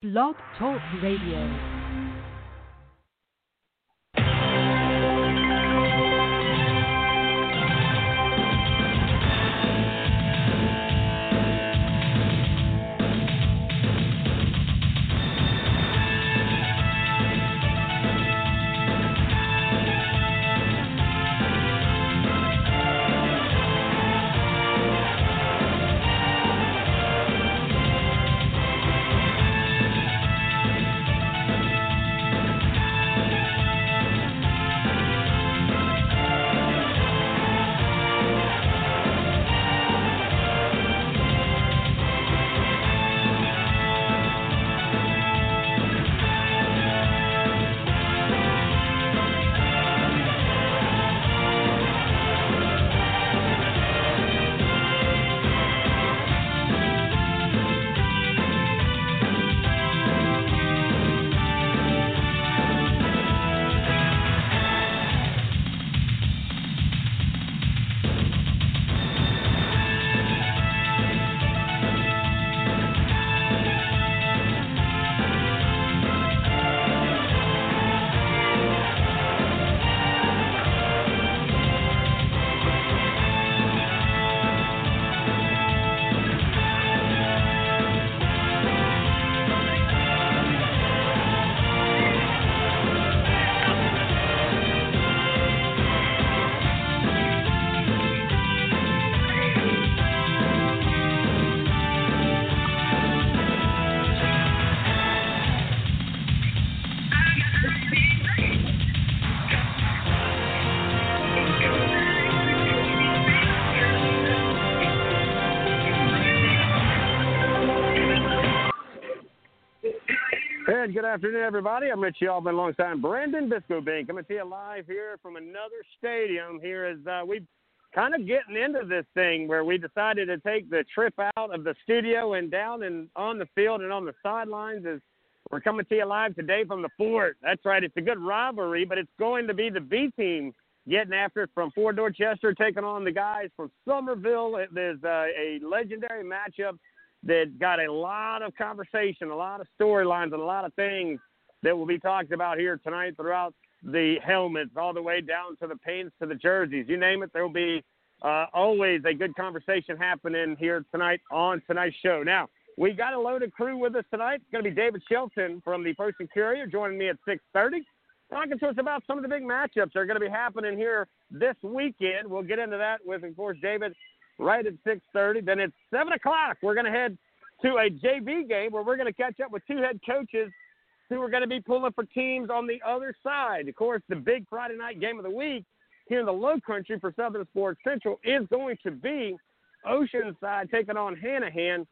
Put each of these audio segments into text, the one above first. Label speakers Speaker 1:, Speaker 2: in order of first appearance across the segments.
Speaker 1: Blog Talk Radio.
Speaker 2: Good afternoon, everybody. I'm Richie Albin alongside Brandon Bisco Bing coming to you live here from another stadium. Here as uh, we kind of getting into this thing where we decided to take the trip out of the studio and down and on the field and on the sidelines as we're coming to you live today from the fort. That's right. It's a good rivalry, but it's going to be the B team getting after it from Fort Dorchester taking on the guys from Summerville. There's uh, a legendary matchup that got a lot of conversation, a lot of storylines, and a lot of things that will be talked about here tonight throughout the helmets, all the way down to the paints to the jerseys. You name it, there will be uh, always a good conversation happening here tonight on tonight's show. Now, we got a loaded crew with us tonight. It's going to be David Shelton from the and Courier joining me at 6:30, talking to us about some of the big matchups that are going to be happening here this weekend. We'll get into that with, of course, David right at 6:30. Then at 7 o'clock, we're going to head to a JV game where we're going to catch up with two head coaches who are going to be pulling for teams on the other side. Of course, the big Friday night game of the week here in the Low Country for Southern Sports Central is going to be Oceanside taking on Hanahan.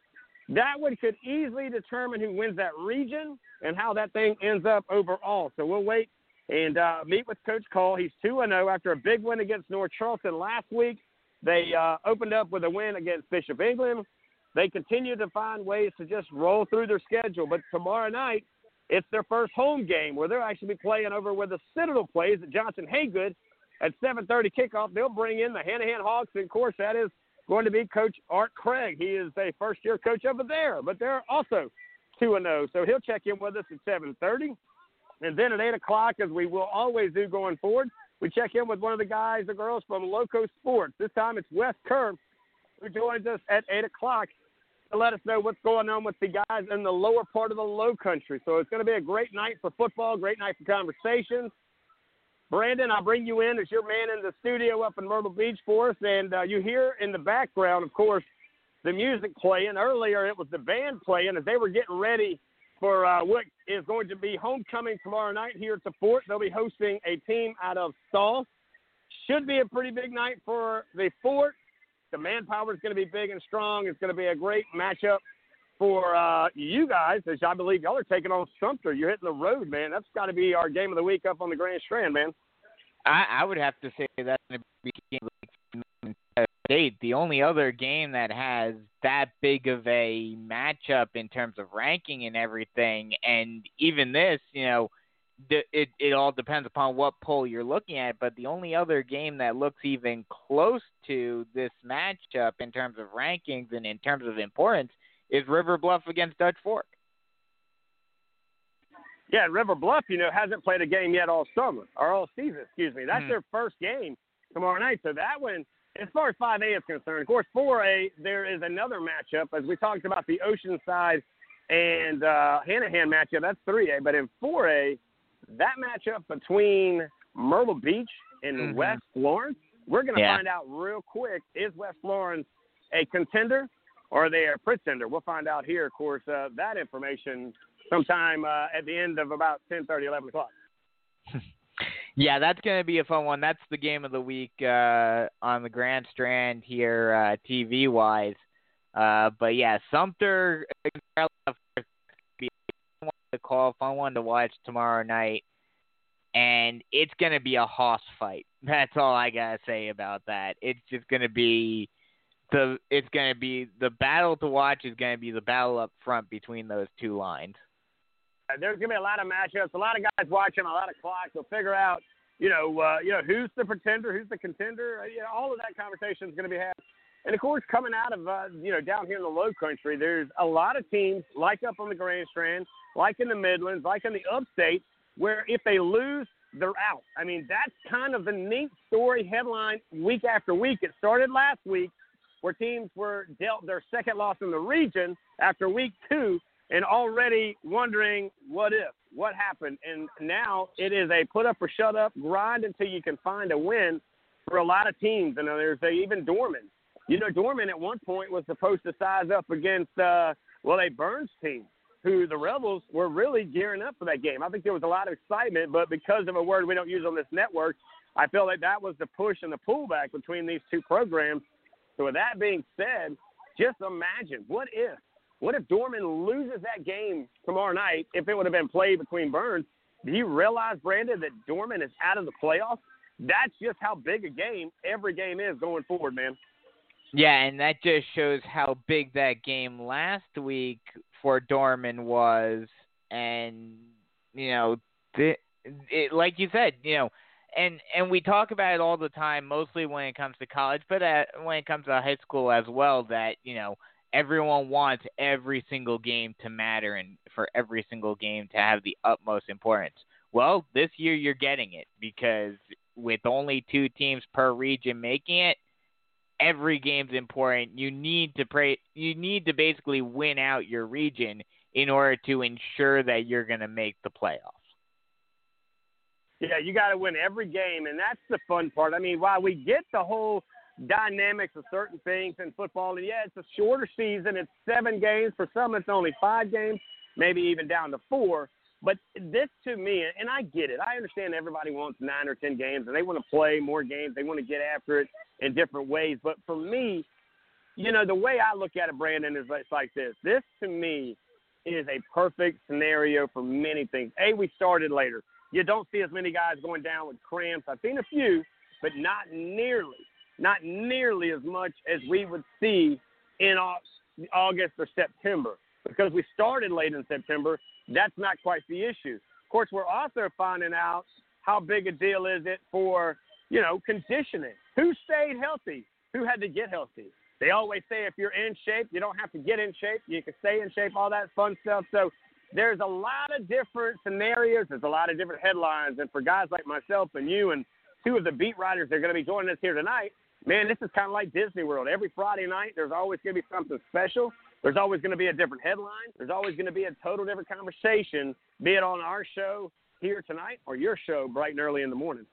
Speaker 2: That one could easily determine who wins that region and how that thing ends up overall. So we'll wait and uh, meet with Coach Cole. He's 2 0 after a big win against North Charleston last week. They uh, opened up with a win against Bishop England. They continue to find ways to just roll through their schedule. But tomorrow night, it's their first home game where they'll actually be playing over where the Citadel plays at Johnson Hagood at 7:30 kickoff. They'll bring in the Hanahan Hawks, and of course that is going to be Coach Art Craig. He is a first-year coach over there, but they're also two and zero, oh. so he'll check in with us at 7:30, and then at eight o'clock, as we will always do going forward, we check in with one of the guys the girls from Lowco Sports. This time it's Wes Kerr who joins us at 8 o'clock to let us know what's going on with the guys in the lower part of the low country. So it's going to be a great night for football, great night for conversations. Brandon, I'll bring you in as your man in the studio up in Myrtle Beach for us. And uh, you hear in the background, of course, the music playing. Earlier, it was the band playing as they were getting ready for uh, what is going to be homecoming tomorrow night here at the Fort. They'll be hosting a team out of Stall. Should be a pretty big night for the Fort. The manpower is going to be big and strong. It's going to be a great matchup for uh, you guys, as I believe y'all are taking on Sumter. You're hitting the road, man. That's got to be our game of the week up on the Grand Strand, man.
Speaker 3: I, I would have to say to be State. The only other game that has that big of a matchup in terms of ranking and everything, and even this, you know, it it all depends upon what poll you're looking at. But the only other game that looks even close to this matchup in terms of rankings and in terms of importance is River Bluff against Dutch Fork.
Speaker 2: Yeah, River Bluff, you know, hasn't played a game yet all summer or all season. Excuse me. That's
Speaker 3: Hmm.
Speaker 2: their first game tomorrow night. So that one, as far as 5A is concerned, of course, 4A there is another matchup as we talked about the Oceanside and uh, Hanahan matchup. That's 3A, but in 4A, that matchup between Myrtle Beach and
Speaker 3: Mhm.
Speaker 2: West Florence, we're going to
Speaker 3: Yeah.
Speaker 2: find out real quick: is West Florence a contender or are they a pretender? We'll find out here, of course, uh, that information sometime uh, at the end of about 10:30, 11 o'clock.
Speaker 3: Yeah, that's going to be a fun one. That's the game of the week uh, on the Grand Strand here, uh, TV wise. Uh, but yeah, Sumter be one call, fun one to watch tomorrow night, and it's going to be a hoss fight. That's all I gotta say about that. It's just going to be the it's going to be the battle to watch is going to be the battle up front between those two lines.
Speaker 2: There's to be a lot of matchups, a lot of guys watching, a lot of clocks. We'll figure out, you know, uh, you know who's the pretender, who's the contender. Uh, you know, all of that conversation is to be had. And of course, coming out of uh, you know down here in the Low Country, there's a lot of teams like up on the Grand Strand, like in the Midlands, like in the Upstate, where if they lose, they're out. I mean, that's kind of the neat story headline week after week. It started last week, where teams were dealt their second loss in the region after week two, and already wondering what if, what happened, and now it is a put up or shut up grind until you can find a win for a lot of teams. And there's uh, even Dorman. You know, Dorman at one point was supposed to size up against, uh, well, a Burns team, who the Rebels were really gearing up for that game. I think there was a lot of excitement, but because of a word we don't use on this network, I feel like that was the push and the pullback between these two programs. So with that being said, just imagine what if, what if Dorman loses that game tomorrow night? If it would have been played between Burns, do you realize, Brandon, that Dorman is out of the playoffs? That's just how big a game every game is going forward, man.
Speaker 3: Yeah, and that just shows how big that game last week for Dorman was, and you know, the, it, like you said, you know, and and we talk about it all the time, mostly when it comes to college, but at, when it comes to high school as well, that you know everyone wants every single game to matter and for every single game to have the utmost importance. Well, this year you're getting it because with only two teams per region making it, every game's important. You need to pray. You need to basically win out your region in order to ensure that you're going to make the playoffs.
Speaker 2: Yeah, you got to win every game, and that's the fun part. I mean, while we get the whole dynamics of certain things in football, and yeah, it's a shorter season. It's seven games. For some, it's only five games, maybe even down to four. But this to me, and I get it. I understand everybody wants nine or ten games, and they want to play more games. They want to get after it in different ways. But for me, you know, the way I look at it, Brandon, is like this. This to me is a perfect scenario for many things. A, we started later. You don't see as many guys going down with cramps. I've seen a few, but not nearly, not nearly as much as we would see in August or September because we started late in September. That's not quite the issue. Of course, we're also finding out how big a deal is it for, you know, conditioning. Who stayed healthy? Who had to get healthy? They always say if you're in shape, you don't have to get in shape. You can stay in shape, all that fun stuff. So there's a lot of different scenarios. There's a lot of different headlines. And for guys like myself and you and two of the beat writers that are going to be joining us here tonight, man, this is kind of like Disney World. Every Friday night, there's always going to be something special. There's always going to be a different headline. There's always going to be a total different conversation, be it on our show here tonight or your show bright and early in the morning.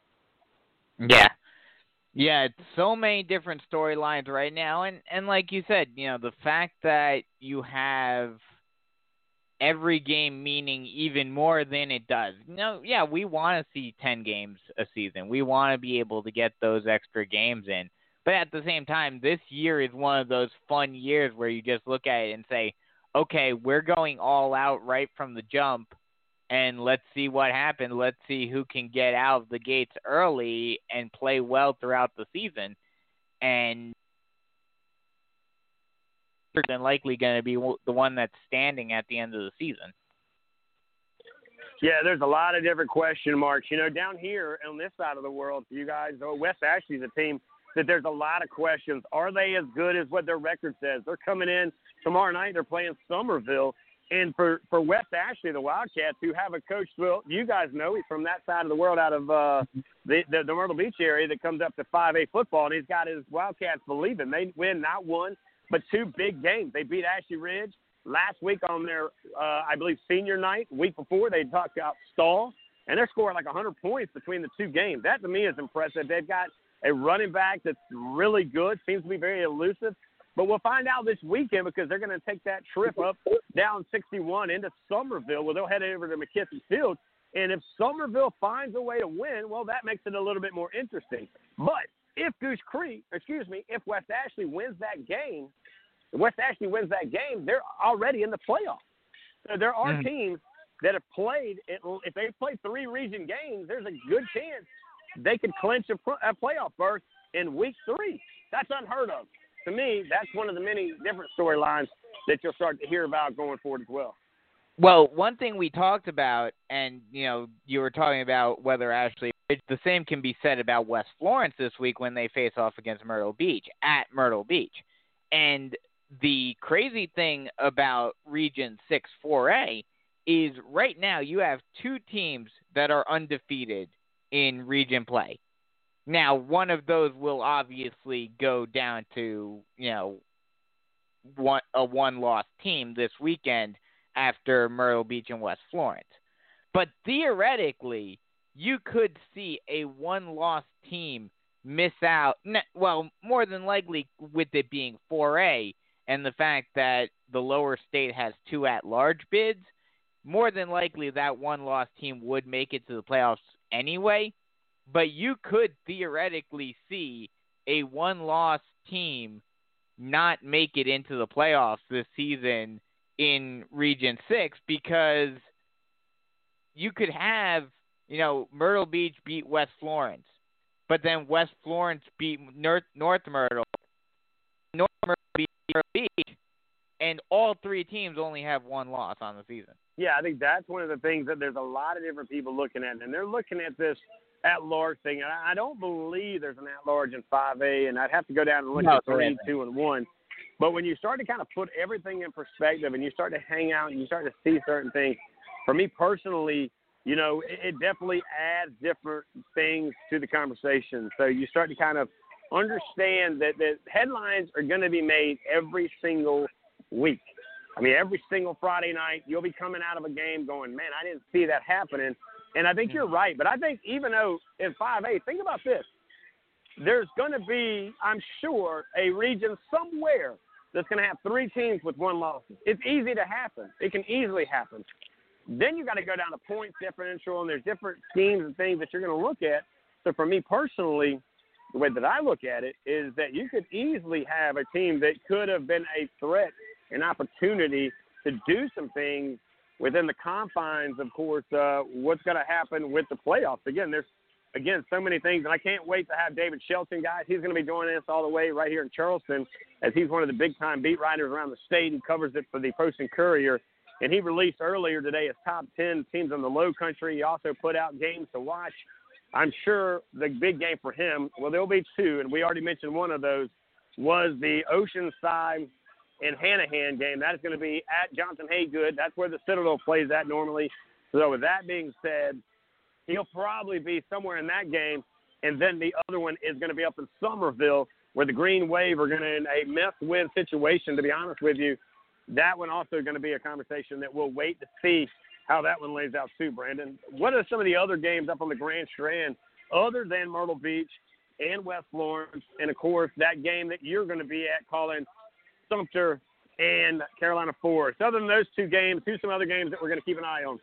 Speaker 3: Yeah. Yeah, it's so many different storylines right now and and like you said, you know, the fact that you have every game meaning even more than it does. You know, yeah, we want to see 10 games a season. We want to be able to get those extra games in. But at the same time, this year is one of those fun years where you just look at it and say, okay, we're going all out right from the jump, and let's see what happens. Let's see who can get out of the gates early and play well throughout the season. And than likely going to be the one that's standing at the end of the season.
Speaker 2: Yeah, there's a lot of different question marks. You know, down here on this side of the world, you guys, oh, West Ashley's a team that there's a lot of questions. Are they as good as what their record says? They're coming in tomorrow night. They're playing Summerville And for for West Ashley, the Wildcats, who have a coach, well, you guys know he's from that side of the world, out of uh, the, the the Myrtle Beach area, that comes up to 5A football, and he's got his Wildcats believing they win not one but two big games. They beat Ashley Ridge last week on their, uh, I believe, senior night. Week before, they talked about Stall, and they're scoring like 100 points between the two games. That to me is impressive. They've got a running back that's really good, seems to be very elusive. But we'll find out this weekend because they're going to take that trip up down 61 into Summerville, where they'll head over to McKissick Field. And if Summerville finds a way to win, well, that makes it a little bit more interesting. But if Goose Creek, excuse me, if West Ashley wins that game, West Ashley wins that game, they're already in the playoffs. So there are mm-hmm. teams that have played, if they play three region games, there's a good chance they could clinch a, a playoff berth in week three. That's unheard of to me, that's one of the many different storylines that you'll start to hear about going forward as well.
Speaker 3: Well, one thing we talked about, and you know, you were talking about whether Ashley, the same can be said about West Florence this week when they face off against Myrtle Beach at Myrtle Beach. And the crazy thing about Region 6 4A is right now you have two teams that are undefeated in region play. Now, one of those will obviously go down to you know one a one loss team this weekend after Myrtle Beach and West Florence. But theoretically, you could see a one loss team miss out. Well, more than likely, with it being 4A and the fact that the lower state has two at large bids, more than likely that one loss team would make it to the playoffs anyway but you could theoretically see a one loss team not make it into the playoffs this season in Region 6 because you could have, you know, Myrtle Beach beat West Florence, but then West Florence beat North, North Myrtle, North Myrtle beat Myrtle Beach, and all three teams only have one loss on the season.
Speaker 2: Yeah, I think that's one of the things that there's a lot of different people looking at, and they're looking at this – at large thing. And I don't believe there's an at large in 5A, and I'd have to go down and look no, at three, two, and one. But when you start to kind of put everything in perspective and you start to hang out and you start to see certain things, for me personally, you know, it, it definitely adds different things to the conversation. So you start to kind of understand that the headlines are going to be made every single week. I mean, every single Friday night, you'll be coming out of a game going, man, I didn't see that happening. And I think you're right. But I think even though in 5A, think about this. There's going to be, I'm sure, a region somewhere that's going to have three teams with one loss. It's easy to happen. It can easily happen. Then you got to go down to points differential, and there's different schemes and things that you're going to look at. So for me personally, the way that I look at it is that you could easily have a team that could have been a threat, an opportunity to do some things within the confines, of course, uh, what's going to happen with the playoffs. Again, there's again so many things, and I can't wait to have David Shelton, guys. He's going to be joining us all the way right here in Charleston, as he's one of the big time beat writers around the state. He covers it for the Post and Courier, and he released earlier today his top ten teams in the Low Country. He also put out games to watch. I'm sure the big game for him, well, there'll be two, and we already mentioned one of those, was the Oceanside and Hanahan game. That is going to be at Johnson Hagood. That's where the Citadel plays at normally. So with that being said, he'll probably be somewhere in that game. And then the other one is going to be up in Summerville, where the Green Wave are going to in a must-win situation. To be honest with you, that one also going to be a conversation that we'll wait to see how that one lays out too. Brandon, what are some of the other games up on the Grand Strand other than Myrtle Beach and West Florence, and of course that game that you're going to be at calling Sumter and Carolina Forest. Other than those two games, who's some other games that we're going to keep an eye on?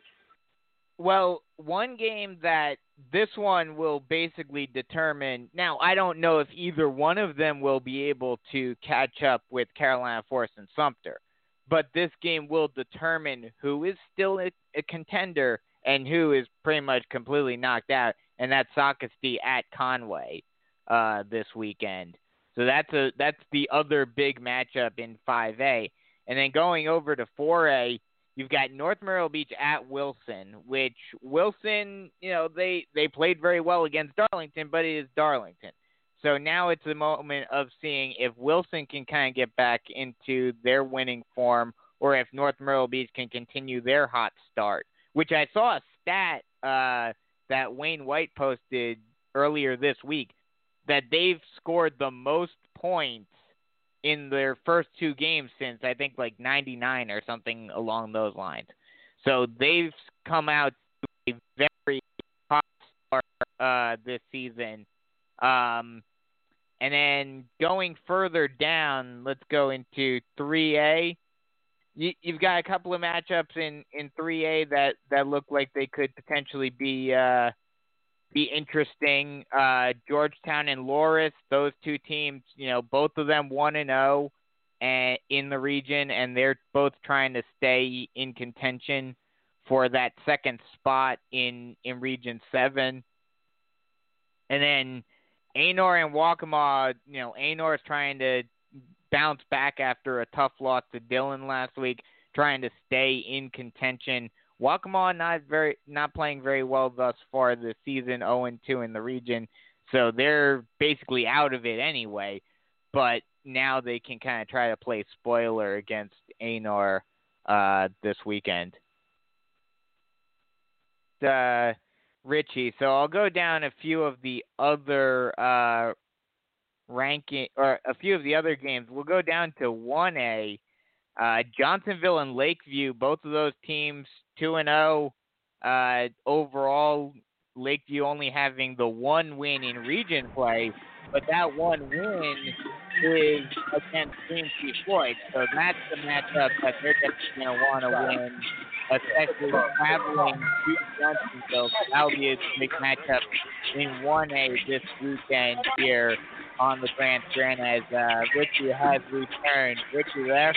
Speaker 3: Well, one game that this one will basically determine. Now, I don't know if either one of them will be able to catch up with Carolina Forest and Sumter, but this game will determine who is still a, a contender and who is pretty much completely knocked out, and that's Socastee at Conway uh, this weekend. So that's a that's the other big matchup in 5A. And then going over to 4A, you've got North Myrtle Beach at Wilson, which Wilson, you know, they they played very well against Darlington, but it is Darlington. So now it's the moment of seeing if Wilson can kind of get back into their winning form or if North Myrtle Beach can continue their hot start. Which I saw a stat uh, that Wayne White posted earlier this week that they've scored the most points in their first two games since I think like 99 or something along those lines. So they've come out to a very hot start uh, this season. Um, and then going further down, let's go into 3A. You, you've got a couple of matchups in in 3A that that look like they could potentially be uh, be interesting. Uh, Georgetown and Loris, those two teams, you know, both of them one and zero, oh, and in the region, and they're both trying to stay in contention for that second spot in in Region Seven. And then Aynor and Waccamaw, you know, Aynor is trying to bounce back after a tough loss to Dillon last week, trying to stay in contention. Waccamaw not very not playing very well thus far this season, 0 2 in the region, so they're basically out of it anyway. But now they can kind of try to play spoiler against Aynor uh, this weekend. Uh, Richie, so I'll go down a few of the other uh, ranking or a few of the other games. We'll go down to 1A. Uh, Johnsonville and Lakeview, both of those teams 2 and 0 uh, overall. Lakeview only having the one win in region play, but that one win is against Queen Floyd. So that's the matchup that they're going to want to win, especially traveling to Johnsonville. That'll be a big matchup in 1A this weekend here on the Grand Strand as uh, Richie has returned. Richie there?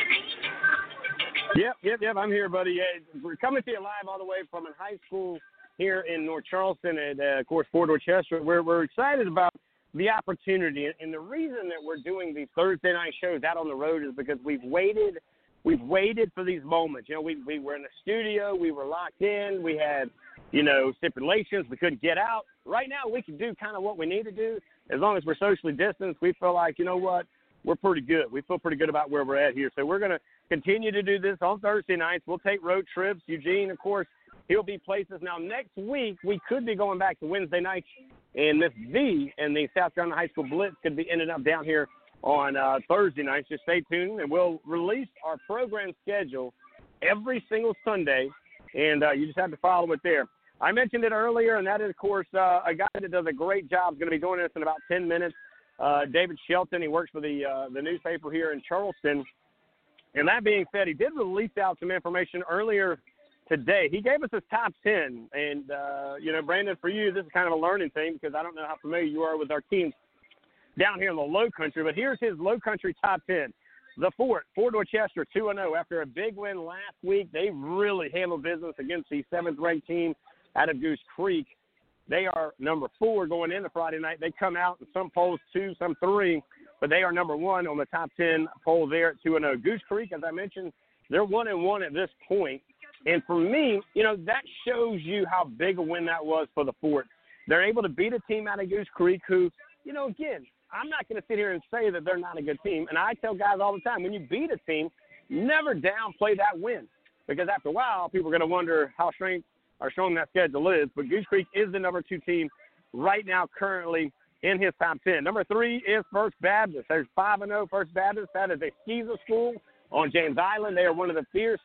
Speaker 2: Yep, yep, yep. I'm here, buddy. we're coming to you live all the way from a high school here in North Charleston, and uh, of course Fort Dorchester. We're we're excited about the opportunity, and the reason that we're doing these Thursday night shows out on the road is because we've waited, we've waited for these moments. You know, we we were in the studio, we were locked in, we had you know stipulations, we couldn't get out. Right now, we can do kind of what we need to do as long as we're socially distanced. We feel like you know what we're pretty good. We feel pretty good about where we're at here. So we're going to continue to do this on Thursday nights. We'll take road trips. Eugene, of course, he'll be places. Now, next week, we could be going back to Wednesday nights, and Miss V and the South Carolina High School Blitz could be ending up down here on uh, Thursday nights. Just stay tuned, and we'll release our program schedule every single Sunday, and uh, you just have to follow it there. I mentioned it earlier, and that is, of course, uh, a guy that does a great job is going to be joining us in about 10 minutes uh, David Shelton. He works for the uh, the newspaper here in Charleston. And that being said, he did release out some information earlier today. He gave us his top ten, and uh, you know, Brandon, for you, this is kind of a learning thing because I don't know how familiar you are with our teams down here in the Low Country. But here's his Low Country top ten. The Fort, Fort Dorchester, 2 0. After a big win last week, they really handled business against the seventh ranked team out of Goose Creek. They are number four going into Friday night. They come out in some polls two, some three, but they are number one on the top ten poll there at two and zero. Goose Creek, as I mentioned, they're one and one at this point. And for me, you know, that shows you how big a win that was for the Fort. They're able to beat a team out of Goose Creek who, you know, again, I'm not going to sit here and say that they're not a good team. And I tell guys all the time, when you beat a team, never downplay that win. Because after a while, people are going to wonder how strength are showing that schedule is. But Goose Creek is the number two team right now, currently in his top 10. Number three is First Baptist. There's 5 and 0 First Baptist. That is a SCISA school on James Island. They are one of the fierce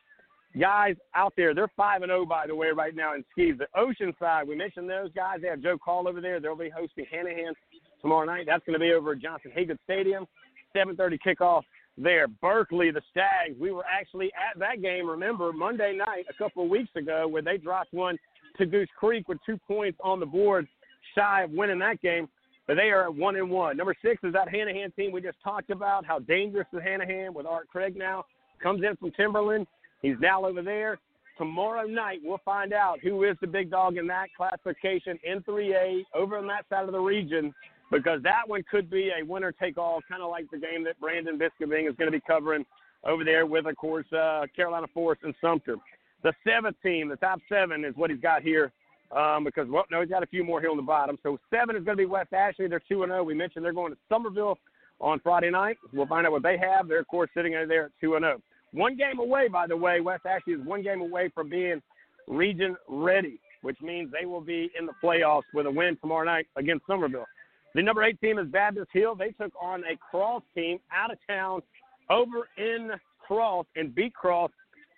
Speaker 2: guys out there. They're 5 and 0, by the way, right now in skis. The Oceanside, we mentioned those guys. They have Joe Call over there. They'll be hosting Hanahan tomorrow night. That's going to be over at Johnson Hagood Stadium. 7:30 kickoff there. Berkeley, the Stags, we were actually at that game, remember, Monday night a couple of weeks ago where they dropped one to Goose Creek with two points on the board, shy of winning that game. But they are at one and one. Number six is that Hanahan team we just talked about, how dangerous is Hanahan with Art Craig now. Comes in from Timberland. He's now over there. Tomorrow night, we'll find out who is the big dog in that classification in 3A over on that side of the region because that one could be a winner take all, kind of like the game that Brandon Biskobing is going to be covering over there with, of course, uh, Carolina Forest and Sumter. The seventh team, the top seven, is what he's got here um, because, well, no, he's got a few more here on the bottom. So seven is going to be West Ashley. They're 2 and 0. We mentioned they're going to Summerville on Friday night. We'll find out what they have. They're, of course, sitting there at 2 0. one game away, by the way. West Ashley is one game away from being region ready, which means they will be in the playoffs with a win tomorrow night against Summerville. The number eight team is Baptist Hill. They took on a Cross team out of town over in Cross and beat Cross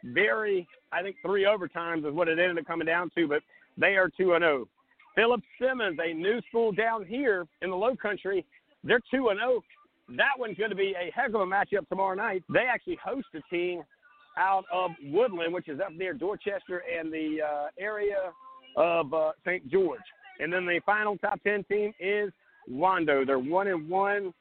Speaker 2: very, I think, three overtimes is what it ended up coming down to, but they are 2 0. Philip Simmons, a new school down here in the low country, they're 2 0. That one's going to be a heck of a matchup tomorrow night. They actually host a team out of Woodland, which is up near Dorchester and the uh, area of uh, St. George. And then the final top 10 team is Wando. They're 1 and 1.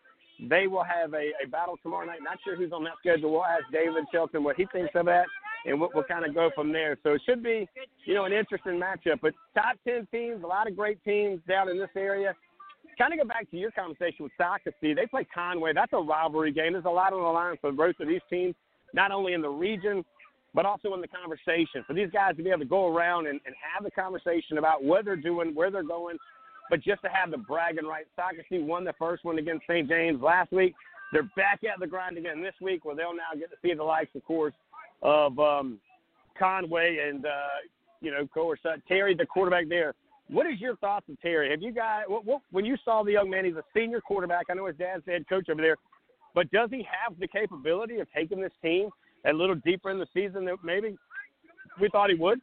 Speaker 2: They will have a, a battle tomorrow night. Not sure who's on that schedule. We'll ask David Shelton what he thinks of that and we'll, we'll kind of go from there. So it should be, you know, an interesting matchup. But top 10 teams, a lot of great teams down in this area. Kind of go back to your conversation with Socastee. They play Conway. That's a rivalry game. There's a lot on the line for both of these teams, not only in the region, but also in the conversation. For these guys to be able to go around and, and have the conversation about what they're doing, where they're going, but just to have the bragging right. Socastee won the first one against St. James last week. They're back at the grind again this week where they'll now get to see the likes, of course, of um, Conway and, uh, you know, of course, uh, Terry, the quarterback there. What is your thoughts of Terry? Have you guys, what, what, when you saw the young man, he's a senior quarterback. I know his dad's the head coach over there, but does he have the capability of taking this team a little deeper in the season than maybe we thought he would?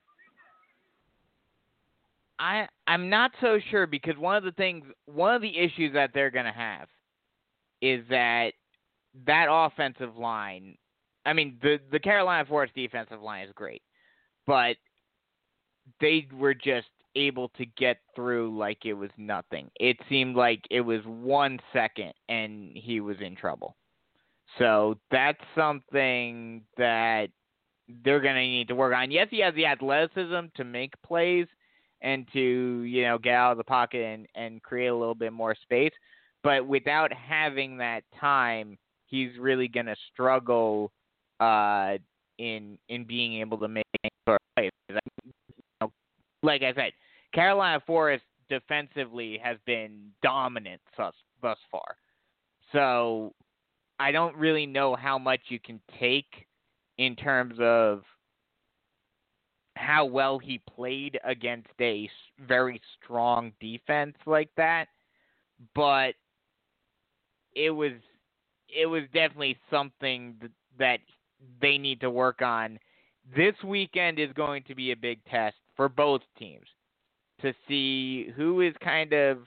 Speaker 3: I I'm not so sure because one of the things, one of the issues that they're going to have is that that offensive line I mean, the the Carolina Forest defensive line is great, but they were just able to get through like it was nothing. It seemed like it was one second and he was in trouble. So that's something that they're going to need to work on. Yes, he has the athleticism to make plays and to, you know, get out of the pocket and, and create a little bit more space. But without having that time, he's really going to struggle uh, in in being able to make sort of plays. Like I said, Carolina Forest defensively has been dominant thus thus far. So I don't really know how much you can take in terms of how well he played against a very strong defense like that, but it was it was definitely something that they need to work on. This weekend is going to be a big test for both teams to see who is kind of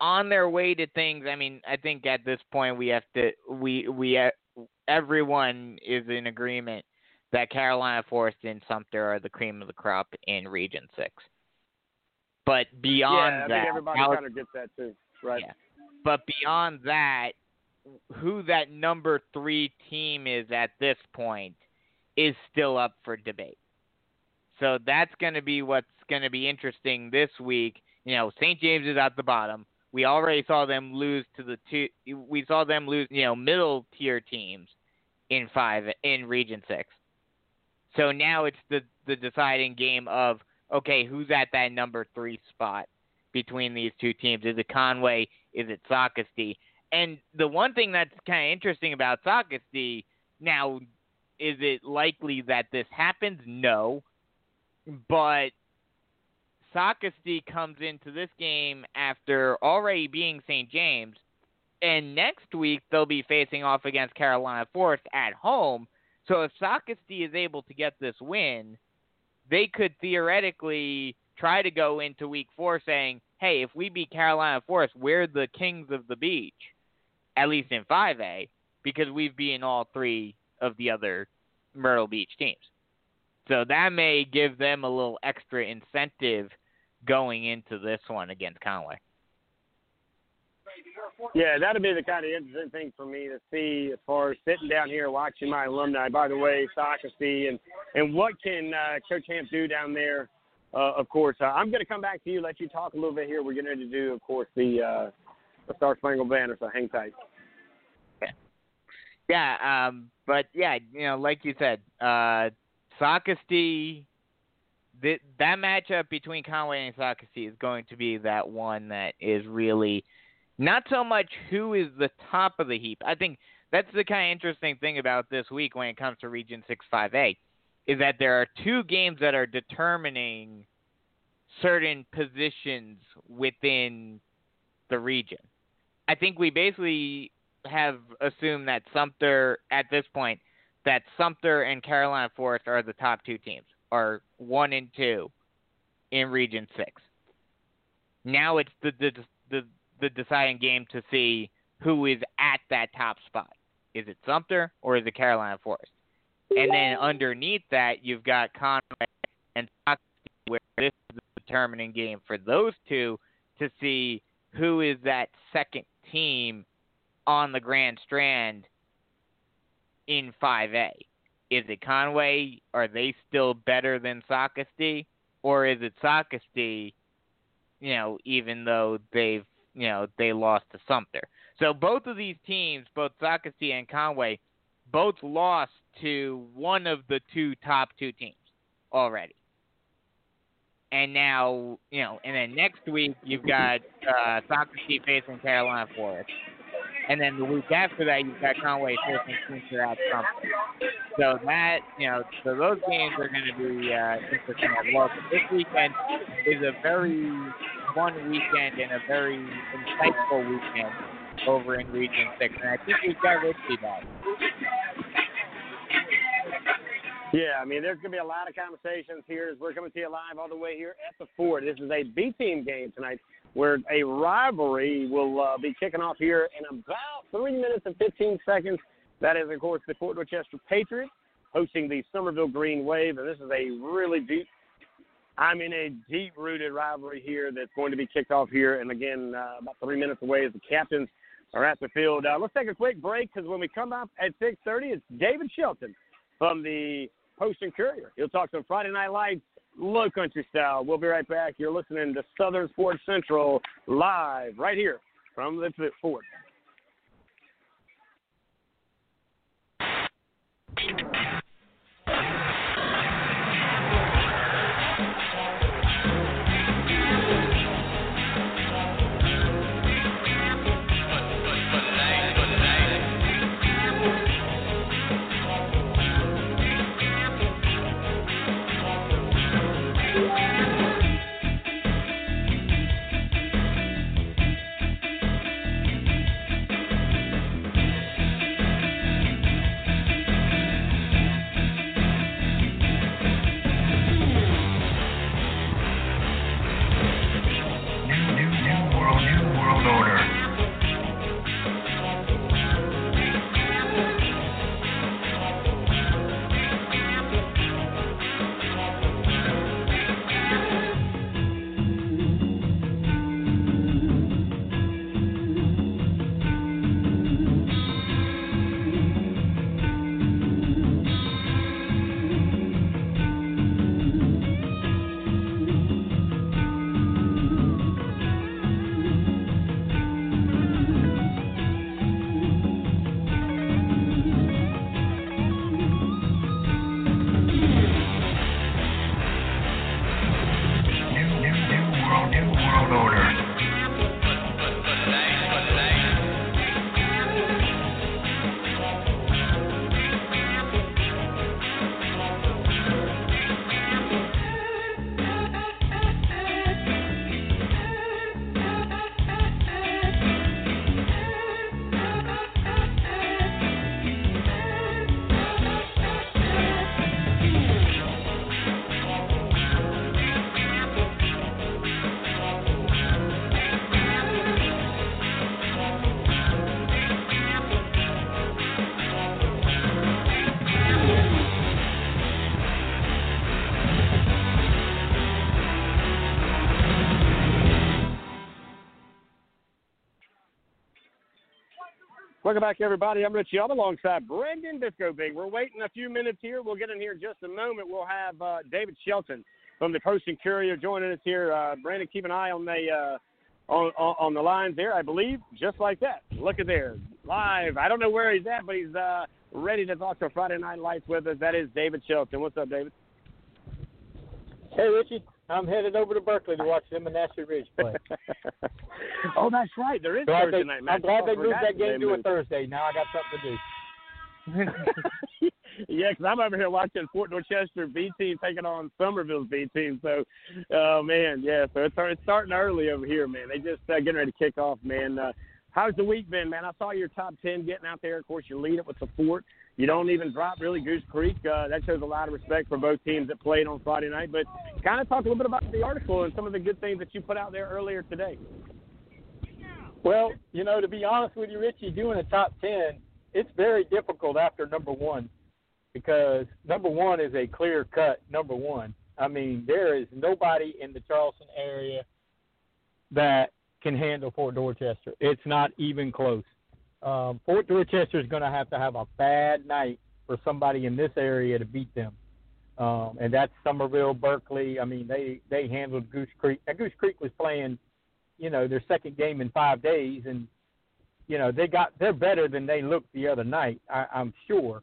Speaker 3: on their way to things. I mean, I think at this point we have to we we uh, everyone is in agreement that Carolina Forest and Sumter are the cream of the crop in Region Six. But beyond
Speaker 2: yeah, I
Speaker 3: that,
Speaker 2: think everybody kind of gets that too, right?
Speaker 3: Yeah. But beyond that, who that number three team is at this point is still up for debate. So that's going to be what's going to be interesting this week. You know, St. James is at the bottom. We already saw them lose to the two. We saw them lose, you know, middle tier teams in five in Region Six. So now it's the the deciding game of okay, who's at that number three spot between these two teams? Is it Conway? Is it Socastee? And the one thing that's kind of interesting about Socastee now is it likely that this happens? No, but Socastee comes into this game after already being St. James, and next week they'll be facing off against Carolina Forest at home. So if Socastee is able to get this win, they could theoretically try to go into week four saying, hey, if we beat Carolina Forest, we're the kings of the beach at least in 5A, because we've beaten all three of the other Myrtle Beach teams. So that may give them a little extra incentive going into this one against Conway.
Speaker 2: Yeah, that'd be the kind of interesting thing for me to see as far as sitting down here watching my alumni. By the way, Socastee and and what can uh, Coach Hamp do down there? Uh, of course, uh, I'm going to come back to you, let you talk a little bit here. We're going to do, of course, the uh, the Star Spangled Banner. So hang tight.
Speaker 3: Yeah, yeah um, but yeah, you know, like you said, uh, Socastee, that that matchup between Conway and Socastee is going to be that one that is really not so much who is the top of the heap. I think that's the kind of interesting thing about this week when it comes to Region 6 5A is that there are two games that are determining certain positions within the region. I think we basically have assumed that Sumter at this point that Sumter and Carolina Forest are the top two teams, are one and two in Region Six. Now it's the the the, the deciding game to see who is at that top spot. Is it Sumter or is it Carolina Forest? And then underneath that, you've got Conway and Sockeye, where this is the determining game for those two to see who is that second team on the Grand Strand in 5A. Is it Conway? Are they still better than Sockeye? Or is it Sockeye, you know, even though they've, you know, they lost to Sumter? So both of these teams, both Sockeye and Conway, both lost to one of the two top two teams already. And now, you know, and then next week you've got uh, Sockeye facing Carolina Forest. And then the week after that, you've got Conway facing Spencer at something. So that, you know, so those games are going to be uh, interesting as well. But this weekend is a very fun weekend and a very insightful weekend over in Region 6. And I think we've got Richie back.
Speaker 2: Yeah, I mean, there's going to be a lot of conversations here as we're coming to you live all the way here at the Fort. This is a B team game tonight where a rivalry will uh, be kicking off here in about three minutes and 15 seconds. That is, of course, the Fort Dorchester Patriots hosting the Summerville Green Wave, and this is a really deep, I mean, a deep-rooted rivalry here that's going to be kicked off here, and again, uh, about three minutes away as the captains are at the field. Uh, let's take a quick break because when we come up at 6:30, it's David Shelton from the Post and Courier. He'll talk some Friday Night Lights low country style. We'll be right back. You're listening to Southern Sports Central live right here from the Fort. Welcome back, everybody. I'm Rich Young alongside Brendan Disco Big. We're waiting a few minutes here. We'll get in here in just a moment. We'll have uh, David Shelton from the Post and Courier joining us here. Uh, Brandon, keep an eye on the uh, on, on, on the lines there, I believe, just like that. Look at there, live. I don't know where he's at, but he's uh, ready to talk to Friday Night Lights with us. That is David Shelton. What's up, David?
Speaker 4: Hey, Richie. I'm headed over to Berkeley to watch them and Ashley Ridge play.
Speaker 2: oh, that's right. There is
Speaker 4: glad
Speaker 2: Thursday
Speaker 4: they,
Speaker 2: night match.
Speaker 4: I'm glad
Speaker 2: Oh,
Speaker 4: they moved that game to a. Thursday. Now I got something to do.
Speaker 2: yeah, because I'm over here watching Fort Dorchester B team taking on Summerville's B team. So, oh man, yeah. So it's it's starting early over here, man. They just uh, getting ready to kick off, man. Uh, how's the week been, man? I saw your top ten getting out there. Of course, you lead it with the Fort. You don't even drop really Goose Creek. Uh, that shows a lot of respect for both teams that played on Friday night. But kind of talk a little bit about the article and some of the good things that you put out there earlier today.
Speaker 4: Well, you know, to be honest with you, Richie, doing a top ten, it's very difficult after number one because number one is a clear cut number one. I mean, there is nobody in the Charleston area that can handle Fort Dorchester. It's not even close. Um, Fort Dorchester is going to have to have a bad night for somebody in this area to beat them. Um, and that's Summerville, Berkeley. I mean, they they handled Goose Creek. Now, Goose Creek was playing, you know, their second game in five days, and you know they got they're better than they looked the other night. I, I'm sure,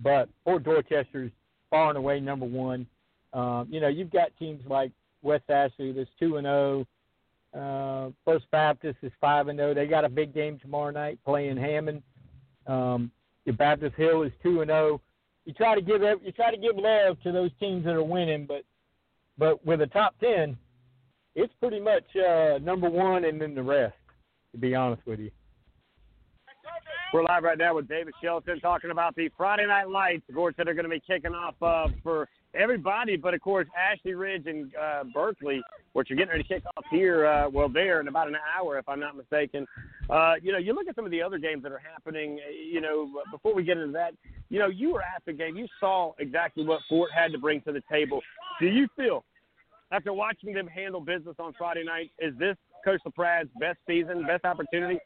Speaker 4: but Fort Dorchester's far and away number one. Um, you know, you've got teams like West Ashley that's two and zero. Uh, First Baptist is five and zero. They got a big game tomorrow night playing Hammond. Um, your Baptist Hill is two and zero. You try to give you try to give love to those teams that are winning, but but with a top ten, it's pretty much uh, number one and then the rest. To be honest with you.
Speaker 2: We're live right now with David Shelton talking about the Friday Night Lights, of course, that are going to be kicking off uh, for everybody, but of course, Ashley Ridge and uh, Berkeley, which are getting ready to kick off here, uh, well, there in about an hour, if I'm not mistaken. Uh, you know, you look at some of the other games that are happening, uh, you know, before we get into that, you know, you were at the game, you saw exactly what Fort had to bring to the table. Do you feel, after watching them handle business on Friday night, is this Coach LaPrad's best season, best opportunity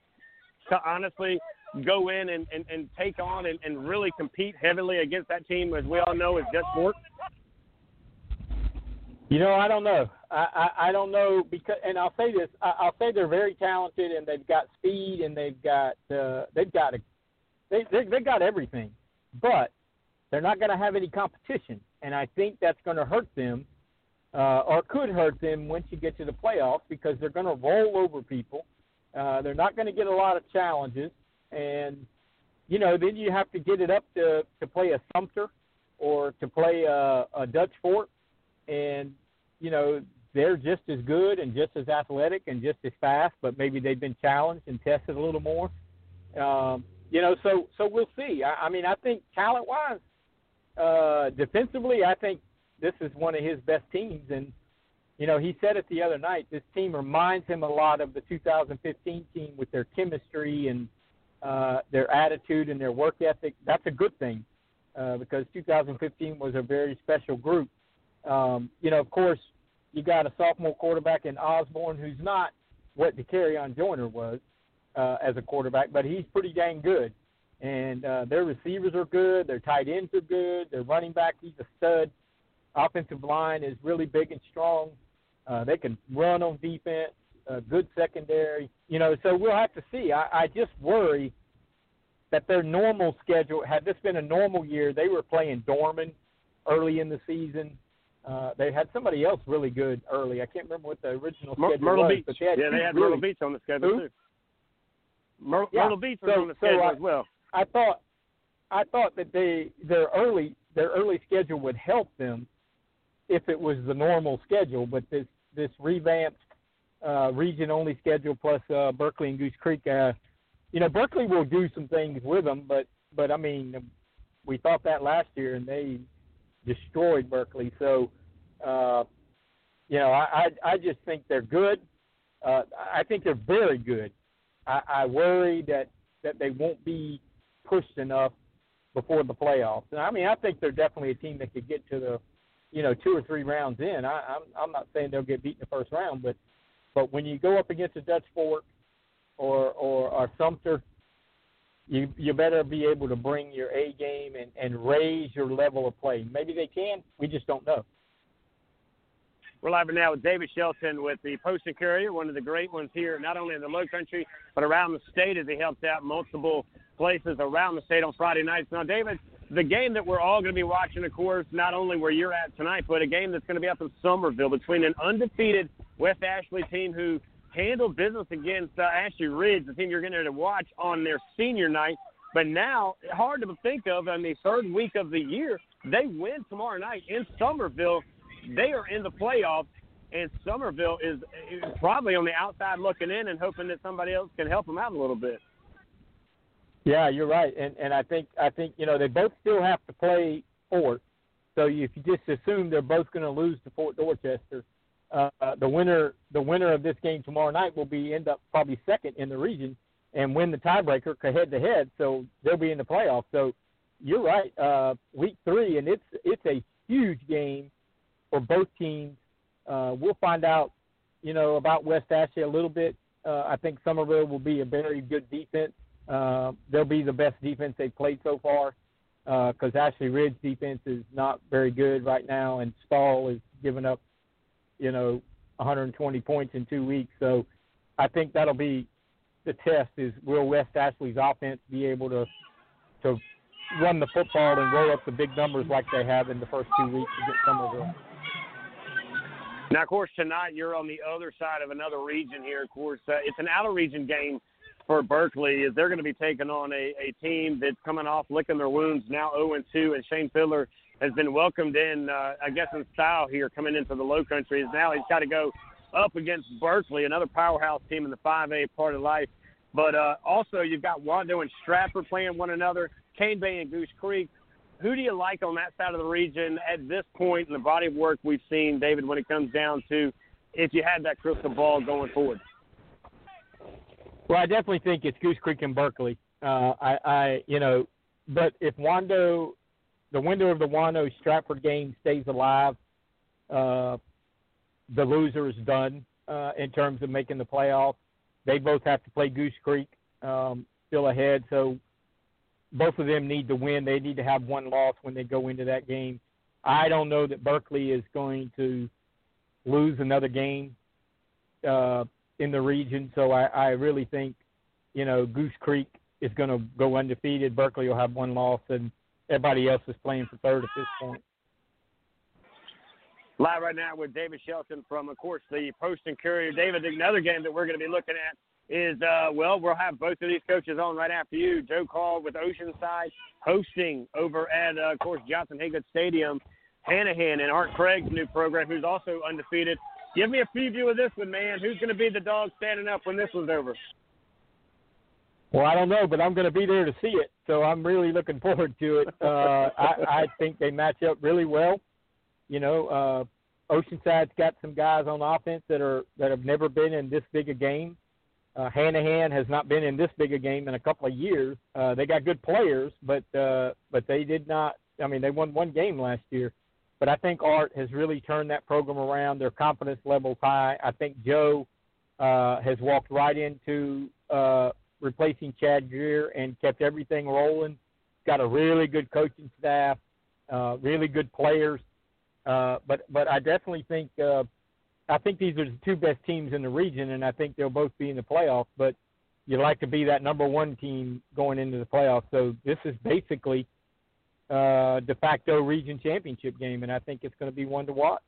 Speaker 2: to honestly go in and, and, and take on and, and really compete heavily against that team, as we all know, is Dutch Fork?
Speaker 4: You know, I don't know. I, I, I don't know because, and I'll say this: I, I'll say they're very talented and they've got speed and they've got uh, they've got a they they they got everything, but they're not going to have any competition, and I think that's going to hurt them, uh, or could hurt them once you get to the playoffs because they're going to roll over people. Uh, they're not going to get a lot of challenges, and you know then you have to get it up to to play a Sumter or to play a, a Dutch Fork, and you know, they're just as good and just as athletic and just as fast, but maybe they've been challenged and tested a little more. Um, you know, so so we'll see. I, I mean, I think talent wise, uh, defensively, I think this is one of his best teams. And you know, he said it the other night. This team reminds him a lot of the 2015 team with their chemistry and uh, their attitude and their work ethic. That's a good thing uh, because 2015 was a very special group. Um, you know, of course, you got a sophomore quarterback in Osborne who's not what DeCarrion Joyner was uh, as a quarterback, but he's pretty dang good. And uh, their receivers are good. Their tight ends are good. Their running back, he's a stud. Offensive line is really big and strong. Uh, they can run on defense. Uh, good secondary. You know, so we'll have to see. I, I just worry that their normal schedule, had this been a normal year, they were playing Dorman early in the season. Uh, they had somebody else really good early. I can't remember what the original
Speaker 2: Myr-
Speaker 4: schedule
Speaker 2: Myrtle
Speaker 4: was,
Speaker 2: Beach.
Speaker 4: but they had
Speaker 2: yeah, they had
Speaker 4: really,
Speaker 2: Myrtle Beach on the schedule
Speaker 4: Who?
Speaker 2: too. Myr-
Speaker 4: Yeah.
Speaker 2: Myrtle Beach was
Speaker 4: So-
Speaker 2: on the
Speaker 4: so
Speaker 2: schedule
Speaker 4: I-
Speaker 2: as well.
Speaker 4: I thought, I thought that they their early their early schedule would help them if it was the normal schedule, but this this revamped uh, region only schedule plus uh, Berkeley and Goose Creek. Uh, you know, Berkeley will do some things with them, but but I mean, we thought that last year and they destroyed Berkeley. So, uh, you know, I, I I just think they're good. Uh, I think they're very good. I, I worry that that they won't be pushed enough before the playoffs. And I mean, I think they're definitely a team that could get to the, you know, two or three rounds in. I, I'm I'm not saying they'll get beat in the first round, but but when you go up against a Dutch Fork or or, or Sumter, you you better be able to bring your A game and and raise your level of play. Maybe they can. We just don't know.
Speaker 2: We're live now with David Shelton with the Post and Courier, one of the great ones here, not only in the Low Country but around the state, as he helps out multiple places around the state on Friday nights. Now, David, the game that we're all going to be watching, of course, not only where you're at tonight, but a game that's going to be up in Summerville between an undefeated West Ashley team who handled business against uh, Ashley Ridge, the team you're going to watch on their senior night. But now, hard to think of on the third week of the year, they win tomorrow night in Summerville. They are in the playoffs, and Summerville is, is probably on the outside looking in and hoping that somebody else can help them out a little bit.
Speaker 4: Yeah, you're right, and and I think I think you know they both still have to play Fort, so if you just assume they're both going to lose to Fort Dorchester, uh, the winner the winner of this game tomorrow night will be end up probably second in the region and win the tiebreaker head to head, so they'll be in the playoffs. So you're right, uh, week three, and it's it's a huge game for both teams. Uh, we'll find out, you know, about West Ashley a little bit. Uh, I think Summerville will be a very good defense uh, they'll be the best defense they've played so far because uh, Ashley Ridge defense is not very good right now, and Stall is giving up, you know, 120 points in two weeks. So I think that'll be the test: is will West Ashley's offense be able to to run the football and roll up the big numbers like they have in the first two weeks against Summerville?
Speaker 2: Now, of course, tonight you're on the other side of another region here. Of course, uh, it's an outer region game for Berkeley is they're going to be taking on a, a team that's coming off licking their wounds now 0 2, and Shane Fiddler has been welcomed in, uh, I guess, in style here coming into the Low Country. Now he's got to go up against Berkeley, another powerhouse team in the 5A part of life. But uh, also you've got Wando and Stratford playing one another, Cane Bay and Goose Creek. Who do you like on that side of the region at this point in the body of work we've seen, David, when it comes down to if you had that crystal ball going forward?
Speaker 4: Well, I definitely think it's Goose Creek and Berkeley. Uh, I, I, you know, but if Wando, the window of the Wando Stratford game stays alive, uh, the loser is done uh, in terms of making the playoffs. They both have to play Goose Creek um, still ahead, so both of them need to win. They need to have one loss when they go into that game. I don't know that Berkeley is going to lose another game. Uh, in the region. So I, I really think, you know, Goose Creek is going to go undefeated. Berkeley will have one loss, and everybody else is playing for third at this point.
Speaker 2: Live right now with David Shelton from, of course, the Post and Courier. David, another game that we're going to be looking at is, uh, well, we'll have both of these coaches on right after you. Joe Call with Oceanside hosting over at, uh, of course, Johnson Hagood Stadium. Hanahan and Art Craig's new program, who's also undefeated Give me a preview of this one, man. Who's going to be the dog standing up when this one's over?
Speaker 4: Well, I don't know, but I'm going to be there to see it, so I'm really looking forward to it. Uh, I, I think they match up really well. You know, uh, Oceanside's got some guys on offense that are that have never been in this big a game. Uh, Hanahan has not been in this big a game in a couple of years. Uh, they got good players, but uh, but they did not. I mean, they won one game last year. But I think Art has really turned that program around. Their confidence level's high. I think Joe uh, has walked right into uh, replacing Chad Grier and kept everything rolling. Got a really good coaching staff, uh, really good players. Uh, but but I definitely think uh, I think these are the two best teams in the region, and I think they'll both be in the playoffs. But you'd like to be that number one team going into the playoffs. So this is basically uh, de facto region championship game, and I think it's going to be one to watch.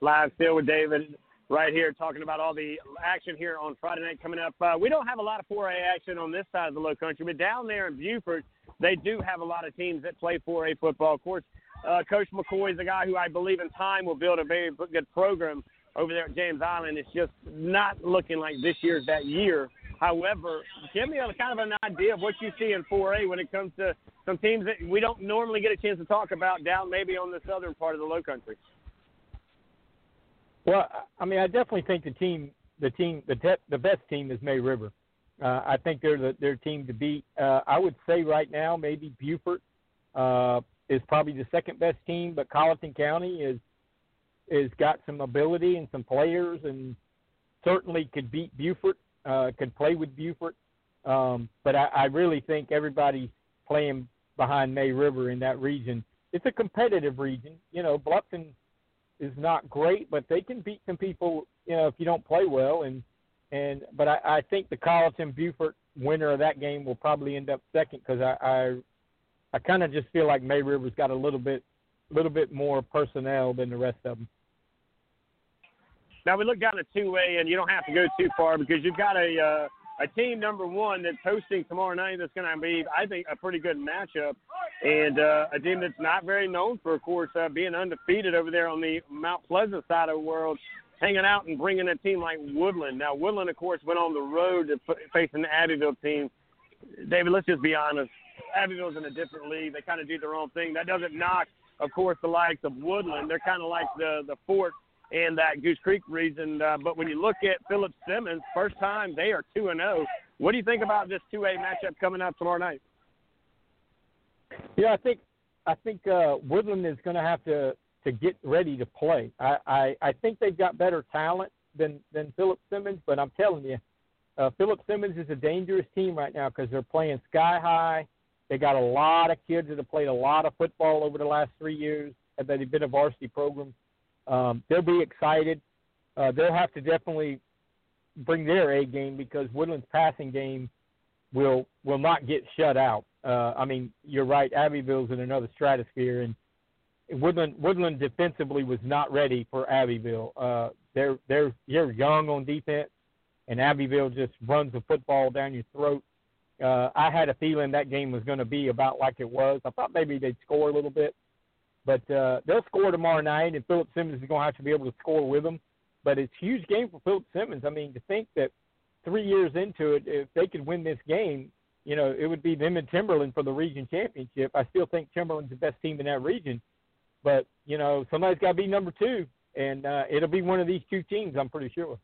Speaker 2: Live still with David right here talking about all the action here on Friday night coming up. Uh, we don't have a lot of 4A action on this side of the low country, but down there in Beaufort, they do have a lot of teams that play 4A football. Of course, uh, Coach McCoy is a guy who I believe in time will build a very good program over there at James Island. It's just not looking like this year's that year However, give me a kind of an idea of what you see in 4A when it comes to some teams that we don't normally get a chance to talk about down maybe on the southern part of the Low Country.
Speaker 4: Well, I mean, I definitely think the team, the team, the te- the best team is May River. Uh, I think they're the, their team to beat. Uh, I would say right now maybe Beaufort uh, is probably the second best team, but Colleton County is is got some ability and some players, and certainly could beat Beaufort uh, could play with Beaufort. Um, but I, I really think everybody's playing behind May River in that region. It's a competitive region. You know, Bluffton is not great, but they can beat some people. You know, if you don't play well, and and but I, I think the Colleton, Beaufort, winner of that game will probably end up second because I I, I kind of just feel like May River's got a little bit little bit more personnel than the rest of them.
Speaker 2: Now we look down at two A, and you don't have to go too far because you've got a uh, a team number one that's hosting tomorrow night. That's going to be, I think, a pretty good matchup, and uh, a team that's not very known for, of course, uh, being undefeated over there on the Mount Pleasant side of the world, hanging out and bringing a team like Woodland. Now Woodland, of course, went on the road to face an Abbeville team. David, let's just be honest. Abbeville's in a different league. They kind of do their own thing. That doesn't knock, of course, the likes of Woodland. They're kind of like the the Fort and that Goose Creek region. Uh, but when you look at Philip Simmons, first time they are two and zero. Oh. What do you think about this two A matchup coming up tomorrow night?
Speaker 4: Yeah, I think I think uh, Woodland is going to have to to get ready to play. I, I I think they've got better talent than than Philip Simmons, but I'm telling you, uh, Philip Simmons is a dangerous team right now because they're playing sky high. They got a lot of kids that have played a lot of football over the last three years that they've been a varsity program. Um, they'll be excited. Uh, they'll have to definitely bring their A game because Woodland's passing game will will not get shut out. Uh, I mean, you're right. Abbeville's in another stratosphere, and Woodland Woodland defensively was not ready for Abbeville. Uh, they're they're you're young on defense, and Abbeville just runs the football down your throat. Uh, I had a feeling that game was going to be about like it was. I thought maybe they'd score a little bit, but uh, they'll score tomorrow night, and Philip Simmons is going to have to be able to score with them. But it's a huge game for Philip Simmons. I mean, to think that three years into it, if they could win this game, you know, it would be them and Timberland for the region championship. I still think Timberland's the best team in that region, but you know, somebody's got to be number two, and uh, it'll be one of these two teams. I'm pretty sure.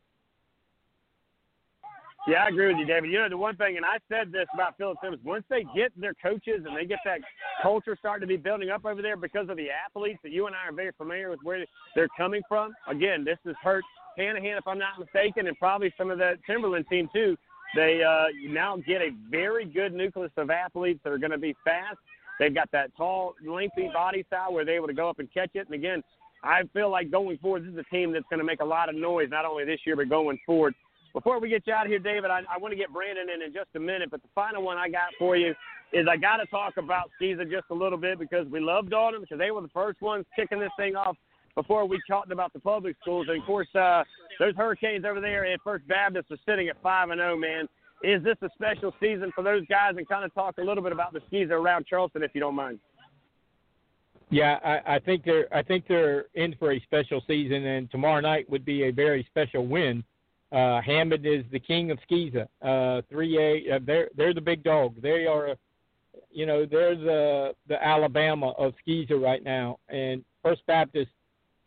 Speaker 2: Yeah, I agree with you, David. You know, the one thing, and I said this about Philip Simmons, once they get their coaches and they get that culture starting to be building up over there because of the athletes that you and I are very familiar with where they're coming from. Again, this has hurt Hanahan, if I'm not mistaken, and probably some of the Timberland team too. They uh, now get a very good nucleus of athletes that are going to be fast. They've got that tall, lengthy body style where they're able to go up and catch it. And again, I feel like going forward, this is a team that's going to make a lot of noise, not only this year, but going forward. Before we get you out of here, David, I, I want to get Brandon in in just a minute, but the final one I got for you is I got to talk about SCISA just a little bit because we loved on them because they were the first ones kicking this thing off before we talked about the public schools. And of course, uh, those Hurricanes over there at First Baptist are sitting at five and zero. Oh, man, is this a special season for those guys? And kind of talk a little bit about the SCISA around Charleston, if you don't mind.
Speaker 4: Yeah, I, I think they're I think they're in for a special season, and tomorrow night would be a very special win uh, Hammond is the king of SCISA. Uh, 3A, uh, they're they're the big dog. They are, you know, they're the the Alabama of SCISA right now. And First Baptist,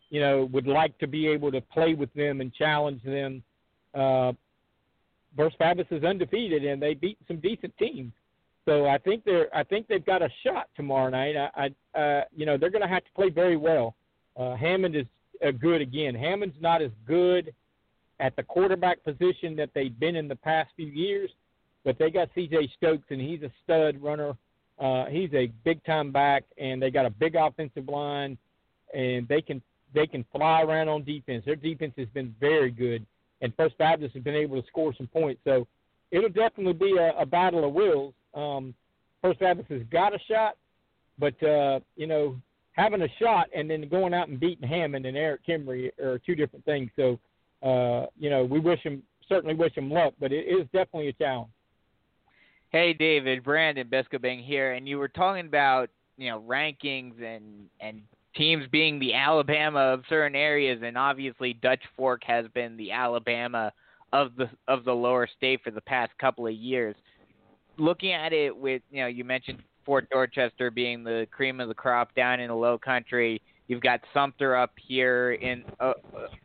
Speaker 4: you know, would like to be able to play with them and challenge them. Uh, First Baptist is undefeated, and they beat some decent teams. So I think they're I think they've got a shot tomorrow night. I, I uh, you know, they're going to have to play very well. Uh, Hammond is uh, good again. Hammond's not as good at the quarterback position that they've been in the past few years. But they got C.J. Stokes, and he's a stud runner. Uh, he's a big time back, and they got a big offensive line, and they can they can fly around on defense. Their defense has been very good, and First Baptist has been able to score some points. So it'll definitely be a, a battle of wills. Um, First Baptist has got a shot, but uh, you know having a shot and then going out and beating Hammond and Erik Kimrey are two different things. So uh, you know, we wish him certainly wish him luck, but it is definitely a challenge.
Speaker 3: Hey, David, Brandon Biscobing here, and you were talking about you know rankings and and teams being the Alabama of certain areas, and obviously Dutch Fork has been the Alabama of the of the lower state for the past couple of years. Looking at it with you know, you mentioned Fort Dorchester being the cream of the crop down in the Low Country You've got Sumter up here in uh,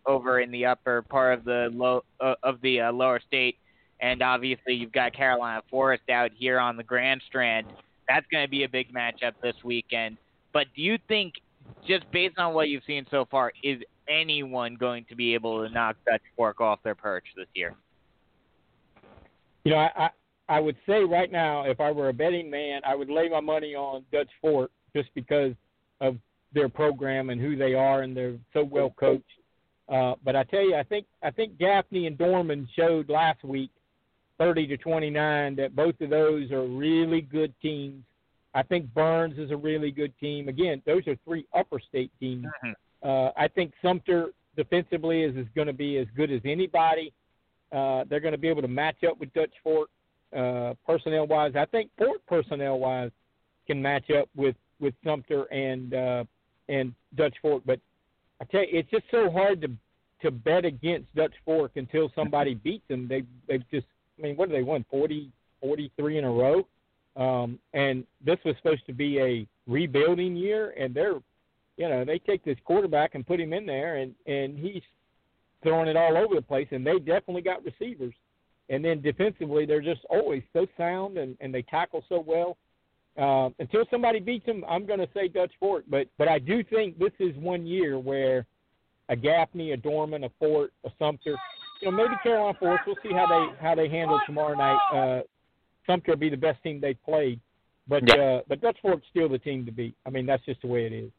Speaker 3: over in the upper part of the low uh, of the uh, lower state, and obviously you've got Carolina Forest out here on the Grand Strand. That's going to be a big matchup this weekend. But do you think, just based on what you've seen so far, is anyone going to be able to knock Dutch Fork off their perch this year?
Speaker 4: You know, I I would say right now, if I were a betting man, I would lay my money on Dutch Fork just because of their program and who they are, and they're so well coached. Uh, but I tell you, I think I think Gaffney and Dorman showed last week 30 to 29 that both of those are really good teams. I think Byrnes is a really good team. Again, those are three upper state teams.
Speaker 3: Mm-hmm.
Speaker 4: Uh, I think Sumter defensively is, is going to be as good as anybody. Uh, they're going to be able to match up with Dutch Fork uh, personnel wise. I think Fort personnel wise can match up with with Sumter and uh, and Dutch Fork. But I tell you, it's just so hard to to bet against Dutch Fork until somebody beats them. They they've just I mean, what do they won? 40, 43 in a row. Um, and this was supposed to be a rebuilding year, and they're, you know, they take this quarterback and put him in there, and and he's throwing it all over the place, and they definitely got receivers. And then defensively, they're just always so sound, and and they tackle so well. Uh, until somebody beats them, I'm going to say Dutch Fork, but but I do think this is one year where a Gaffney, a Dorman, a Fort, a Sumter, you know, maybe Carolina Forest. We'll see how they how they handle tomorrow night. Uh, Sumter will be the best team they've played, but
Speaker 3: Yeah.
Speaker 4: uh, but Dutch Fork's still the team to beat. I mean, that's just the way it is.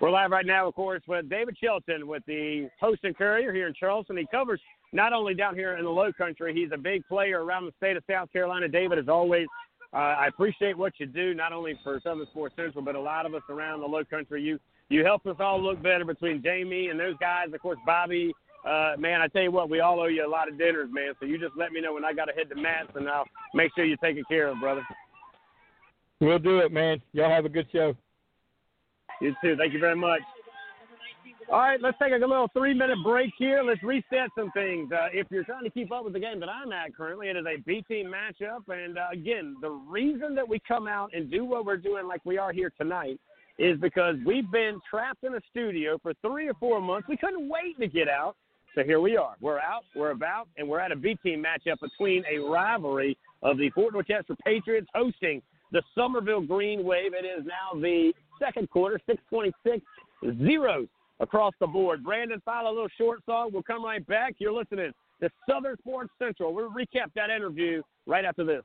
Speaker 2: We're live right now, of course, with David Shelton with the Post and Courier here in Charleston. He covers not only down here in the Low Country, he's a big player around the state of South Carolina. David, as always, uh, I appreciate what you do, not only for Southern Sports Central, but a lot of us around the Low Country. You you help us all look better between Jamie and those guys. Of course, Bobby. Uh, man, I tell you what, we all owe you a lot of dinners, man. So you just let me know when I got to head to Matt's, and I'll make sure you're taken care of, brother.
Speaker 4: We'll do it, man. Y'all have a good show.
Speaker 2: You too. Thank you very much. All right, let's take a little three minute break here. Let's reset some things. Uh, if you're trying to keep up with the game that I'm at currently, it is a B team matchup. And uh, again, the reason that we come out and do what we're doing like we are here tonight is because we've been trapped in a studio for three or four months. We couldn't wait to get out. So here we are. We're out, we're about, and we're at a B team matchup between a rivalry of the Fort Dorchester Patriots hosting the Summerville Green Wave. It is now the second quarter, 626, zeros across the board. Brandon, file a little short song. We'll come right back. You're listening to Southern Sports Central. We'll recap that interview right after this.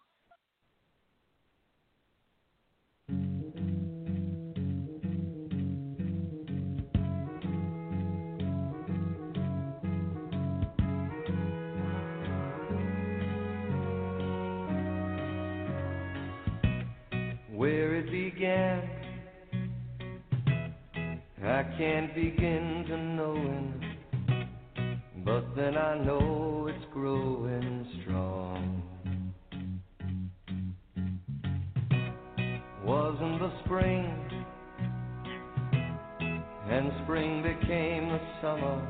Speaker 5: where it began. I can't begin to knowing, but then I know it's growing strong. Wasn't the spring, and spring became the summer.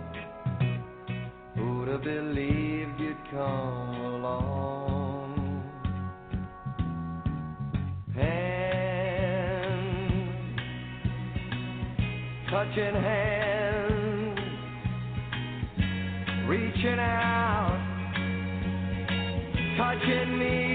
Speaker 5: Who'd have believed you'd come along? Hands, touching hands, reaching out, touching me,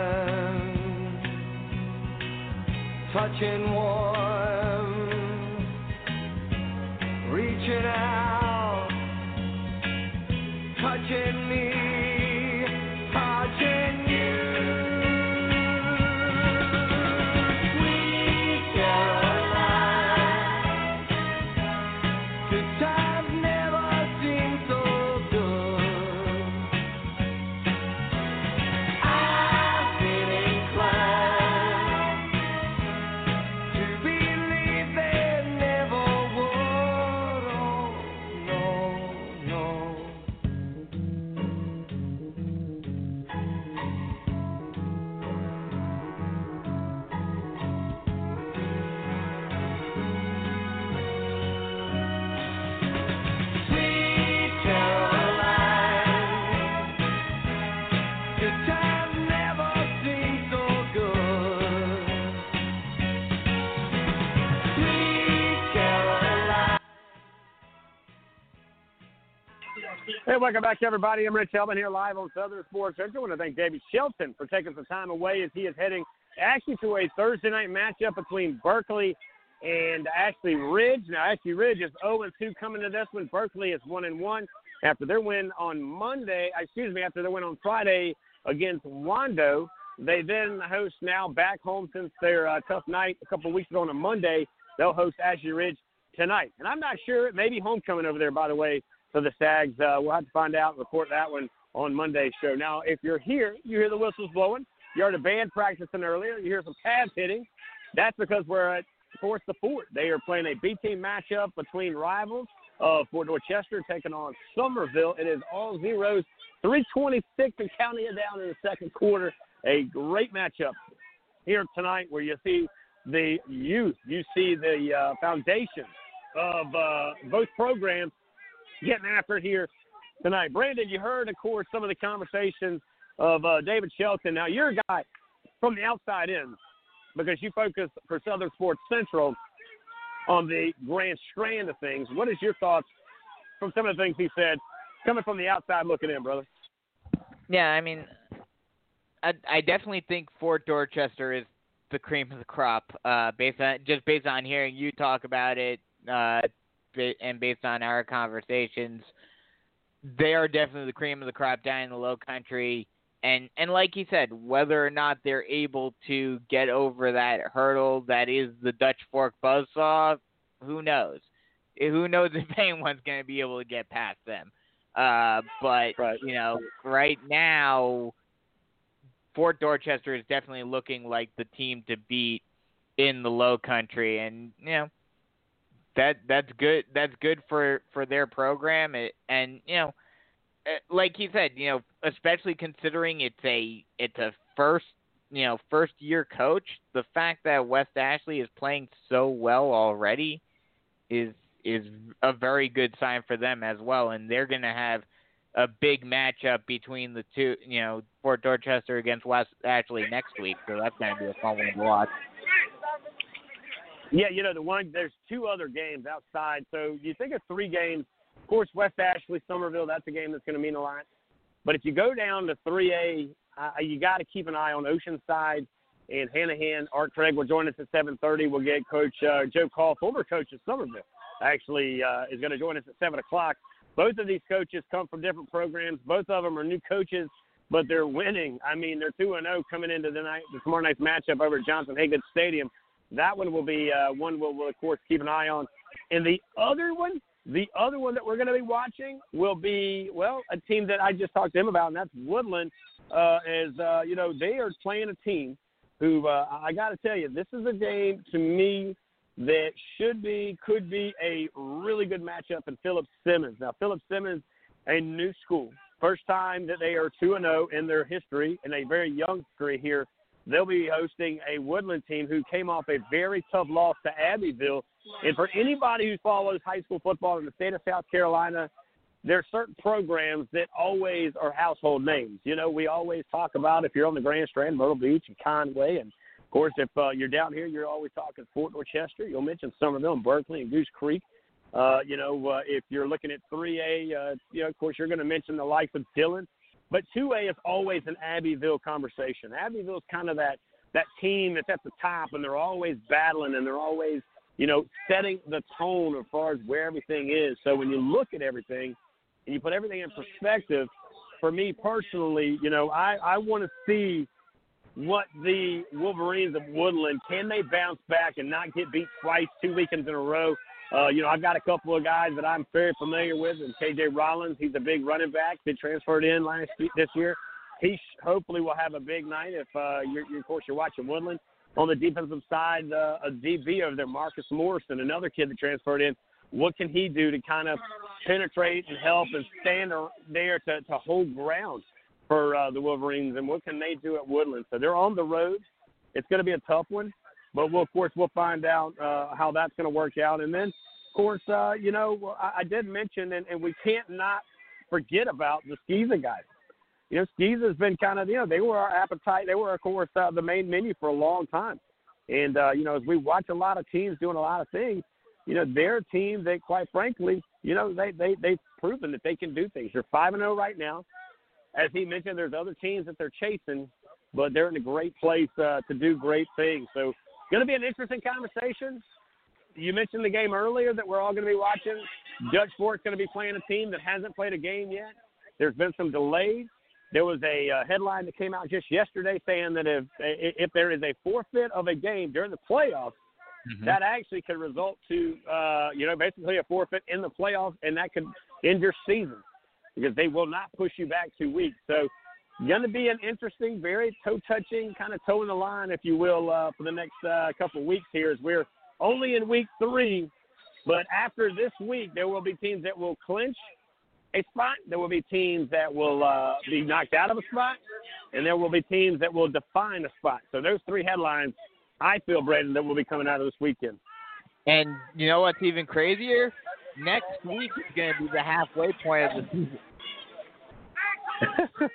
Speaker 5: touching warm, reaching out, touching
Speaker 2: Hey, welcome back, everybody. I'm Rich Elman here live on Southern Sports Central. I want to thank David Shelton for taking some time away as he is heading actually to a Thursday night matchup between Berkeley and Ashley Ridge. Now, Ashley Ridge is 0 2 coming to this one. Berkeley is 1 and 1 after their win on Monday. Excuse me, after their win on Friday against Wando. They then host now back home since their uh, tough night a couple weeks ago on a Monday. They'll host Ashley Ridge tonight. And I'm not sure. It may be homecoming over there, by the way, for the Stags. Uh, we'll have to find out and report that one on Monday's show. Now, if you're here, you hear the whistles blowing. You heard a band practicing earlier. You hear some pads hitting. That's because we're at Force the Fort. They are playing a B team matchup between rivals. Uh, Fort Dorchester taking on Summerville. It is all zeros, 326 and counting it down in the second quarter. A great matchup here tonight where you see the youth, you see the uh, foundation of uh, both programs getting after it here tonight. Brandon, you heard, of course, some of the conversations of uh, David Shelton. Now, you're a guy from the outside in because you focus for Southern Sports Central on the grand strand of things. What is your thoughts from some of the things he said coming from the outside looking in, brother?
Speaker 3: Yeah, I mean, I, I definitely think Fort Dorchester is the cream of the crop. Uh, based on just based on hearing you talk about it, uh, and based on our conversations, they are definitely the cream of the crop down in the Low Country. And and like you said, whether or not they're able to get over that hurdle that is the Dutch Fork buzzsaw, who knows? Who knows if anyone's going to be able to get past them? Uh, but
Speaker 2: right.
Speaker 3: you know, right now, Fort Dorchester is definitely looking like the team to beat in the Low Country, and you know that that's good. That's good for for their program, it, and you know, eh, like he said, you know, especially considering it's a it's a first you know first year coach, the fact that West Ashley is playing so well already is is a very good sign for them as well, and they're going to have a big matchup between the two, you know, Fort Dorchester against West Ashley next week. So that's going to be a fun one to watch.
Speaker 2: Yeah, you know the one. There's two other games outside. So you think of three games. Of course, West Ashley, Summerville. That's a game that's going to mean a lot. But if you go down to 3A, uh, you got to keep an eye on Oceanside and Hanahan. Art Craig will join us at 7:30. We'll get Coach uh, Joe Call, former coach of Summerville, actually uh, is going to join us at 7 o'clock. Both of these coaches come from different programs. Both of them are new coaches, but they're winning. I mean, they're 2 and 0 coming into the night, the tomorrow night's matchup over at Johnson Hagood Stadium. That one will be uh, one we'll, we'll, of course, keep an eye on. And the other one, the other one that we're going to be watching will be, well, a team that I just talked to him about, and that's Woodland. Uh, is, uh, you know, they are playing a team who, uh, I got to tell you, this is a game to me that should be, could be a really good matchup in Philip Simmons. Now, Philip Simmons, a new school, first time that they are 2 0 in their history, in a very young history here They'll be hosting a Woodland team who came off a very tough loss to Abbeville. And for anybody who follows high school football in the state of South Carolina, there are certain programs that always are household names. You know, we always talk about if you're on the Grand Strand, Myrtle Beach, and Conway, and of course, if uh, you're down here, you're always talking Fort Dorchester. You'll mention Summerville and Berkeley and Goose Creek. Uh, you know, uh, if you're looking at 3A, uh, you know, of course, you're going to mention the likes of Dillon but 2A is always an Abbeville conversation. Abbeville's kind of that that team that's at the top, and they're always battling, and they're always, you know, setting the tone as far as where everything is. So when you look at everything and you put everything in perspective, for me personally, you know, I I want to see what the Wolverines of Woodland can they bounce back and not get beat twice, two weekends in a row. Uh, you know, I've got a couple of guys that I'm very familiar with, and KJ Rollins. He's a big running back that transferred in last this year. He hopefully will have a big night if uh, you're, you're, of course, you're watching Woodland. On the defensive side, uh, a DB over there, Marcus Morrison, another kid that transferred in. What can he do to kind of penetrate and help and stand there to, to hold ground for uh, the Wolverines? And what can they do at Woodland? So they're on the road. It's going to be a tough one. But we'll, of course, we'll find out uh, how that's going to work out. And then, of course, uh, you know, I, I did mention, and, and we can't not forget about the SCISA guys. You know, SCISA's been kind of, you know, they were our appetite. They were, of course, uh, the main menu for a long time. And, uh, you know, as we watch a lot of teams doing a lot of things, you know, they're a team that, quite frankly, you know, they they they've proven that they can do things. They're five and zero right now. As he mentioned, there's other teams that they're chasing, but they're in a great place uh, to do great things. So, going to be an interesting conversation. You mentioned the game earlier that we're all going to be watching. Dutch Fork's going to be playing a team that hasn't played a game yet. There's been some delays. There was a uh, headline that came out just yesterday saying that if if there is a forfeit of a game during the playoffs,
Speaker 3: Mhm.
Speaker 2: that actually could result to uh, you know basically a forfeit in the playoffs, and that could end your season because they will not push you back two weeks. So, going to be an interesting, very toe touching, kind of toe in the line, if you will, uh, for the next uh, couple of weeks here. As we're only in week three, but after this week, there will be teams that will clinch a spot. There will be teams that will uh, be knocked out of a spot, and there will be teams that will define a spot. So those three headlines, I feel, Braden, that will be coming out of this weekend.
Speaker 3: And you know what's even crazier? Next week is going to be the halfway point of the season.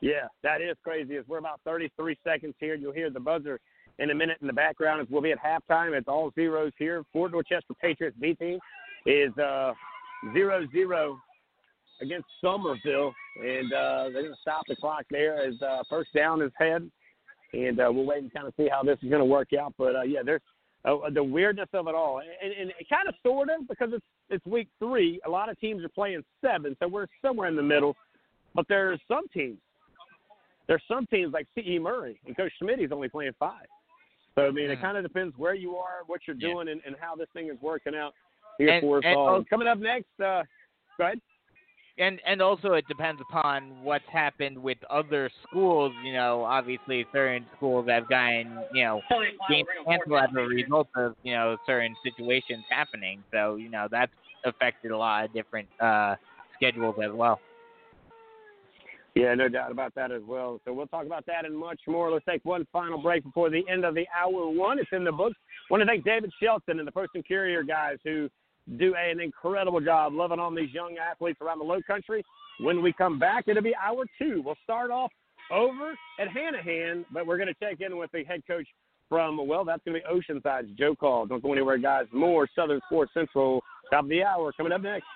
Speaker 2: yeah, that is crazy. As we're about 33 seconds here, you'll hear the buzzer in a minute in the background as we'll be at halftime. It's all zeros here. Fort Dorchester Patriots B team is uh, zero zero against Summerville, and uh, they're going to stop the clock there as uh, first down is head, and uh, we'll wait and kind of see how this is going to work out. But uh, yeah, there's uh, the weirdness of it all, and, and it kind of sort of because it's it's week three. A lot of teams are playing seven, so we're somewhere in the middle. But there's some teams. There's some teams like C.E. Murray and Coach Schmidt's only playing five. So I mean, it
Speaker 3: Mhm.
Speaker 2: kind of depends where you are, what you're
Speaker 3: Yeah.
Speaker 2: doing, and, and how this thing is working out here
Speaker 3: And-
Speaker 2: for us
Speaker 3: and
Speaker 2: all.
Speaker 3: also-
Speaker 2: Coming up next, uh, go ahead.
Speaker 3: and and also it depends upon what's happened with other schools. You know, obviously certain schools have gotten you know games canceled as a result of you know certain situations happening. So you know that's affected a lot of different uh, schedules as well.
Speaker 2: Yeah, no doubt about that as well. So we'll talk about that and much more. Let's take one final break before the end of the hour one. It's in the books. want to thank David Shelton and the Post and Courier guys who do an incredible job loving on these young athletes around the low country. When we come back, it'll be hour two. We'll start off over at Hanahan, but we're going to check in with the head coach from, well, that's going to be Oceanside's Joe Call. Don't go anywhere, guys. More Southern Sports Central, top of the hour, coming up next.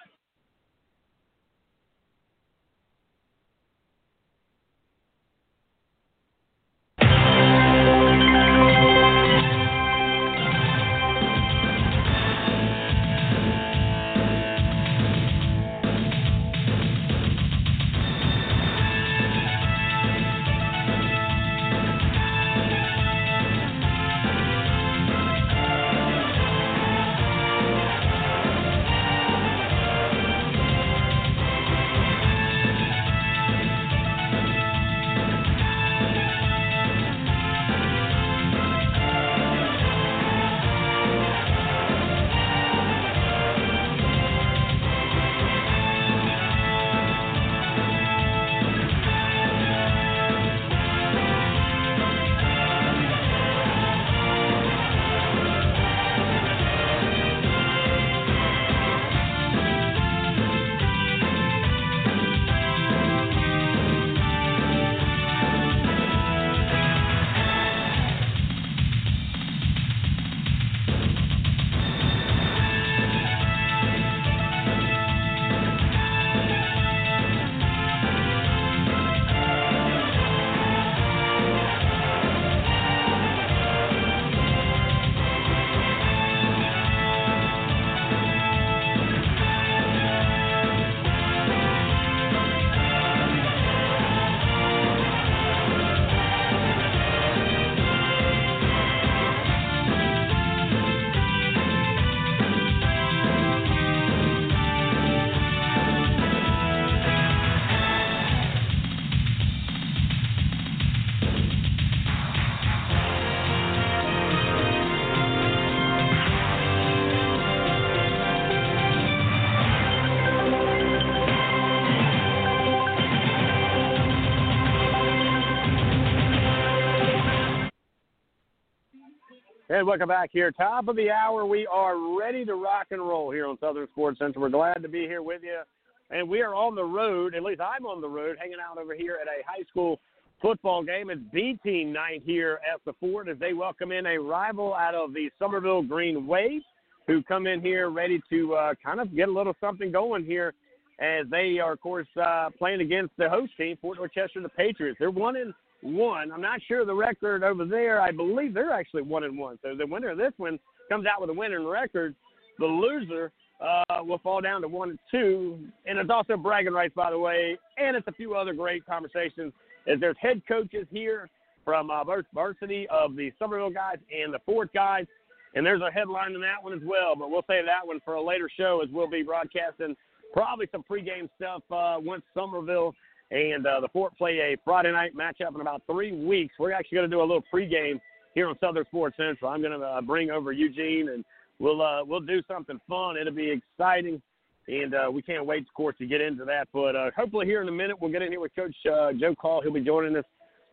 Speaker 2: And welcome back here. Top of the hour. We are ready to rock and roll here on Southern Sports Center. We're glad to be here with you. And we are on the road, at least I'm on the road, hanging out over here at a high school football game. It's B team night here at the Fort as they welcome in a rival out of the Summerville Green Wave. who come in here ready to uh, kind of get a little something going here as they are, of course, uh, playing against the host team, Fort Dorchester, the Patriots. They're one in one. I'm not sure the record over there. I believe they're actually one and one. So the winner of this one comes out with a winning record. The loser uh, will fall down to one and two, and it's also bragging rights, by the way, and it's a few other great conversations. As there's head coaches here from uh, varsity of the Summerville guys and the Fort guys, and there's a headline in that one as well. But we'll save that one for a later show, as we'll be broadcasting probably some pregame stuff uh, once Summerville and uh, the Fort play a Friday night matchup in about three weeks. We're actually going to do a little pregame here on Southern Sports Central. I'm going to uh, bring over Eugene and we'll uh, we'll do something fun. It'll be exciting, and uh, we can't wait, of course, to get into that. But uh, hopefully, here in a minute, we'll get in here with Coach uh, Joe Call. He'll be joining us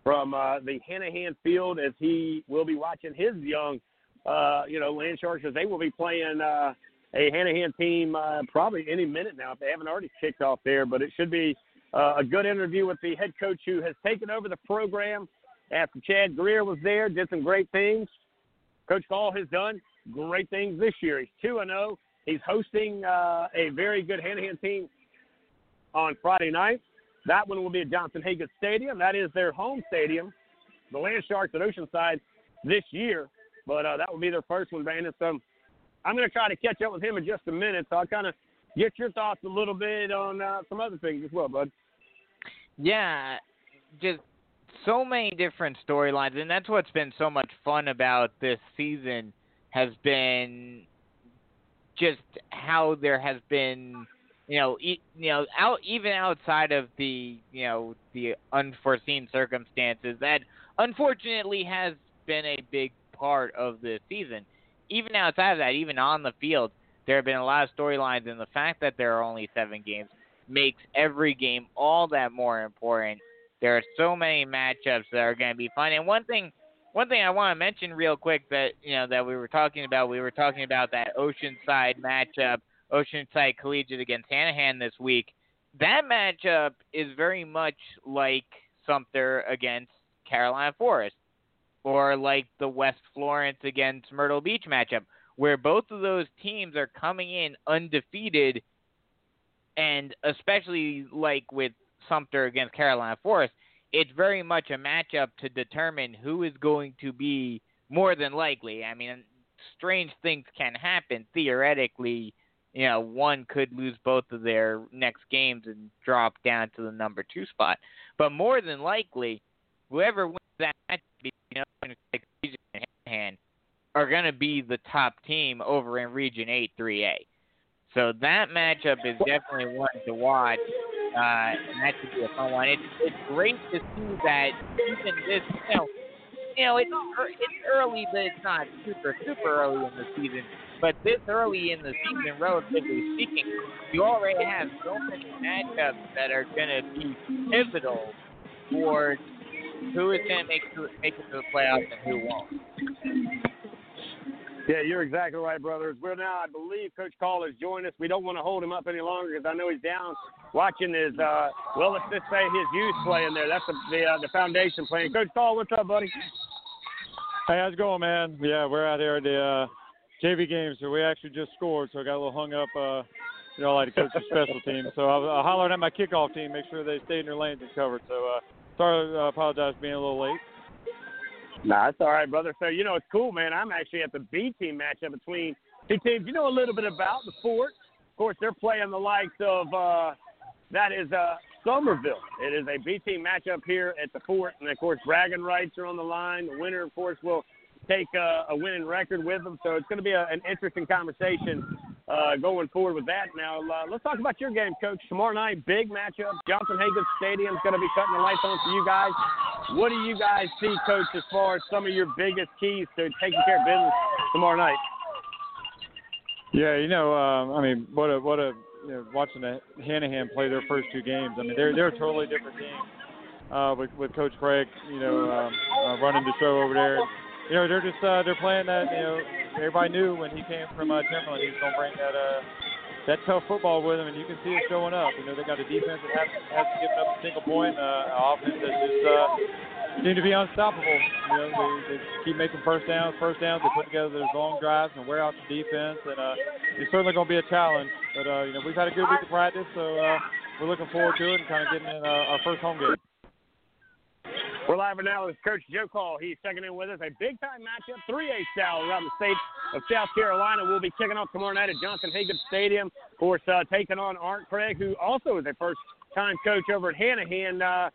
Speaker 2: from uh, the Hanahan Field as he will be watching his young, uh, you know, Land Sharks as they will be playing uh, a Hanahan team uh, probably any minute now if they haven't already kicked off there. But it should be uh, a good interview with the head coach who has taken over the program after Chad Grier was there, did some great things. Coach Call has done great things this year. He's 2 and 0. He's hosting uh, a very good Hanahan team on Friday night. That one will be at Johnson Hagood Stadium. That is their home stadium. The Land Sharks at Oceanside this year, but uh, that will be their first one, Brandon. So I'm going to try to catch up with him in just a minute. So I'll kind of get your thoughts a little bit on uh, some other things as well, bud.
Speaker 3: Yeah, just so many different storylines, and that's what's been so much fun about this season has been just how there has been you know e- you know out even outside of the you know the unforeseen circumstances that unfortunately has been a big part of the season even outside of that even on the field there have been a lot of storylines and the fact that there are only 7 games makes every game all that more important. There are so many matchups that are going to be fun. And one thing one thing I want to mention real quick that you know that we were talking about, we were talking about that Oceanside matchup, Oceanside Collegiate against Hanahan this week. That matchup is very much like Sumter against Carolina Forest, or like the West Florence against Myrtle Beach matchup, where both of those teams are coming in undefeated, and especially like with Sumter against Carolina Forest, it's very much a matchup to determine who is going to be more than likely. I mean, strange things can happen theoretically. You know, one could lose both of their next games and drop down to the number two spot. But more than likely, whoever wins that match, you know, hand, are going to be the top team over in Region 8 3A. So that matchup is definitely one to watch uh, and that should be a fun one. It's it's great to see that even this, you know, you know, it's it's early, but it's not super super early in the season. But this early in the season, relatively speaking, you already have so many matchups that are going to be pivotal for who is going to make make it to the playoffs and who won't.
Speaker 2: Yeah, you're exactly right, brothers. Well, now I believe Coach Call has joined us. We don't want to hold him up any longer because I know he's down watching his, uh, well, let's just say his youth playing there. That's the the, uh, the foundation playing. Coach Call, what's up, buddy?
Speaker 6: Hey, how's it going, man? Yeah, we're out here at the uh, JV game, so we actually just scored, so I got a little hung up. Uh, you know, like the special team, so I, I hollered at my kickoff team, make sure they stayed in their lanes and covered. So, uh, sorry, I uh, apologize for being a little late.
Speaker 2: Nah, it's all right, brother. So you know it's cool, man. I'm actually at the B team matchup between two teams. You know a little bit about the Fort. Of course, they're playing the likes of uh, that is uh, Summerville. It is a B team matchup here at the Fort, and of course, bragging rights are on the line. The winner, of course, will take uh, a winning record with them. So it's going to be a, an interesting conversation uh, going forward with that. Now, uh, let's talk about your game, Coach. Tomorrow night, big matchup. Johnson Hagood is going to be cutting the lights on for you guys. What do you guys see, Coach, as far as some of your biggest keys to taking care of business tomorrow night?
Speaker 6: Yeah, you know, um, I mean, what a what a you know, watching the Hanahan play their first two games. I mean, they're they're a totally different team. Uh, with with Coach Craig, you know, um, uh, running the show over there. You know, they're just uh, they're playing that. You know, everybody knew when he came from uh, Timberland, he was going to bring that uh, that tough football with him, and you can see it showing up. You know, they got a defense that hasn't, hasn't given up a single point, uh, offense that's just uh, seem to be unstoppable. You know, they, they keep making first downs, first downs. They put together those long drives and wear out the defense, and uh, it's certainly going to be a challenge. But uh, you know, we've had a good week of practice, so uh, we're looking forward to it and kind of getting in uh, our first home game.
Speaker 2: We're live right now with Coach Joe Call. He's checking in with us. A big time matchup, 3A style around the state of South Carolina. We'll be kicking off tomorrow night at Johnson Hagood Stadium. Of course, uh, taking on Art Craig, who also is a first time coach over at Hanahan. Uh,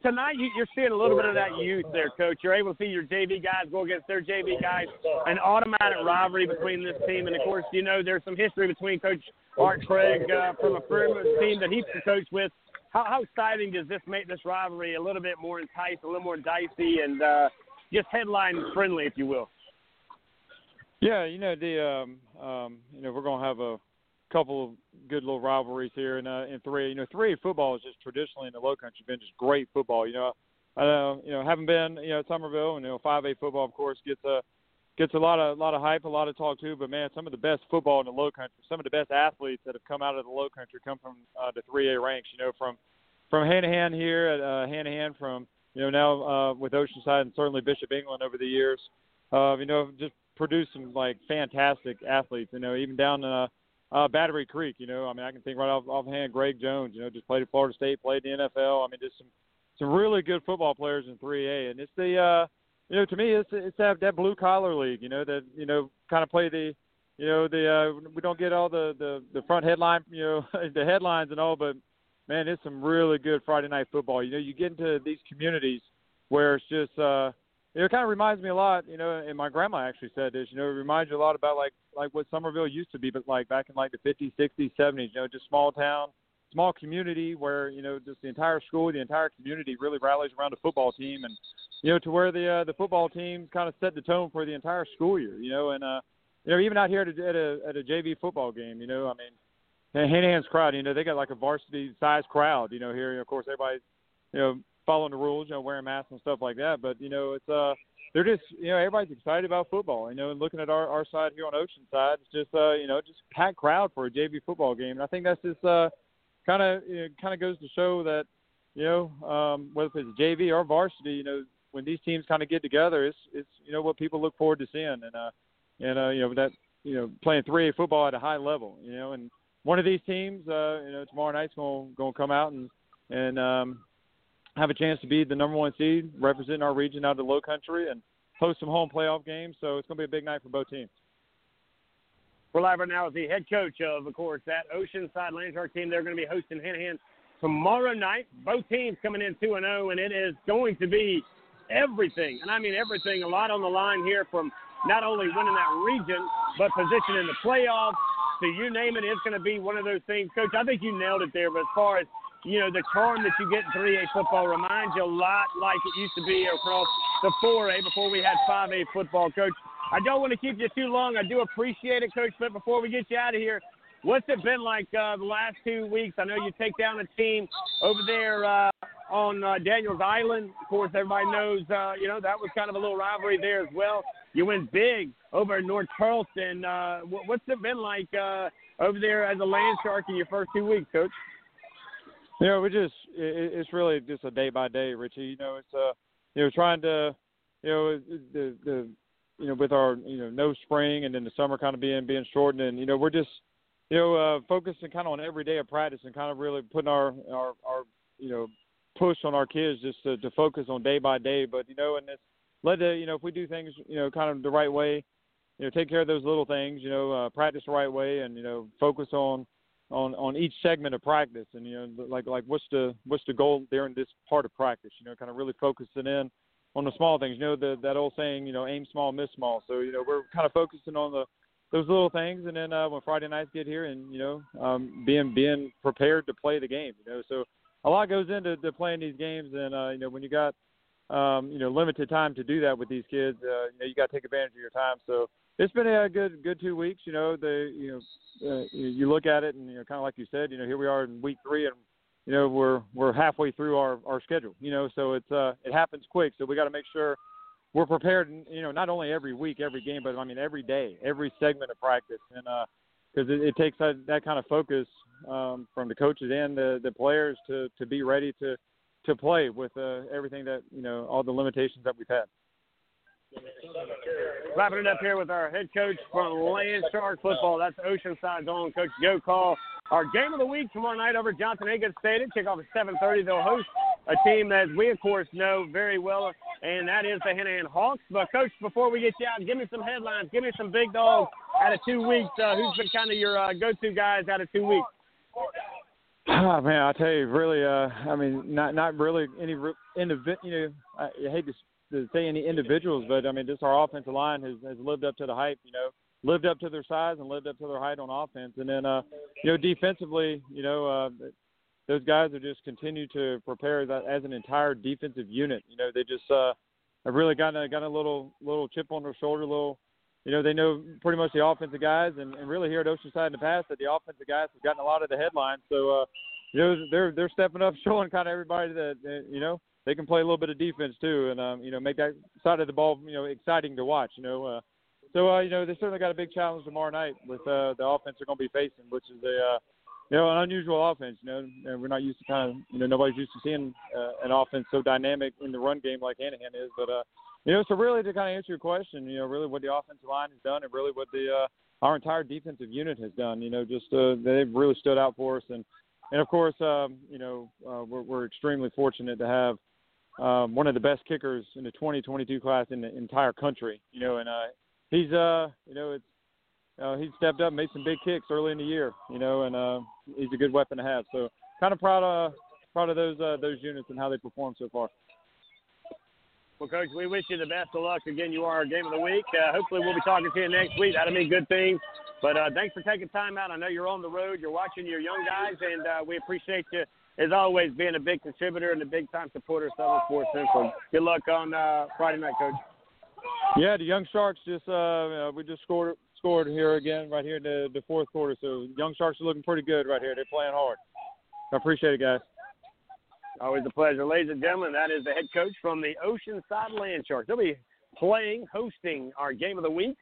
Speaker 2: tonight you, are seeing a little bit of that youth there, Coach. You're able to see your JV guys go against their JV guys, an automatic rivalry between this team, and of course, you know there's some history between Coach Art Craig uh, from a former team that he's coached with. How, how exciting does this make this rivalry a little bit more enticing, a little more dicey, and uh, just headline friendly, if you will?
Speaker 6: Yeah, you know the um, um, you know we're gonna have a couple of good little rivalries here in uh, in three. You know, three football is just traditionally in the Low Country been just great football. You know, I uh, you know haven't been you know at Summerville and you know five A football of course gets a gets a lot of lot of hype, a lot of talk too. But man, some of the best football in the Low Country, some of the best athletes that have come out of the Low Country come from uh, the three A ranks. You know, from from Hanahan here at uh, Hanahan, from you know now uh, with Oceanside and certainly Bishop England over the years. Uh, you know, just produced some like fantastic athletes. You know, even down uh, uh, Battery Creek. You know, I mean, I can think right off offhand. Greg Jones. You know, just played at Florida State, played in the NFL. I mean, just some some really good football players in 3A, and it's the uh, you know to me it's it's that that blue collar league. You know that you know kind of play the you know the uh, we don't get all the the the front headline you know the headlines and all, but man, it's some really good Friday night football. You know, you get into these communities where it's just uh it kind of reminds me a lot, you know, and my grandma actually said this, you know, it reminds you a lot about like like what Summerville used to be, but like back in like the 50s, 60s, 70s, you know, just small town, small community where you know just the entire school, the entire community really rallies around a football team, and you know to where the uh, the football team kind of set the tone for the entire school year, you know, and uh, you know even out here at a, at a at a JV football game, you know, I mean, Hanahan's crowd, you know, they got like a varsity size crowd, you know, here, of course, everybody, you know, following the rules, you know, wearing masks and stuff like that, but you know, it's uh they're just you know everybody's excited about football. You know, and looking at our our side here on Oceanside, it's just uh you know just packed crowd for a JV football game, and I think that's just uh kind of kind of goes to show that you know um, whether it's JV or varsity, you know when these teams kind of get together, it's it's you know what people look forward to seeing, and uh and uh you know that you know playing 3A football at a high level, you know, and one of these teams, uh, you know, tomorrow night's going to come out and and um, have a chance to be the number one seed, representing our region out of the Low Country, and host some home playoff games. So it's to be a big night for both teams.
Speaker 2: We're live right now with the head coach of, of course, that Oceanside Landshark team. They're going to be hosting Hanahan tomorrow night. Both teams coming in 2 0, and it is going to be everything, and I mean everything, a lot on the line here from not only winning that region, but position in the playoffs. So you name it, it's going to be one of those things. Coach, I think you nailed it there. But as far as you know, the charm that you get in 3A football reminds you a lot like it used to be across the 4A before we had 5A football. Coach, I don't want to keep you too long. I do appreciate it, Coach, but before we get you out of here, what's it been like uh, the last two weeks? I know you take down a team over there uh, on uh, Daniels Island. Of course, everybody knows, uh, you know, that was kind of a little rivalry there as well. You went big over in North Charleston. Uh, what's it been like uh, over there as a land shark in your first two weeks, Coach?
Speaker 6: You know, we just it, it's really just a day by day, Richie. You know, it's uh, you know, trying to, you know, the the you know, with our you know no spring and then the summer kind of being being shortened, and you know, we're just you know uh, focusing kind of on every day of practice and kind of really putting our our our you know push on our kids just to, to focus on day by day. But you know, and this let the you know if we do things you know kind of the right way, you know, take care of those little things, you know, uh, practice the right way, and you know, focus on on on each segment of practice and you know like like what's the what's the goal during this part of practice you know kind of really focusing in on the small things. You know the, that old saying you know aim small miss small. So you know we're kind of focusing on the those little things. And then uh when friday nights get here and you know um being being prepared to play the game you know. So a lot goes into to playing these games. And uh you know when you got um you know limited time to do that with these kids uh you know you got to take advantage of your time. So it's been a good good two weeks. You know, the you know uh, you look at it and you know kind of like you said, you know here we are in week three and you know we're we're halfway through our our schedule. You know, so it's uh it happens quick. So we got to make sure we're prepared. You know, not only every week, every game, but I mean every day, every segment of practice, and uh because it, it takes that that kind of focus um, from the coaches and the the players to to be ready to to play with uh, everything that you know all the limitations that we've had.
Speaker 2: Wrapping it up here with our head coach from Land Shark Football. That's Oceanside's own Coach Joe Call. Our game of the week tomorrow night over Johnson Hagood Stadium. Kickoff at 7:30. They'll host a team that we, of course, know very well, and that is the Hanahan Hawks. But, Coach, before we get you out, give me some headlines. Give me some big dogs out of two weeks. Uh, who's been kind of your uh, go-to guys out of two weeks?
Speaker 6: Oh, man, I tell you, really, uh, I mean, not not really any individual. You know, I, I hate to, to say any individuals, but I mean, just our offensive line has has lived up to the hype. You know, lived up to their size and lived up to their height on offense. And then, uh, you know, defensively, you know, uh, those guys have just continued to prepare that as an entire defensive unit. You know, they just uh, have really got a, got a little little chip on their shoulder, little. You know, they know pretty much the offensive guys, and, and really here at Oceanside in the past that the offensive guys have gotten a lot of the headlines. So, uh, you know, they're they're stepping up, showing kind of everybody that, that you know they can play a little bit of defense too, and um, you know make that side of the ball you know exciting to watch. You know, uh, so uh, you know they certainly got a big challenge tomorrow night with uh, the offense they're going to be facing, which is a uh, you know an unusual offense. You know, and we're not used to kind of you know nobody's used to seeing uh, an offense so dynamic in the run game like Hanahan is. But uh, you know, so really to kind of answer your question, you know, really what the offensive line has done, and really what the uh, our entire defensive unit has done. You know, just uh, they've really stood out for us, and and of course, um, you know, uh, we're, we're extremely fortunate to have um, one of the best kickers in the 2022 class in the entire country. You know, and uh, he's uh you know it's uh, he stepped up, made some big kicks early in the year, you know, and uh, he's a good weapon to have. So kind of proud of proud of those uh, those units and how they performed so far.
Speaker 2: Well, Coach, we wish you the best of luck. Again, you are our game of the week. Uh, hopefully, we'll be talking to you next week. That'll mean good things. But uh, thanks for taking time out. I know you're on the road. You're watching your young guys, and uh, we appreciate you as always being a big contributor and a big time supporter of Southern Sports Central. Good luck on uh, Friday night, Coach.
Speaker 6: Yeah, the Young Sharks just uh, we just scored scored here again right here in the, the fourth quarter. So Young Sharks are looking pretty good right here. They're playing hard. I appreciate it, guys.
Speaker 2: Always a pleasure, ladies and gentlemen. That is the head coach from the Oceanside Land Sharks. They'll be playing, hosting our game of the week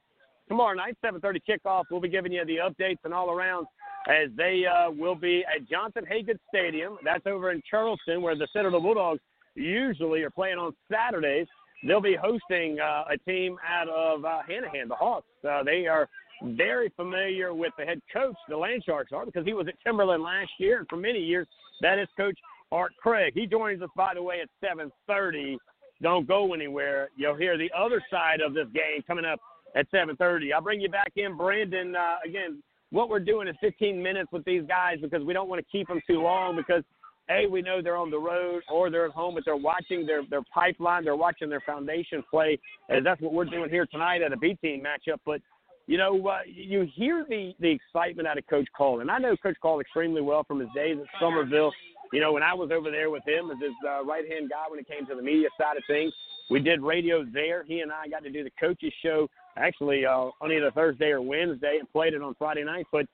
Speaker 2: tomorrow night, 7:30 kickoff. We'll be giving you the updates and all around as they uh, will be at Johnson Hagood Stadium. That's over in Charleston, where the Citadel Bulldogs usually are playing on Saturdays they'll be hosting uh, a team out of uh, Hanahan, the Hawks. Uh, they are very familiar with the head coach, the Land Sharks are, because he was at Timberland last year, and for many years, that is Coach Art Craig. He joins us, by the way, at 7:30. Don't go anywhere. You'll hear the other side of this game coming up at 7:30. I'll bring you back in, Brandon. Uh, again, what we're doing is 15 minutes with these guys because we don't want to keep them too long because a, we know they're on the road or they're at home, but they're watching their their pipeline, they're watching their foundation play, and that's what we're doing here tonight at a B team matchup. But you know, uh, you hear the the excitement out of Coach Call, and I know Coach Call extremely well from his days at Summerville. You know, when I was over there with him as his uh, right hand guy when it came to the media side of things, we did radio there. He and I got to do the coaches show actually uh, on either Thursday or Wednesday and played it on Friday night. But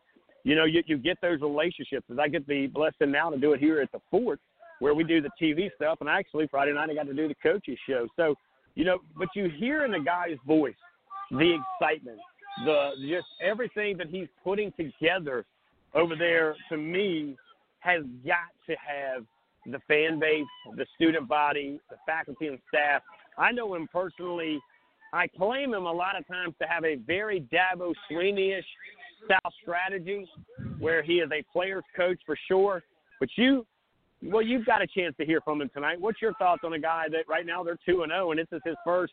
Speaker 2: you know, you, you get those relationships. As I get the blessing now to do it here at the fort, where we do the TV stuff, and actually Friday night I got to do the coaches show. So, you know, but you hear in the guy's voice the excitement, the just everything that he's putting together over there. To me, has got to have the fan base, the student body, the faculty and staff. I know him personally. I claim him a lot of times to have a very Dabo Swinney-ish style Strategies, where he is a player's coach for sure. But you, well, you've got a chance to hear from him tonight. What's your thoughts on a guy that right now they're two and zero, oh, and this is his first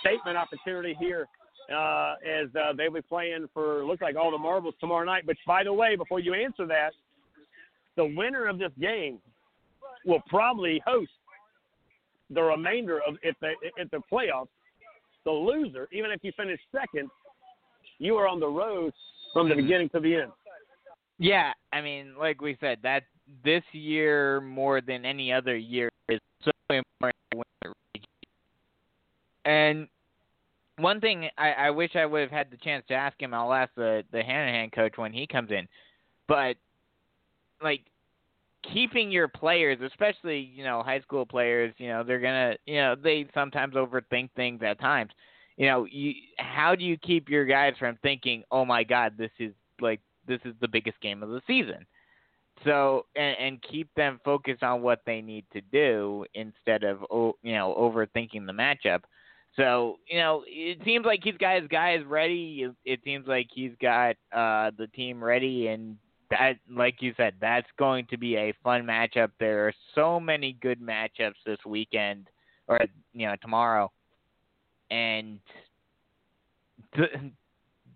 Speaker 2: statement opportunity here uh, as uh, they'll be playing for looks like all the marbles tomorrow night. But by the way, before you answer that, the winner of this game will probably host the remainder of if they if the playoffs. The loser, even if you finish second, you are on the road from the beginning to the end.
Speaker 3: Yeah, I mean, like we said, that this year more than any other year is so important And one thing I, I wish I would have had the chance to ask him, I'll ask the the Hanahan coach when he comes in. But like keeping your players, especially you know high school players, you know they're gonna you know they sometimes overthink things at times you know, you how do you keep your guys from thinking, "Oh my God, this is like this is the biggest game of the season," so and, and keep them focused on what they need to do instead of you know overthinking the matchup. So you know it seems like he's got his guys ready. It, it seems like he's got uh, the team ready, and that, like you said, that's going to be a fun matchup. There are so many good matchups this weekend, or you know tomorrow, and the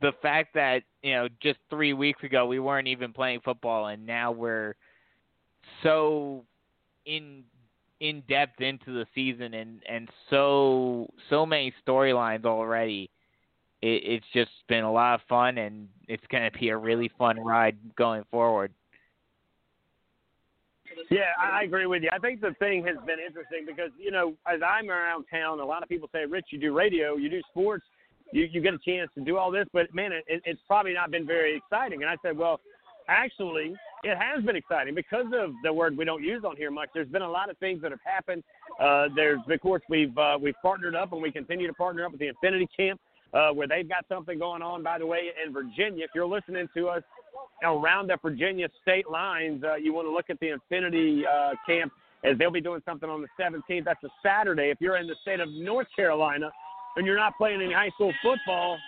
Speaker 3: the fact that you know just three weeks ago we weren't even playing football, and now we're so in in depth into the season and and so so many storylines already. It, it's just been a lot of fun, and it's going to be a really fun ride going forward.
Speaker 2: Yeah, I agree with you. I think the thing has been interesting because you know, as I'm around town, a lot of people say, "Rich, you do radio, you do sports, you you get a chance to do all this," but man, it, it's probably not been very exciting. And I said, well, actually, it has been exciting because of the word we don't use on here much. There's been a lot of things that have happened. Uh, there's, of course, we've uh, we've partnered up and we continue to partner up with the Infinity Camp, uh, where they've got something going on. By the way, in Virginia, if you're listening to us around the Virginia state lines, uh, you want to look at the Infinity uh, Camp as they'll be doing something on the 17th. That's a Saturday. If you're in the state of North Carolina and you're not playing any high school football,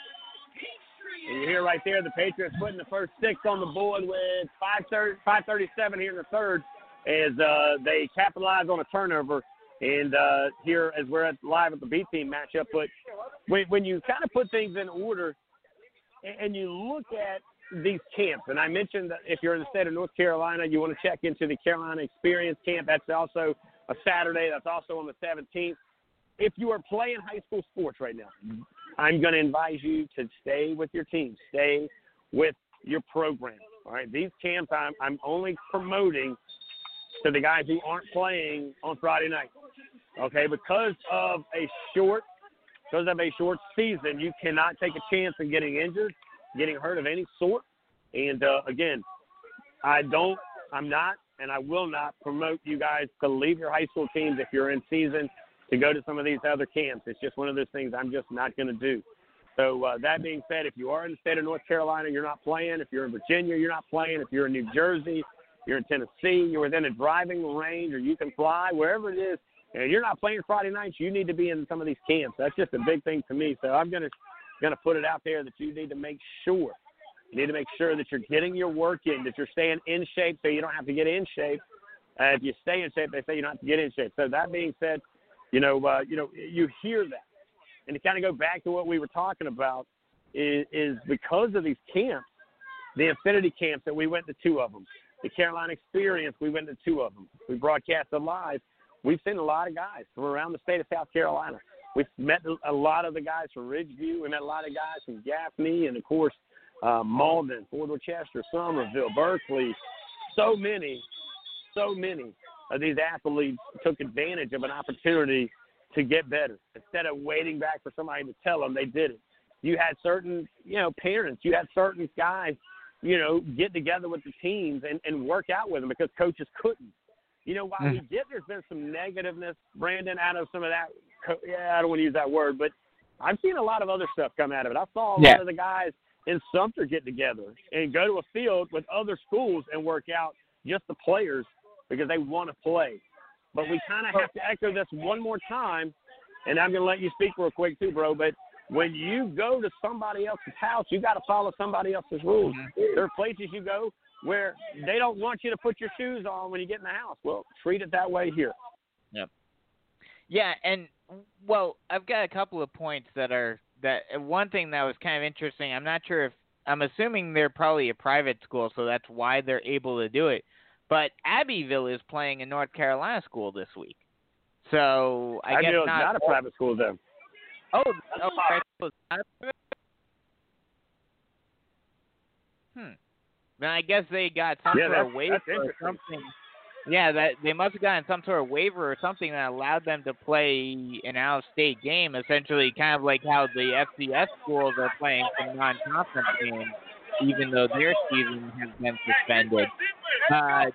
Speaker 2: and you hear right there the Patriots putting the first six on the board with 537 here in the third as uh, they capitalize on a turnover. And uh, here, as we're at, live at the B team matchup, but when, when you kind of put things in order and, you look at these camps, and I mentioned that if you're in the state of North Carolina, you want to check into the Carolina Experience Camp. That's also a Saturday. That's also on the 17th. If you are playing high school sports right now, I'm going to advise you to stay with your team, stay with your program. All right, these camps I'm, I'm only promoting to the guys who aren't playing on Friday night. Okay, because of a short, because of a short season, you cannot take a chance in getting injured, getting hurt of any sort. And uh, again, I don't, I'm not, and I will not promote you guys to leave your high school teams if you're in season to go to some of these other camps. It's just one of those things I'm just not going to do. So uh, that being said, if you are in the state of North Carolina, you're not playing. If you're in Virginia, you're not playing. If you're in New Jersey, you're in Tennessee, you're within a driving range, or you can fly wherever it is, and you're not playing Friday nights. You need to be in some of these camps. That's just a big thing to me. So I'm gonna gonna put it out there that you need to make sure. You need to make sure that you're getting your work in, that you're staying in shape, so you don't have to get in shape. Uh, if you stay in shape, they say you don't have to get in shape. So that being said, you know, uh, you know, you hear that, and to kind of go back to what we were talking about is, is because of these camps, the Infinity camps that we went to two of them, the Carolina Experience, we went to two of them. We broadcasted live. We've seen a lot of guys from around the state of South Carolina. We've met a lot of the guys from Ridgeview. We met a lot of guys from Gaffney, and of course, uh, Malden, Fort Dorchester, Summerville, Berkeley. So many, so many of these athletes took advantage of an opportunity to get better instead of waiting back for somebody to tell them they did it. You had certain, you know, parents. You had certain guys, you know, get together with the teams and, and work out with them because coaches couldn't. You know, while we mm. get there's been some negativeness, Brandon, out of some of that. Co- yeah, I don't want to use that word, but I've seen a lot of other stuff come out of it. I saw a
Speaker 3: Yeah.
Speaker 2: lot of the guys in Sumter get together and go to a field with other schools and work out just the players because they want to play. But we kind of have to echo this one more time, and I'm going to let you speak real quick too, bro. But when you go to somebody else's house, you got to follow somebody else's rules. Mm-hmm. There are places you go where they don't want you to put your shoes on when you get in the house. Well, treat it that way here. Yep.
Speaker 3: Yeah, and well, I've got a couple of points that are that one thing that was kind of interesting. I'm not sure if I'm assuming they're probably a private school, so that's why they're able to do it. But Abbeville is playing a North Carolina school this week, so I guess
Speaker 2: Abbeville's
Speaker 3: not.
Speaker 2: not a private school, though.
Speaker 3: Oh, oh, private school is not a private- Hmm. Then I guess they got some
Speaker 2: Yeah,
Speaker 3: sort of waiver or something. Yeah, that they must have gotten some sort of waiver or something that allowed them to play an out-of-state game. Essentially, kind of like how the FCS schools are playing some non-conference games, even though their season has been suspended. Uh,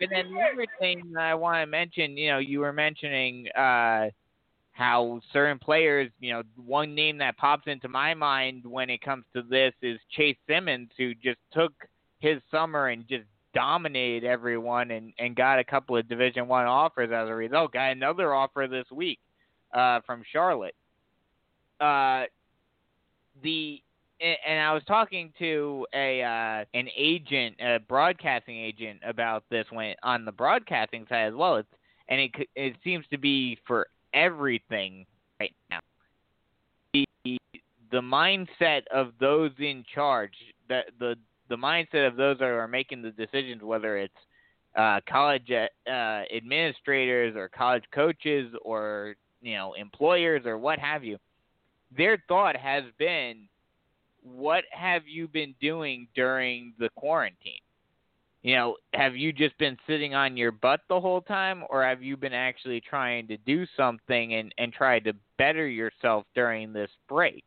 Speaker 3: and then the other thing that I want to mention, you know, you were mentioning uh, how certain players, you know, one name that pops into my mind when it comes to this is Chase Simmons, who just took his summer and just dominated everyone and and got a couple of Division One offers as a result. Got another offer this week uh, from Charlotte. Uh, the and I was talking to a uh, an agent, a broadcasting agent, about this when on the broadcasting side as well. It's and it it seems to be for everything right now. The the mindset of those in charge, that the the mindset of those that are making the decisions, whether it's uh, college uh, administrators or college coaches or you know employers or what have you, their thought has been, what have you been doing during the quarantine? You know, have you just been sitting on your butt the whole time, or have you been actually trying to do something and and try to better yourself during this break?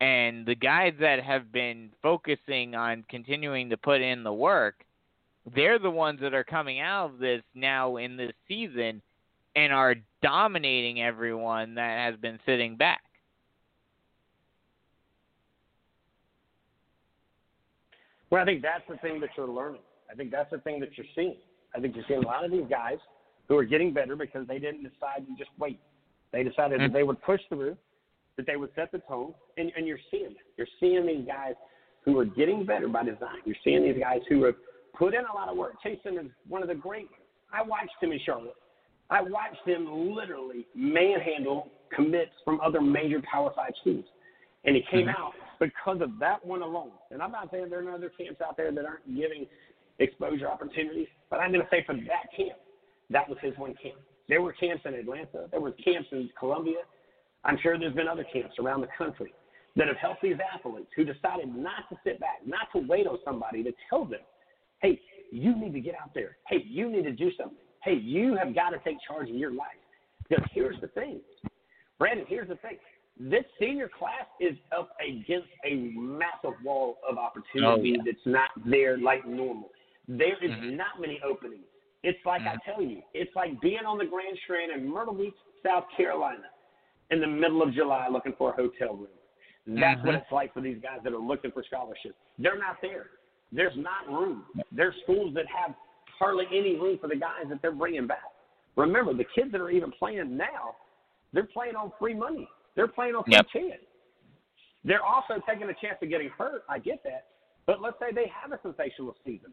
Speaker 3: And the guys that have been focusing on continuing to put in the work, they're the ones that are coming out of this now in this season and are dominating everyone that has been sitting back.
Speaker 2: Well, I think that's the thing that you're learning. I think that's the thing that you're seeing. I think you're seeing a lot of these guys who are getting better because they didn't decide to just wait. They decided mm-hmm. that they would push through that they would set the tone, and, and you're seeing it. You're seeing these guys who are getting better by design. You're seeing these guys who have put in a lot of work. Chasen is one of the great. I watched him in Charlotte. I watched him literally manhandle commits from other major Power Five schools, and he came mm-hmm. out because of that one alone. And I'm not saying there are no other camps out there that aren't giving exposure opportunities, but I'm going to say for that camp, that was his one camp. There were camps in Atlanta. There were camps in Columbia. I'm sure there's been other camps around the country that have helped these athletes who decided not to sit back, not to wait on somebody to tell them, hey, you need to get out there. Hey, you need to do something. Hey, you have got to take charge of your life. Because here's the thing, Brandon, here's the thing. This senior class is up against a massive wall of opportunity oh, yeah. that's not there like normal. There is mm-hmm. not many openings. It's like mm-hmm. I tell you, it's like being on the Grand Strand in Myrtle Beach, South Carolina in the middle of July looking for a hotel room. That's mm-hmm. what it's like for these guys that are looking for scholarships. They're not there. There's not room. There's schools that have hardly any room for the guys that they're bringing back. Remember, the kids that are even playing now, they're playing on free money. They're playing on free yep. chance. They're also taking a chance of getting hurt. I get that. But let's say they have a sensational season.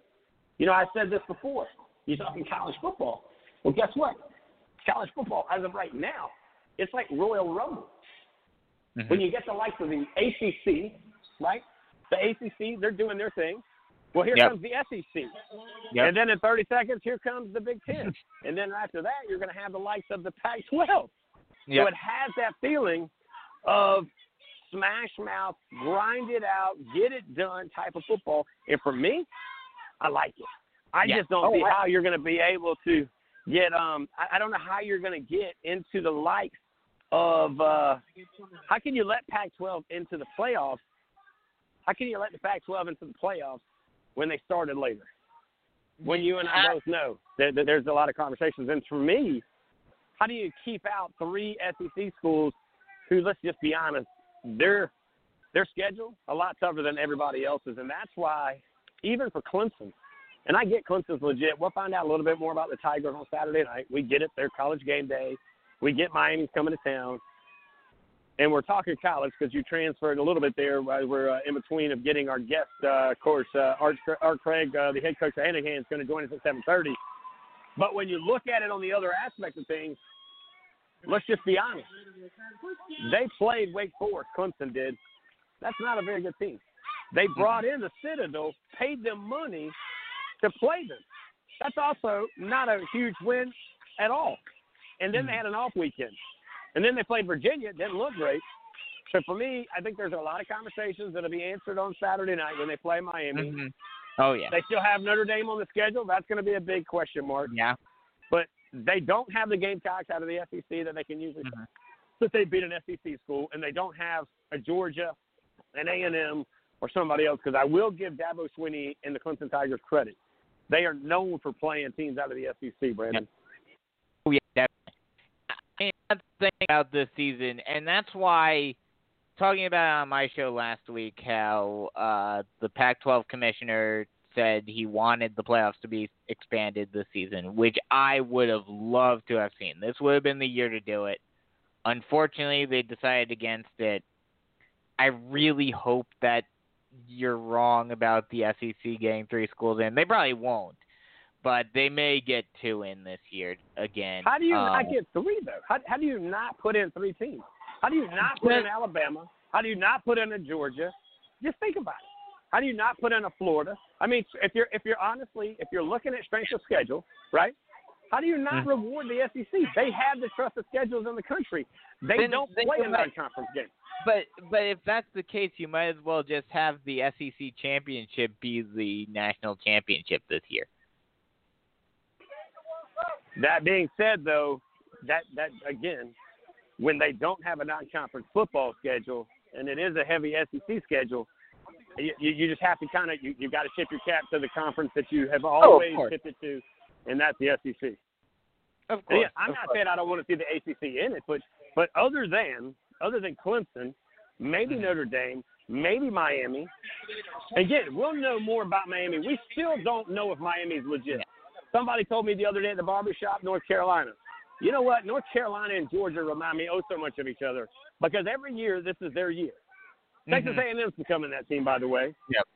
Speaker 2: You know, I said this before. You're talking college football. Well, guess what? College football, as of right now, it's like Royal Rumble. Mm-hmm. When you get the likes of the ACC, right? The ACC, they're doing their thing. Well, here yep. comes the SEC. Yep. And then in 30 seconds, here comes the Big Ten. and then after that, you're going to have the likes of the Pac 12. Yep. So it has that feeling of smash mouth, grind it out, get it done type of football. And for me, I like it. I just don't oh, see wow. how you're going to be able to get. Um, I, I don't know how you're going to get into the likes of uh, how can you let Pac-12 into the playoffs? How can you let the Pac-12 into the playoffs when they started later? When you and I both know that, that there's a lot of conversations, and for me, how do you keep out three SEC schools who, let's just be honest, their their schedule a lot tougher than everybody else's, and that's why even for Clemson, and I get Clemson's legit. We'll find out a little bit more about the Tigers on Saturday night. We get it; they're college game day. We get Miami's coming to town. And we're talking college because you transferred a little bit there. We're uh, in between of getting our guest, uh, of course, uh, Art, Art Craig, uh, the head coach of Hanahan, is going to join us at 7:30. But when you look at it on the other aspect of things, let's just be honest. They played Wake Forest. Clemson did. That's not a very good team. They brought in the Citadel, paid them money to play them. That's also not a huge win at all and then they hmm. had an off weekend, and then they played Virginia. It didn't look great. So for me, I think there's a lot of conversations that'll be answered on Saturday night when they play Miami.
Speaker 3: Mm-hmm. Oh yeah.
Speaker 2: They still have Notre Dame on the schedule. That's going to be a big question mark.
Speaker 3: Yeah.
Speaker 2: But they don't have the Gamecocks out of the SEC that they can usually. Mm-hmm. That they beat an SEC school, and they don't have a Georgia, an A and M, or somebody else. Because I will give Dabo Swinney and the Clemson Tigers credit. They are known for playing teams out of the SEC, Brandon.
Speaker 3: Oh yeah, and that's the thing about this season, and that's why talking about on my show last week how uh, the Pac-12 commissioner said he wanted the playoffs to be expanded this season, which I would have loved to have seen. This would have been the year to do it. Unfortunately, they decided against it. I really hope that you're wrong about the SEC getting three schools in. They probably won't, but they may get two in this year again.
Speaker 2: How do you
Speaker 3: um,
Speaker 2: not get three though? How, how do you not put in three teams? How do you not put in Alabama? How do you not put in a Georgia? Just think about it. How do you not put in a Florida? I mean, if you're if you're honestly if you're looking at strength of schedule, right? How do you not
Speaker 3: Mhm.
Speaker 2: reward the SEC? They have the toughest schedules in the country. They
Speaker 3: Then-
Speaker 2: don't
Speaker 3: then
Speaker 2: play a non-conference game.
Speaker 3: But but if that's the case, you might as well just have the SEC championship be the national championship this year.
Speaker 2: That being said, though, that that again, when they don't have a non-conference football schedule and it is a heavy SEC schedule, you, you just have to kind of you you got to tip your cap to the conference that you have always
Speaker 3: course.
Speaker 2: tipped it to, and that's the SEC.
Speaker 3: Of
Speaker 2: And yeah, I'm not saying I don't want to see the ACC in it, but but other than other than Clemson, maybe
Speaker 3: Mm-hmm.
Speaker 2: Notre Dame, maybe Miami. Again, we'll know more about Miami. We still don't know if Miami's legit. Somebody told me the other day at the barbershop, North Carolina. You know what? North Carolina and Georgia remind me oh so much of each other because every year this is their year. Texas
Speaker 3: Mhm.
Speaker 2: A&M's becoming that team, by the way.
Speaker 3: Yep.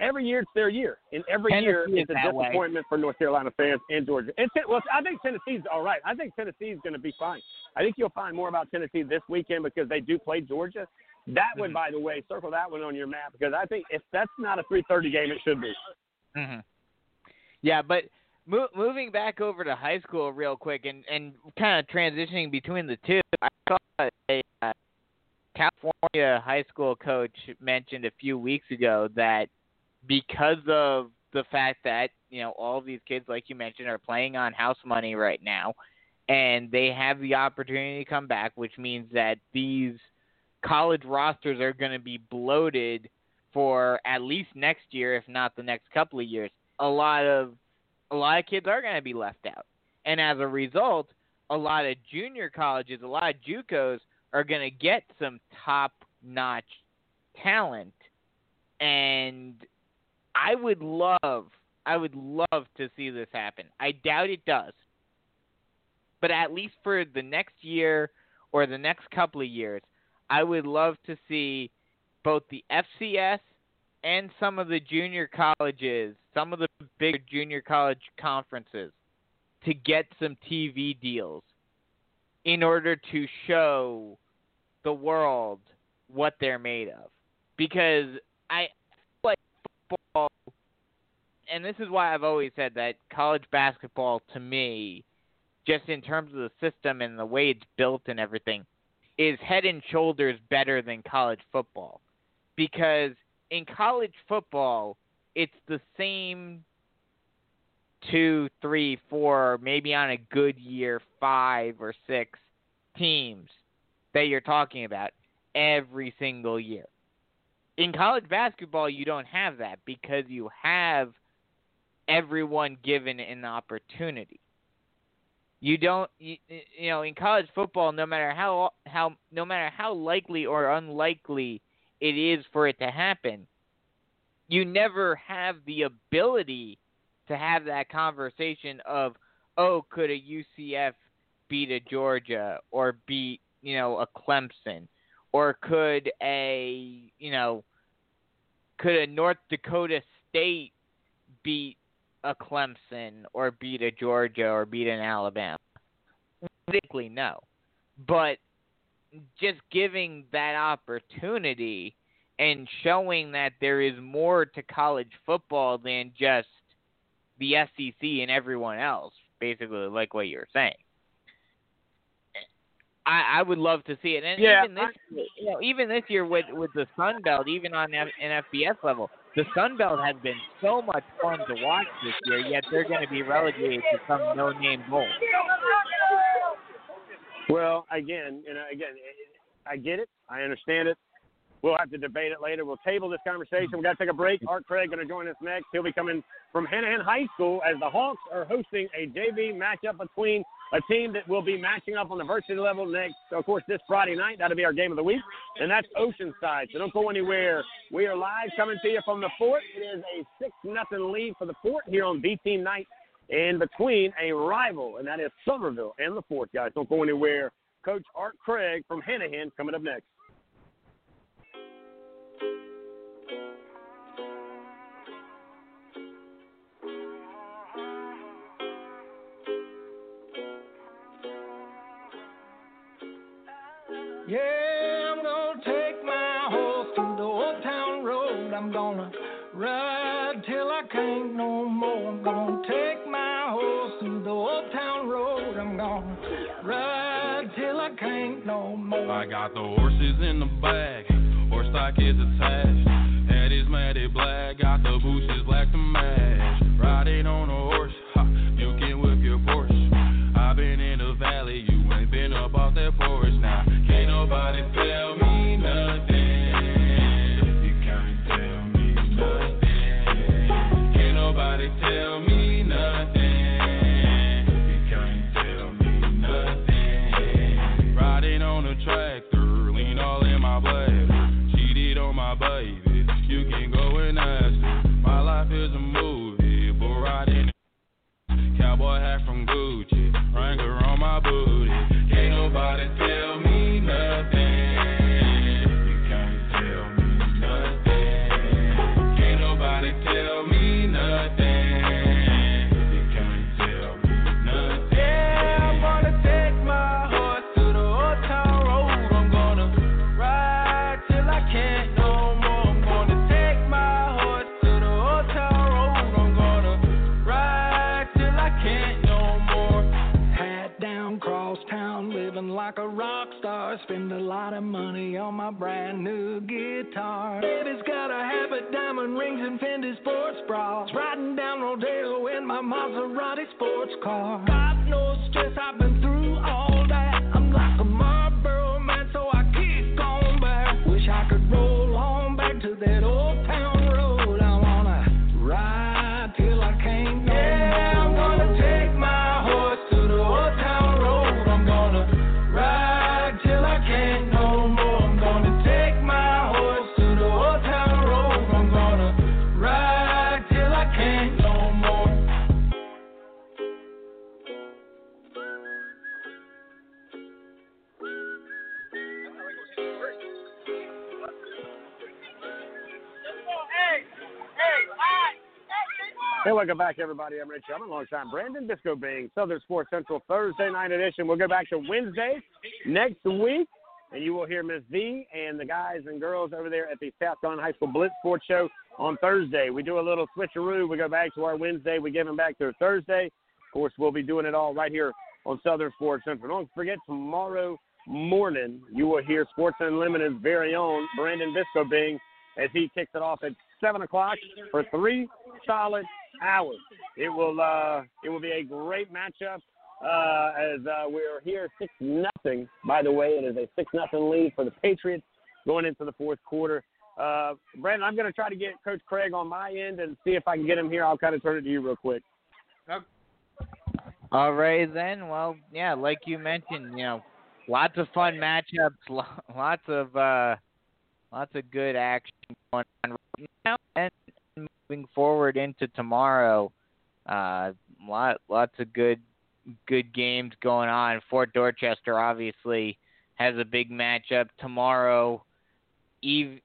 Speaker 2: Every year it's their year, and every year it's a
Speaker 3: that way.
Speaker 2: disappointment for North Carolina fans and Georgia. And well, I think Tennessee's all right. I think Tennessee's going to be fine. I think you'll find more about Tennessee this weekend because they do play Georgia. That one,
Speaker 3: Mhm.
Speaker 2: by the way, circle that one on your map because I think if that's not a 3:30 game, it should be.
Speaker 3: hmm Yeah, but mo- moving back over to high school real quick and and kind of transitioning between the two, I saw a uh, California high school coach mentioned a few weeks ago that because of the fact that you know all these kids, like you mentioned, are playing on house money right now, and they have the opportunity to come back, which means that these college rosters are going to be bloated for at least next year, if not the next couple of years. A lot of a lot of kids are going to be left out, and as a result, a lot of junior colleges, a lot of JUCOs are going to get some top-notch talent, and I would love, I would love to see this happen. I doubt it does, but at least for the next year or the next couple of years, I would love to see both the FCS and some of the junior colleges, some of the bigger junior college conferences, to get some TV deals in order to show the world what they're made of. Because I and this is why I've always said that college basketball to me, just in terms of the system and the way it's built and everything, is head and shoulders better than college football. Because in college football, it's the same two, three, four, maybe on a good year, five or six teams that you're talking about every single year. In college basketball, you don't have that because you have everyone given an opportunity. You don't, you, you know, in college football, no matter how how no matter how likely or unlikely it is for it to happen, you never have the ability to have that conversation of, oh, could a UCF beat a Georgia or beat, you know, a Clemson? Or could a, you know, could a North Dakota State beat a Clemson or beat a Georgia or beat an Alabama? Basically, no. But just giving that opportunity and showing that there is more to college football than just the SEC and everyone else, basically, like what you were saying. I, I would love to see it, and
Speaker 2: Yeah,
Speaker 3: even this, you know, even this year with with the Sun Belt, even on F, an FBS level, the Sun Belt has been so much fun to watch this year. Yet they're going to be relegated to some no-name bowl.
Speaker 2: Well, again, know, again, I get it. I understand it. We'll have to debate it later. We'll table this conversation. We've got to take a break. Art Craig going to join us next. He'll be coming from Hanahan High School as the Hawks are hosting a JV matchup between a team that will be matching up on the varsity level next, of course, this Friday night. That'll be our game of the week, and that's Oceanside. So don't go anywhere. We are live coming to you from the fort. It is a 6 nothing lead for the fort here on B Team Night in between a rival, and that is Summerville and the fort, guys. Don't go anywhere. Coach Art Craig from Hanahan coming up next.
Speaker 5: Yeah, I'm gonna take my horse to the old town road. I'm gonna ride till I can't no more. I'm gonna take my horse to the old town road. I'm gonna ride till I can't no more.
Speaker 7: I got the horses in the bag, horse stock is attached. Head is matted black, got the bushes black to match. Riding on a horse, ha, you can whip your Porsche. I've been in the valley, you ain't been up off that porch nobody tell
Speaker 5: guitar. Baby's got a habit, diamond rings, and Fendi sports bras. Riding down Rodeo in my Maserati sports car. Got no
Speaker 2: Hey, welcome back, everybody. I'm Rich I'm Sherman, alongside Brandon Bisco Bing, Southern Sports Central Thursday night edition. We'll go back to Wednesday next week, and you will hear Miss V and the guys and girls over there at the South Carolina High School Blitz Sports Show on Thursday. We do a little switcheroo. We go back to our Wednesday. We give them back to Thursday. Of course, we'll be doing it all right here on Southern Sports Central. Don't forget, tomorrow morning, you will hear Sports Unlimited's very own Brandon Bisco Bing as he kicks it off at 7 o'clock for three solid hours. It will uh, it will be a great matchup uh, as uh, we're here six nothing. By the way, it is a six nothing lead for the Patriots going into the fourth quarter. Uh, Brandon, I'm going to try to get Coach Craig on my end and see if I can get him here. I'll kind of turn it to you real quick.
Speaker 3: All right then. Well, yeah, like you mentioned, you know, lots of fun matchups, lots of uh, lots of good action going on right now, and moving forward into tomorrow, uh, lot lots of good good games going on. Fort Dorchester obviously has a big matchup tomorrow. Eve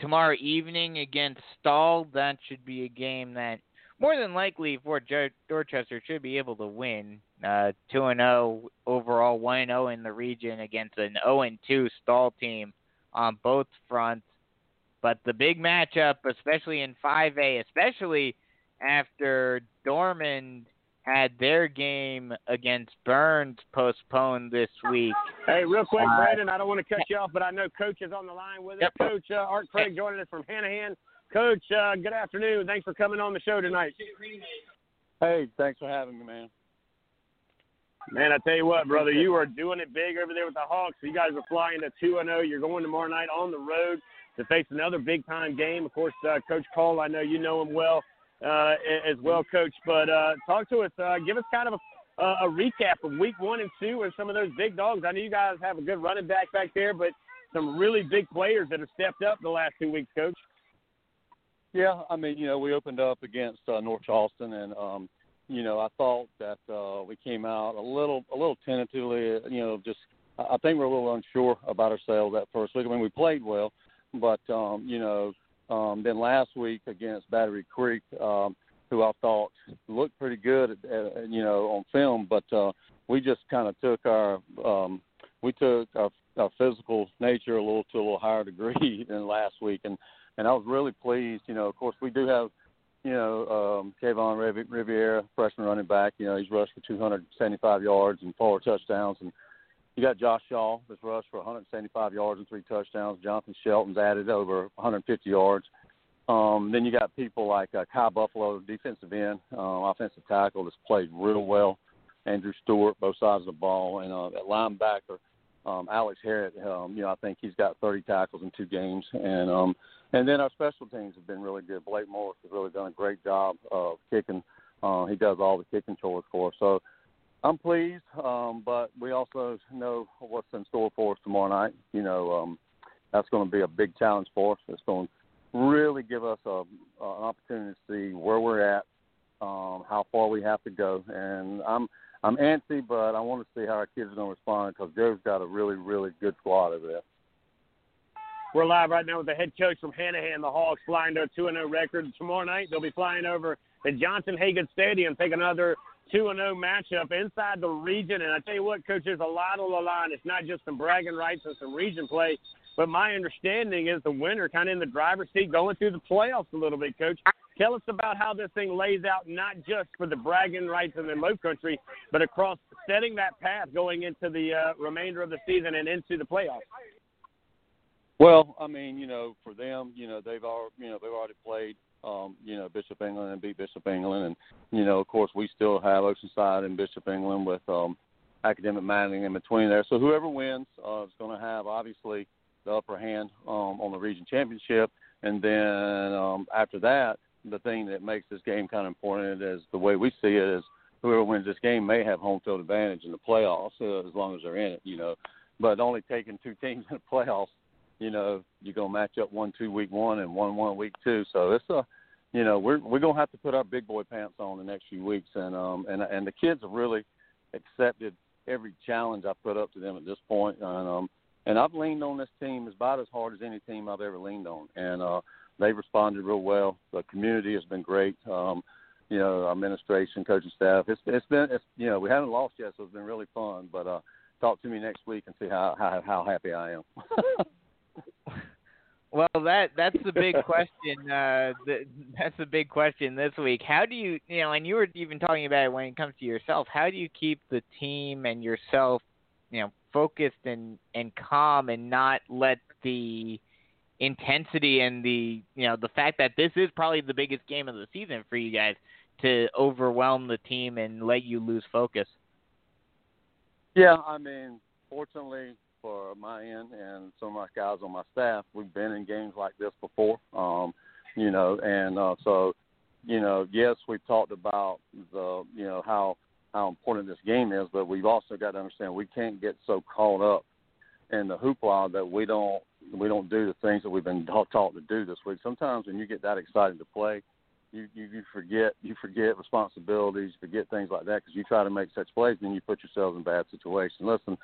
Speaker 3: tomorrow evening against Stall. That should be a game that more than likely Fort Dorchester should be able to win. Uh, two and zero overall, one and zero in the region against an zero and two Stall team on both fronts. But the big matchup, especially in 5A, especially after Dorman had their game against Byrnes postponed this week.
Speaker 2: Hey, real quick,
Speaker 3: Uh,
Speaker 2: Brandon, I don't want to cut you off, but I know Coach is on the line with us.
Speaker 3: Yep.
Speaker 2: Coach uh, Art Craig joining us from Hanahan. Coach, uh, good afternoon. Thanks for coming on the show tonight.
Speaker 8: Hey, thanks for having me, man.
Speaker 2: Man, I tell you what, brother, you are doing it big over there with the Hawks. You guys are flying to two and zero. You're going tomorrow night on the road to face another big time game. Of course, uh, Coach Cole, I know you know him well uh, as well, Coach. But uh, talk to us. Uh, give us kind of a, a recap of Week One and Two and some of those big dogs. I know you guys have a good running back back there, but some really big players that have stepped up the last two weeks, Coach.
Speaker 8: Yeah, I mean, you know, we opened up against uh, North Charleston, and um, you know, I thought that uh, we came out a little, a little tentatively. You know, just I think we're a little unsure about ourselves that first week. I mean, we played well, but um, you know, um, then last week against Battery Creek, um, who I thought looked pretty good, at, at, you know, on film, but uh, we just kind of took our, um, we took our, our physical nature a little to a little higher degree than last week, and and I was really pleased. You know, of course, we do have you know, um, Kayvon Riviera, freshman running back. You know, he's rushed for 275 yards and four touchdowns. And you got Josh Shaw, that's rushed for 175 yards and three touchdowns. Jonathan Shelton's added over 150 yards. Um, then you got people like uh, Kyle Buffalo, defensive end, uh, offensive tackle, that's played real well. Andrew Stewart, both sides of the ball, and uh, at linebacker, um, Alex Harrod. Um, you know, I think he's got 30 tackles in two games, and um, and then our special teams have been really good. Blake Morris has really done a great job of kicking. Uh, he does all the kicking chores for us. So I'm pleased, um, but we also know what's in store for us tomorrow night. You know, um, that's going to be a big challenge for us. It's going to really give us a, an opportunity to see where we're at, um, how far we have to go, and I'm I'm antsy, but I want to see how our kids are going to respond because Joe's got a really really good squad over there.
Speaker 2: We're live right now with the head coach from Hanahan, the Hawks, flying to a 2 0 record. Tomorrow night, they'll be flying over the Johnson Hagood Stadium, take another 2 0 matchup inside the region. And I tell you what, coach, there's a lot on the line. It's not just some bragging rights and some region play, but my understanding is the winner kind of in the driver's seat going through the playoffs a little bit, coach. Tell us about how this thing lays out, not just for the bragging rights in the low country, but across setting that path going into the uh, remainder of the season and into the playoffs.
Speaker 8: Well, I mean, you know, for them, you know, they've already, you know, they've already played, um, you know, Bishop England and beat Bishop England, and you know, of course, we still have Oceanside and Bishop England with um, Academic Magnet in between there. So whoever wins uh, is going to have obviously the upper hand um, on the region championship, and then um, after that, the thing that makes this game kind of important is the way we see it is whoever wins this game may have home field advantage in the playoffs uh, as long as they're in it, you know. But only taking two teams in the playoffs you know, you're gonna match up one two week one and one one week two. So it's a you know, we're we're gonna have to put our big boy pants on the next few weeks and um and and the kids have really accepted every challenge I put up to them at this point and um and I've leaned on this team about as hard as any team I've ever leaned on and uh they've responded real well. The community has been great. Um you know, administration, coaching staff. It's it's been it's you know, we haven't lost yet so it's been really fun. But uh talk to me next week and see how how how happy I am.
Speaker 3: Well, that that's the big question. Uh, the, that's the big question this week. How do you, you know, and you were even talking about it when it comes to yourself. How do you keep the team and yourself, you know, focused and and calm, and not let the intensity and the, you know, the fact that this is probably the biggest game of the season for you guys to overwhelm the team and let you lose focus?
Speaker 8: Yeah, I mean, fortunately, for my end and some of my guys on my staff, we've been in games like this before. Um, you know, and uh, so, you know, yes, we've talked about the, you know, how how important this game is, but we've also got to understand we can't get so caught up in the hoopla that we don't we don't do the things that we've been taught, to do this week. Sometimes when you get that excited to play, you you, you forget you forget responsibilities, forget things like that because you try to make such plays, and then you put yourself in bad situations. Listen,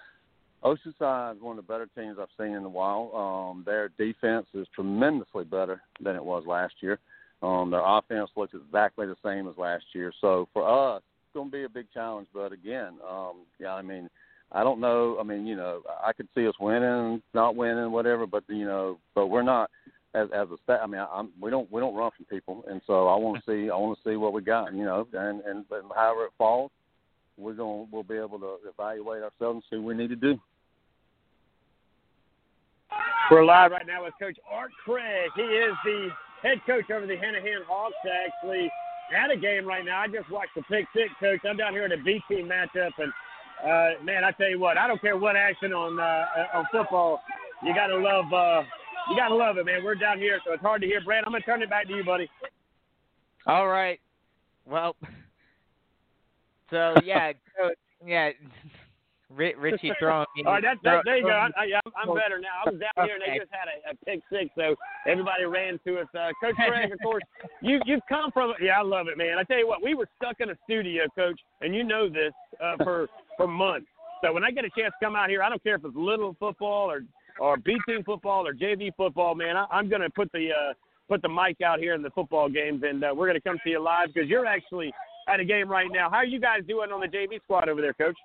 Speaker 8: Oceanside is one of the better teams I've seen in a while. Um, their defense is tremendously better than it was last year. Um, their offense looks exactly the same as last year. So for us, going to be a big challenge. But again, um, yeah, I mean, I don't know. I mean, you know, I could see us winning, not winning, whatever. But you know, but we're not as as a staff. I mean, I'm, we don't we don't run from people, and so I want to see I want to see what we got. You know, and and, and however it falls, we're going we'll be able to evaluate ourselves and see what we need to do.
Speaker 2: We're live right now with Coach Art Craig. He is the head coach over the Hanahan Hawks. Actually, at a game right now. I just watched the pick six, Coach. I'm down here at a B team matchup, and uh, man, I tell you what, I don't care what action on uh, on football. You got to love uh, You gotta love it, man. We're down here, so it's hard to hear. Brand, I'm gonna turn it back to you, buddy.
Speaker 3: All right. Well, so yeah, so, yeah. Ri- Richie throwing.
Speaker 2: All right, that's, that, there you go. I, I'm better now. I was down here and they just had a, a pick six, so everybody ran to us. Uh, Coach Craig, of course, you you've come from. Yeah, I love it, man. I tell you what, we were stuck in a studio, Coach, and you know this uh, for for months. So when I get a chance to come out here, I don't care if it's little football or or B team football or JV football, man. I, I'm going to put the uh, put the mic out here in the football games, and uh, we're going to come to you live because you're actually at a game right now. How are you guys doing on the JV squad over there, Coach?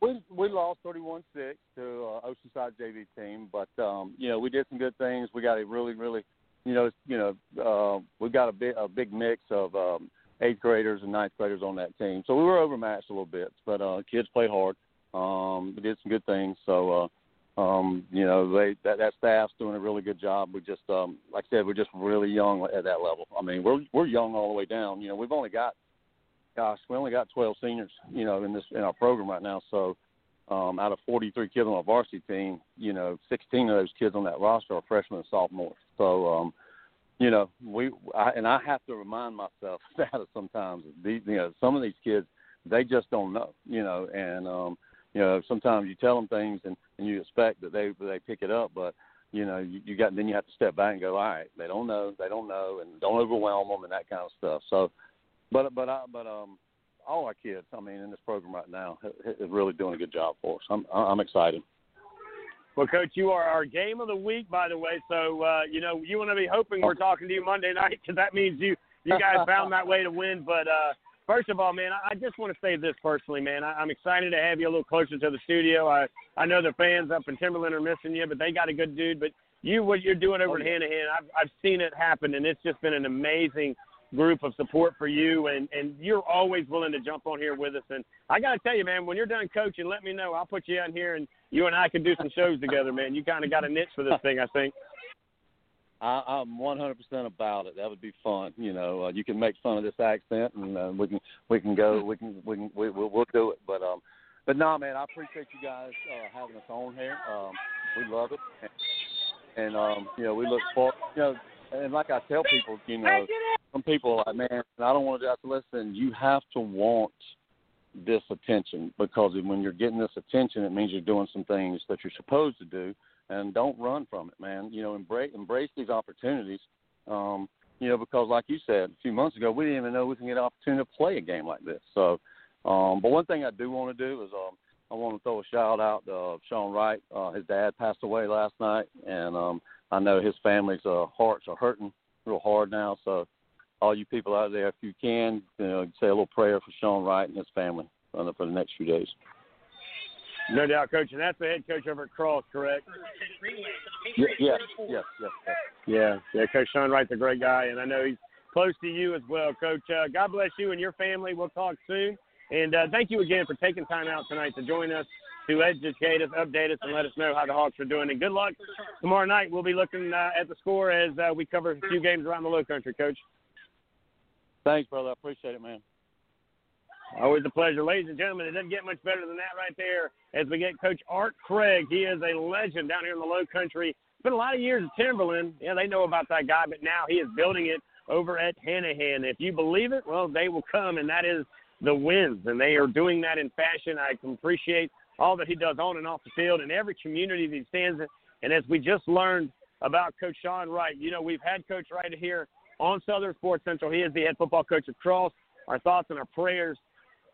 Speaker 8: We we lost 31-6 to uh, Oceanside JV team, but um, you know we did some good things. We got a really really, you know you know uh, we got a big a big mix of um, eighth graders and ninth graders on that team, so we were overmatched a little bit, but uh, kids played hard. Um, we did some good things, so. Uh, um, you know, they that, that staff's doing a really good job. We just, um, like I said, we're just really young at that level. I mean, we're we're young all the way down. You know, we've only got gosh, we only got 12 seniors, you know, in this in our program right now. So, um, out of 43 kids on our varsity team, you know, 16 of those kids on that roster are freshmen and sophomores. So, um, you know, we I, and I have to remind myself that sometimes. These, you know, some of these kids, they just don't know, you know, and um, you know, sometimes you tell them things and, and you expect that they they pick it up, but you know, you, you got then you have to step back and go, all right, they don't know, they don't know, and don't overwhelm them and that kind of stuff. So, but but I, but um, all our kids, I mean, in this program right now, is really doing a good job for us. I'm I'm excited.
Speaker 2: Well, Coach, you are our game of the week, by the way. So, uh, you know, you want to be hoping we're talking to you Monday night because that means you you guys found that way to win. But uh, first of all, man, I, I just want to say this personally, man. I, I'm excited to have you a little closer to the studio. I I know the fans up in Timberland are missing you, but they got a good dude. But you, what you're doing over
Speaker 8: Oh,
Speaker 2: at. Hanahan, I've I've seen it happen, and it's just been an amazing group of support for you and and you're always willing to jump on here with us and I got to tell you man when you're done coaching let me know I'll put you in here and you and I can do some shows together man you kind of got a niche for this thing I think
Speaker 8: I, I'm 100% about it. That would be fun. You know, uh, you can make fun of this accent, and uh, we can we can go we can we can we, we'll, we'll do it. But um, but no, man, I appreciate you guys uh, having us on here. Um, we love it, and, and um, you know, we look forward. You know, and like I tell people, you know, some people are like, man, I don't want to just listen. You have to want this attention because when you're getting this attention, it means you're doing some things that you're supposed to do, and don't run from it, man. You know, embrace embrace these opportunities. Um, you know, because like you said a few months ago, we didn't even know we can get an opportunity to play a game like this. So, um, but one thing I do want to do is um, I want to throw a shout out to uh, Sean Wright. Uh, his dad passed away last night, and um, I know his family's uh, hearts are hurting real hard now. So, all you people out there, if you can, you know, say a little prayer for Sean Wright and his family for the next few days.
Speaker 2: no doubt coach and that's the head coach over at Cross correct
Speaker 8: Yeah, yes, yes, yes, yes.
Speaker 2: Yeah, yeah. Coach Sean Wright's a great guy, and I know he's close to you as well, Coach. Uh, God bless you and your family. We'll talk soon, and uh, thank you again for taking time out tonight to join us, to educate us, update us, and let us know how the Hawks are doing. And good luck tomorrow night. We'll be looking uh, at the score as uh, we cover a few games around the Low Country, Coach.
Speaker 8: Thanks, brother. I appreciate it, man.
Speaker 2: Always a pleasure. Ladies and gentlemen, it doesn't get much better than that right there as we get Coach Art Craig. He is a legend down here in the low country. Spent a lot of years at Timberland. Yeah, they know about that guy, but now he is building it over at Hanahan. If you believe it, well, they will come, and that is the wins. And they are doing that in fashion. I appreciate all that he does on and off the field in every community that he stands in. And as we just learned about Coach Sean Wright, you know, we've had Coach Wright here on Southern Sports Central. He is the head football coach of Cross. Our thoughts and our prayers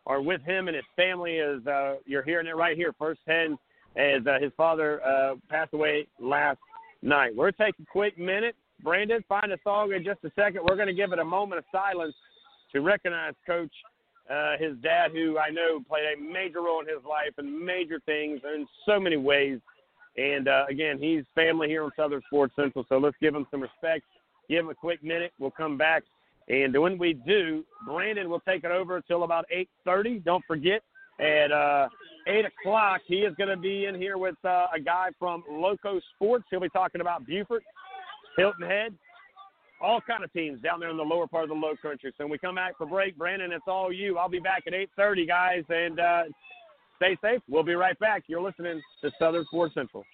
Speaker 2: are with him and his family as uh, you're hearing it right here firsthand as uh, his father uh, passed away last night. We're taking a quick minute. Brandon, find a song in just a second. We're going to give it a moment of silence to recognize Coach, uh, his dad, who I know played a major role in his life and major things in so many ways. And uh, again, he's family here on Southern Sports Central, so let's give him some respect. Give him a quick minute. We'll come back and when we do, Brandon will take it over until about 8.30. Don't forget, at uh, 8 o'clock, he is going to be in here with uh, a guy from Lowco Sports. He'll be talking about Beaufort, Hilton Head, all kind of teams down there in the lower part of the low country. So when we come back for break, Brandon, it's all you. I'll be back at 8.30, guys, and uh, stay safe. We'll be right back. You're listening to Southern Sports Central.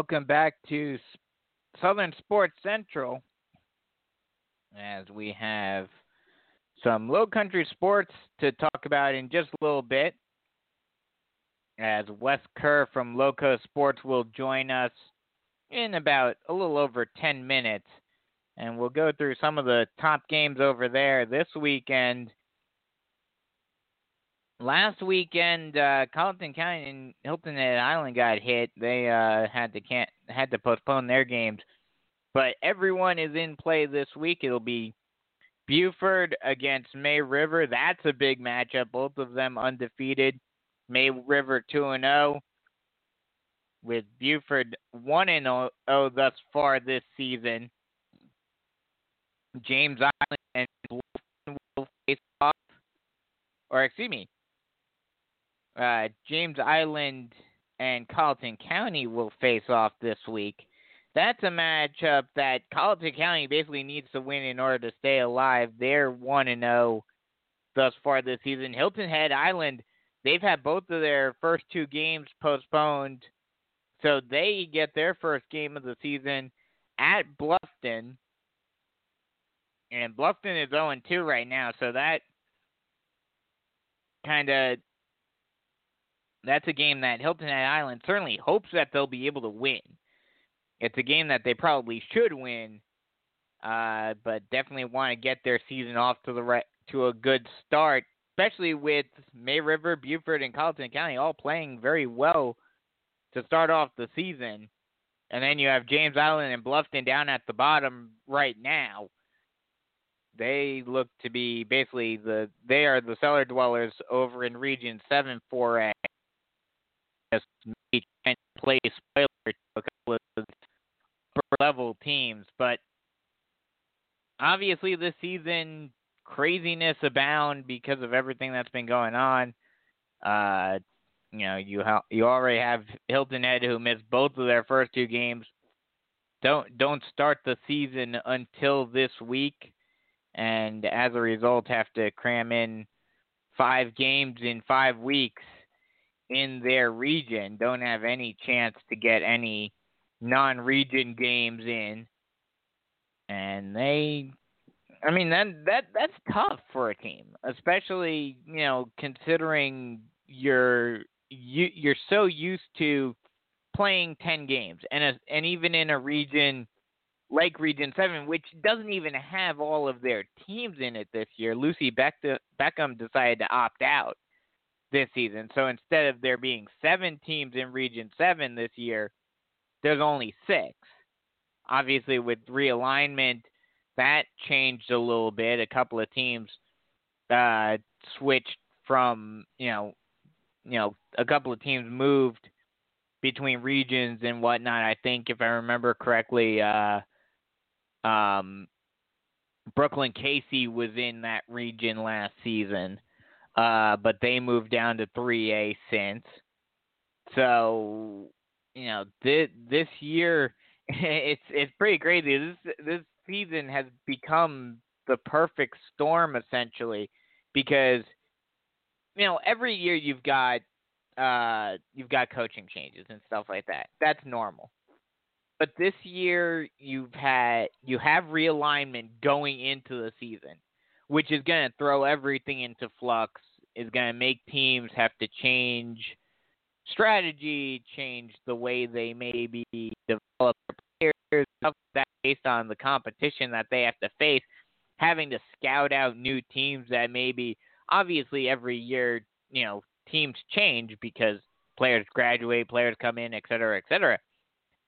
Speaker 3: Welcome back to Southern Sports Central as we have some low country sports to talk about in just a little bit. As Wes Kerr from Lowco Sports will join us in about a little over 10 minutes. And we'll go through some of the top games over there this weekend. Last weekend, uh, County and Hilton Head Island got hit. They uh, had to can't had to postpone their games, but everyone is in play this week. It'll be Beaufort against May River. That's a big matchup. Both of them undefeated. May River two and zero, with Beaufort one and zero thus far this season. James Island and Bluffton will face off, or excuse me, uh, James Island and Colleton County will face off this week. That's a matchup that Colleton County basically needs to win in order to stay alive. They're one and zero thus far this season. Hilton Head Island, they've had both of their first two games postponed, so they get their first game of the season at Bluffton. And Bluffton is 0 2 right now, so that kind of that's a game that Hilton Head Island certainly hopes that they'll be able to win. It's a game that they probably should win, uh, but definitely want to get their season off to the right to a good start, especially with May River, Beaufort, and Colleton County all playing very well to start off the season. And then you have James Island and Bluffton down at the bottom right now. They look to be basically the they are the cellar dwellers over in Region Seven 4A maybe trying to play spoiler to a couple of level teams. But obviously, this season craziness abound because of everything that's been going on. Uh, you know, you ha- you already have Hilton Head who missed both of their first two games. Don't don't start the season until this week, and as a result, have to cram in five games in five weeks in their region don't have any chance to get any non-region games in, and they, I mean that that that's tough for a team, especially you know considering you're you you're so used to playing ten games, and a, and even in a region like Region Seven, which doesn't even have all of their teams in it this year. Lucy Beckham decided to opt out this season. So instead of there being seven teams in Region 7 this year, there's only six. Obviously, with realignment, that changed a little bit. A couple of teams uh, switched from, you know, you know, a couple of teams moved between regions and whatnot. I think, if I remember correctly, uh, um, Brookland-Cayce was in that region last season uh, but they moved down to 3A since. So, you know, this this year it's it's pretty crazy. This this season has become the perfect storm essentially because you know every year you've got uh you've got coaching changes and stuff like that. That's normal. But this year you've had you have realignment going into the season which is going to throw everything into flux, is going to make teams have to change strategy, change the way they maybe develop their players, stuff like that based on the competition that they have to face, having to scout out new teams that maybe obviously every year, you know, teams change because players graduate, players come in, et cetera, et cetera.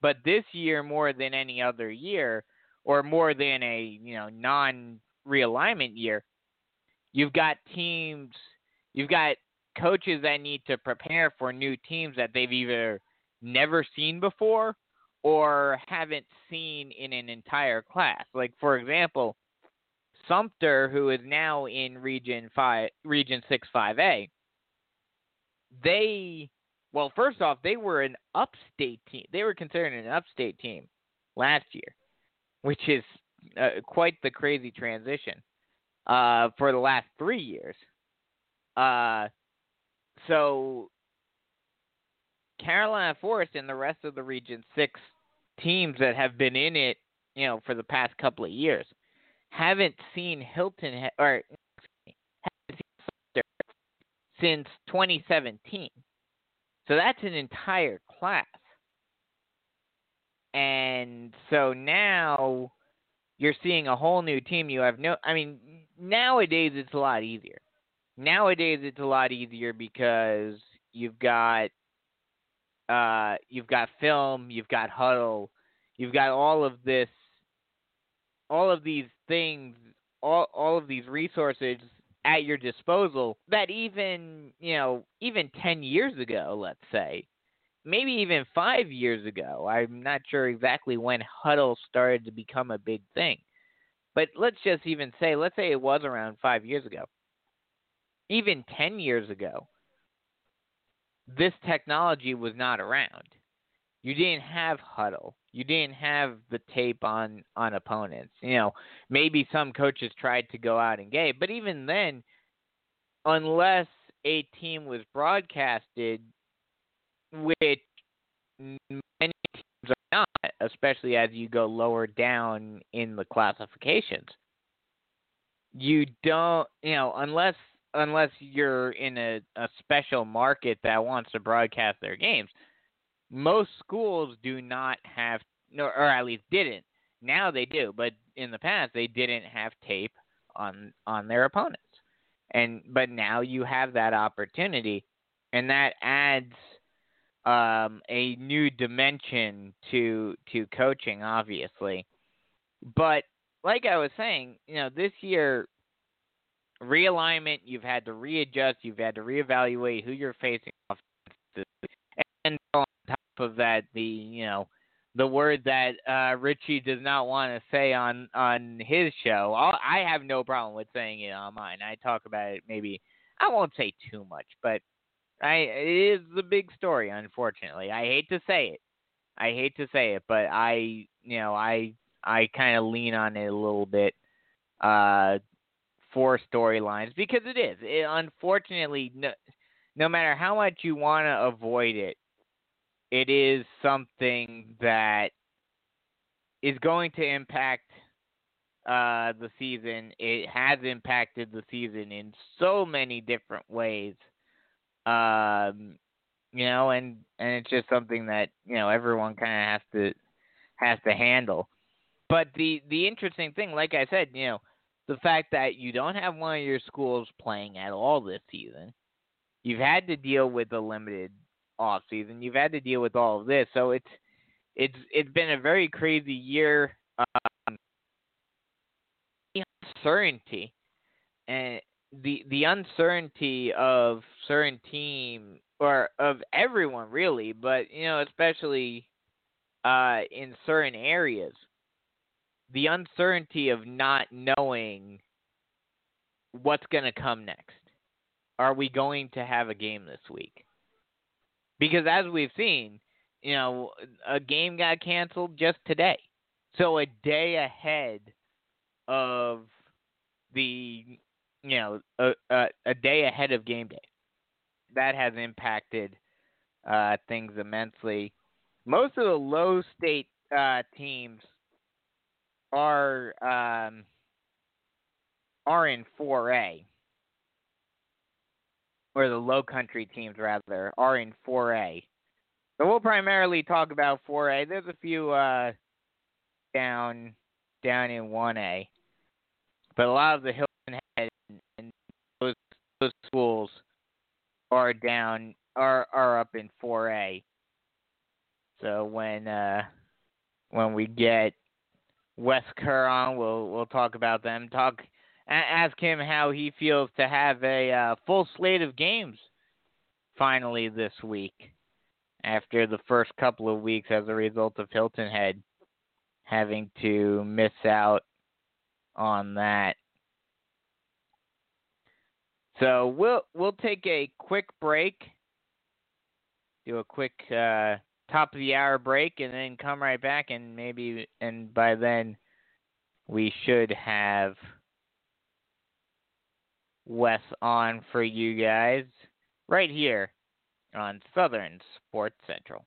Speaker 3: But this year more than any other year, or more than a, you know, non realignment year, you've got teams, you've got coaches that need to prepare for new teams that they've either never seen before or haven't seen in an entire class. Like for example, Sumter, who is now in Region Five, Region Six Five A, they well, first off, they were an upstate team. They were considered an upstate team last year, which is uh, quite the crazy transition uh, for the last three years. Uh, so Carolina Forest and the rest of the Region Six teams that have been in it, you know, for the past couple of years, haven't seen Hilton or haven't seen since 2017. So that's an entire class. And so now you're seeing a whole new team. You have no, I mean, nowadays it's a lot easier. Nowadays it's a lot easier because you've got, uh, you've got film, you've got Hudl, you've got all of this, all of these things, all all of these resources at your disposal that even you know even 10 years ago let's say maybe even 5 years ago i'm not sure exactly when Hudl started to become a big thing. But let's just even say let's say it was around 5 years ago even 10 years ago this technology was not around you didn't have Hudl you didn't have the tape on on opponents. You know, maybe some coaches tried to go out and get, but even then, unless a team was broadcasted, which many teams are not, especially as you go lower down in the classifications, you don't, you know, unless unless you're in a, a special market that wants to broadcast their games most schools do not have, or at least didn't. Now they do, but in the past they didn't have tape on on their opponents. And but now you have that opportunity, and that adds um, a new dimension to to coaching, obviously. But like I was saying, you know, this year realignment, you've had to readjust, you've had to reevaluate who you're facing off, and on top of that, the you know the word that uh, Richie does not want to say on on his show. I'll, I have no problem with saying it on mine. I talk about it maybe I won't say too much, but I it is the big story. Unfortunately, I hate to say it. I hate to say it, but I you know I I kind of lean on it a little bit uh, for storylines because it is. It, unfortunately, no, no matter how much you want to avoid it, it is something that is going to impact uh, the season. It has impacted the season in so many different ways. Um, you know, and and it's just something that you know everyone kind of has to has to handle. But the the interesting thing, like I said, you know, the fact that you don't have one of your schools playing at all this season, you've had to deal with a limited off season. You've had to deal with all of this, so it's it's it's been a very crazy year. Um, uncertainty and the the uncertainty of certain team or of everyone really, but you know especially uh, in certain areas, the uncertainty of not knowing what's going to come next. Are we going to have a game this week? Because as we've seen, you know, a game got canceled just today. So a day ahead of the, you know, a, a, a day ahead of game day. That has impacted uh, things immensely. Most of the low state uh, teams are um, are in 4A or the low country teams rather, are in 4A. So we'll primarily talk about 4A. There's a few uh, down down in 1A, but a lot of the Hilton Head and those, those schools are down are are up in 4A. So when uh, when we get Wes Kerr on, we'll we'll talk about them. Talk ask him how he feels to have a uh, full slate of games finally this week after the first couple of weeks as a result of Hilton Head having to miss out on that. So we'll we'll take a quick break, do a quick uh, top of the hour break, and then come right back, and maybe and by then we should have Wes on for you guys right here on Southern Sports Central.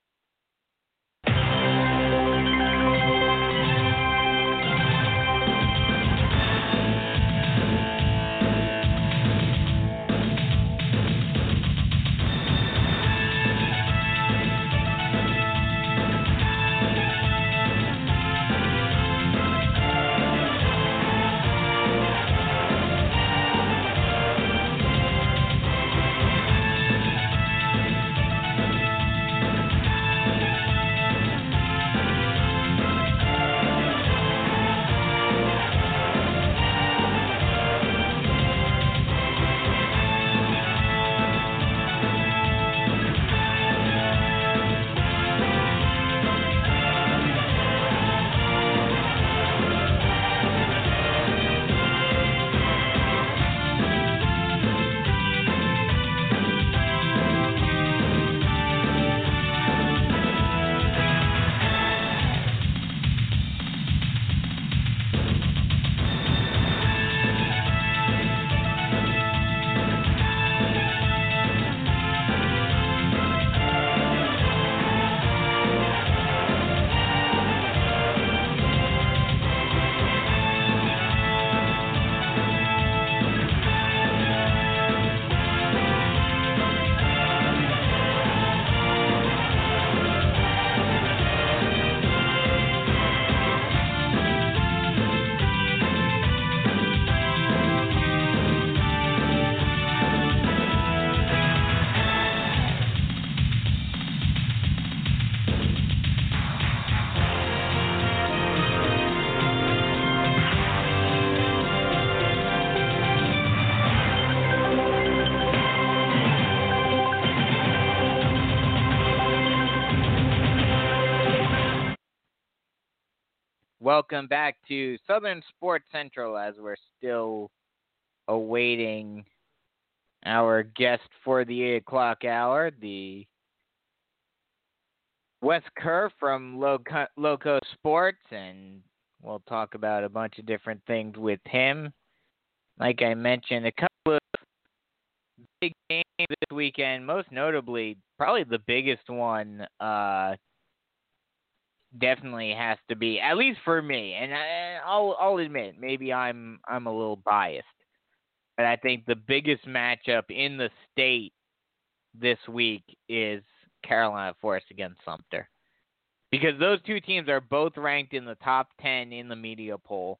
Speaker 3: Welcome back to Southern Sports Central as we're still awaiting our guest for the 8 o'clock hour, the Wes Kerr from Lowco, Sports, and we'll talk about a bunch of different things with him. Like I mentioned, a couple of big games this weekend, most notably, probably the biggest one. Uh, definitely has to be at least for me, and I'll I'll admit maybe I'm I'm a little biased, but I think the biggest matchup in the state this week is Carolina Forest against Sumter, because those two teams are both ranked in the top ten in the media poll.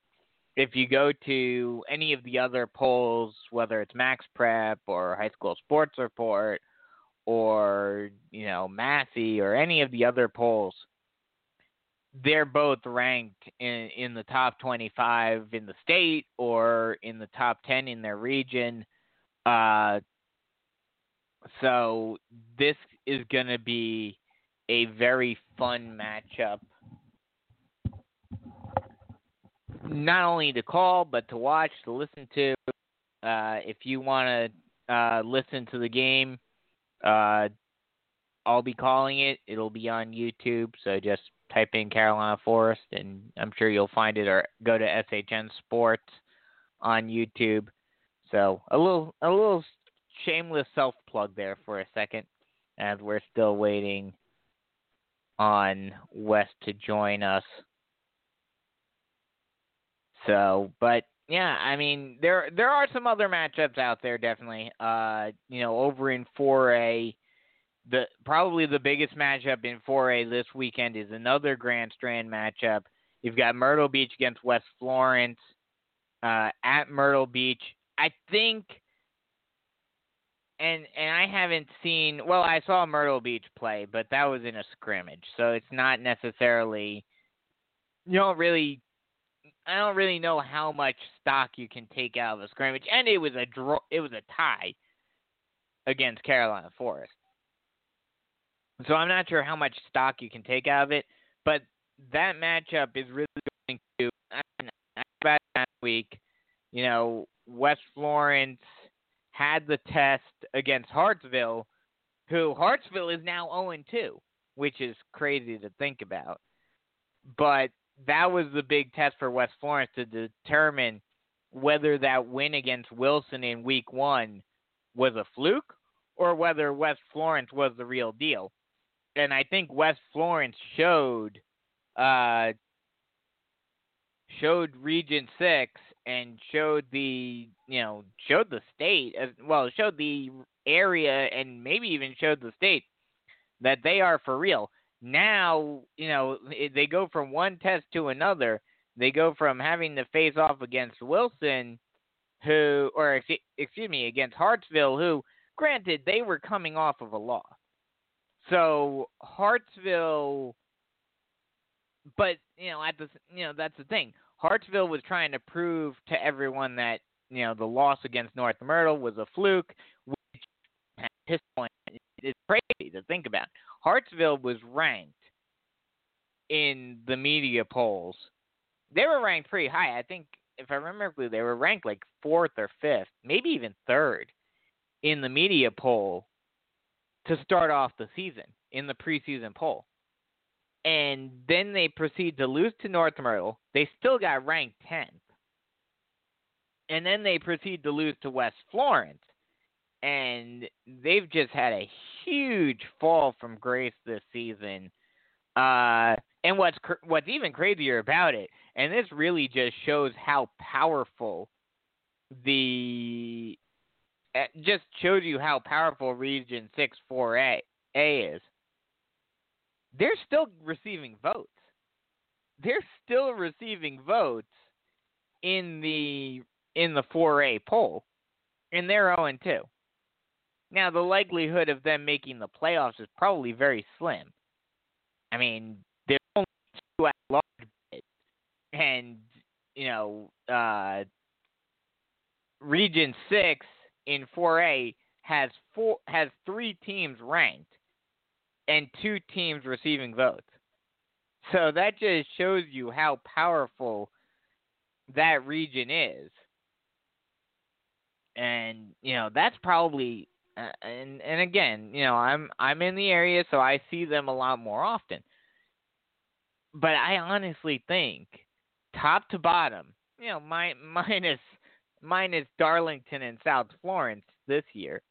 Speaker 3: If you go to any of the other polls, whether it's Max Prep or High School Sports Report or you know Massey or any of the other polls they're both ranked in in the top 25 in the state or in the top 10 in their region. Uh, so this is going to be a very fun matchup. Not only to call, but to watch, to listen to. Uh, if you want to uh, listen to the game, uh, I'll be calling it. It'll be on YouTube, so just type in Carolina Forest, and I'm sure you'll find it, or go to SHN Sports on YouTube. So a little a little shameless self plug there for a second, as we're still waiting on West to join us. So, but yeah, I mean there there are some other matchups out there definitely. Uh, you know, over in 4A, the probably the biggest matchup in 4A this weekend is another Grand Strand matchup. You've got Myrtle Beach against West Florence uh, at Myrtle Beach. I think, and and I haven't seen. Well, I saw Myrtle Beach play, but that was in a scrimmage, so it's not necessarily. You don't really. I don't really know how much stock you can take out of a scrimmage, and it was a draw. It was a tie against Carolina Forest. So I'm not sure how much stock you can take out of it, but that matchup is really going to. I about that week, you know, West Florence had the test against Hartsville, who Hartsville is now 0 2, which is crazy to think about. But that was the big test for West Florence to determine whether that win against Wilson in week one was a fluke or whether West Florence was the real deal. And I think West Florence showed uh, showed Region Six and showed the you know showed the state as well showed the area and maybe even showed the state that they are for real. Now you know they go from one test to another. They go from having to face off against Wilson, who or excuse me against Hartsville, who granted they were coming off of a loss. So Hartsville but you know, at the you know that's the thing. Hartsville was trying to prove to everyone that you know the loss against North Myrtle was a fluke, which at this point is crazy to think about. Hartsville was ranked in the media polls. They were ranked pretty high. I think, if I remember correctly, they were ranked like fourth or fifth, maybe even third in the media poll to start off the season in the preseason poll and then they proceed to lose to North Myrtle. They still got ranked 10th. And then they proceed to lose to West Florence. And they've just had a huge fall from grace this season. Uh, and what's cr- what's even crazier about it, and this really just shows how powerful the uh, just shows you how powerful Region Six Four A A is they're still receiving votes. They're still receiving votes in the in the 4A poll, and they're 0 and 2. Now, the likelihood of them making the playoffs is probably very slim. I mean, there's only two at large bids, and you know, uh, Region Six in 4A has four has three teams ranked and two teams receiving votes. So that just shows you how powerful that region is. And you know, that's probably uh, and and again, you know, I'm I'm in the area so I see them a lot more often. But I honestly think top to bottom, you know, my, minus minus Darlington and South Florence this year.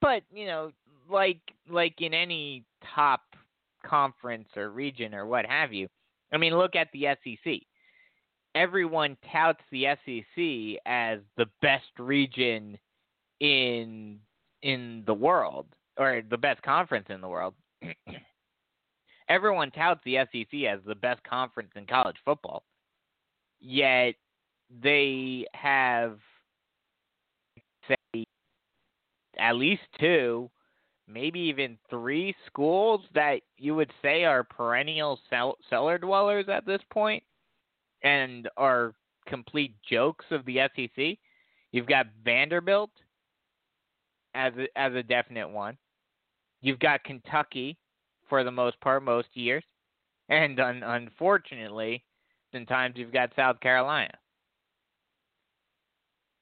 Speaker 3: But, you know, like like in any top conference or region or what have you. I mean, look at the SEC. Everyone touts the SEC as the best region in in the world or the best conference in the world. Everyone touts the SEC as the best conference in college football. Yet they have say at least two maybe even three schools that you would say are perennial cell- cellar dwellers at this point and are complete jokes of the SEC. You've got Vanderbilt as a, as a definite one. You've got Kentucky for the most part most years, and un- unfortunately, sometimes you've got South Carolina.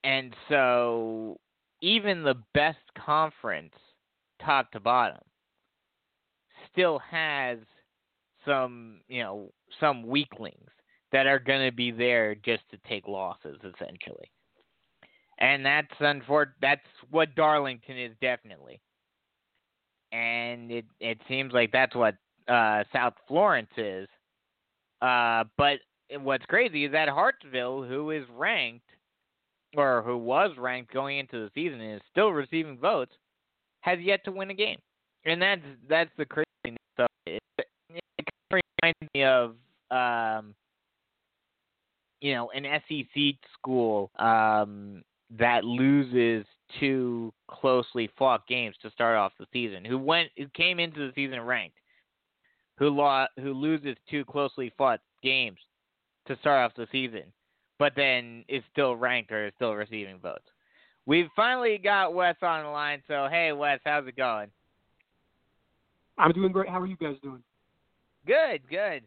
Speaker 3: And so, even the best conference top to bottom, still has some, you know, some weaklings that are going to be there just to take losses, essentially. And that's unfor- That's what Darlington is definitely, and it it seems like that's what uh, South Florence is. Uh, but what's crazy is that Hartsville, who is ranked, or who was ranked going into the season, and is still receiving votes has yet to win a game, and that's that's the craziness of it. It, kind of reminds me of um, you know an SEC school um, that loses two closely fought games to start off the season, who went who came into the season ranked, who lost, who loses two closely fought games to start off the season, but then is still ranked or is still receiving votes. We've finally got Wes on the line. So, hey, Wes, how's it going?
Speaker 9: I'm doing great. How are you guys doing?
Speaker 3: Good, good.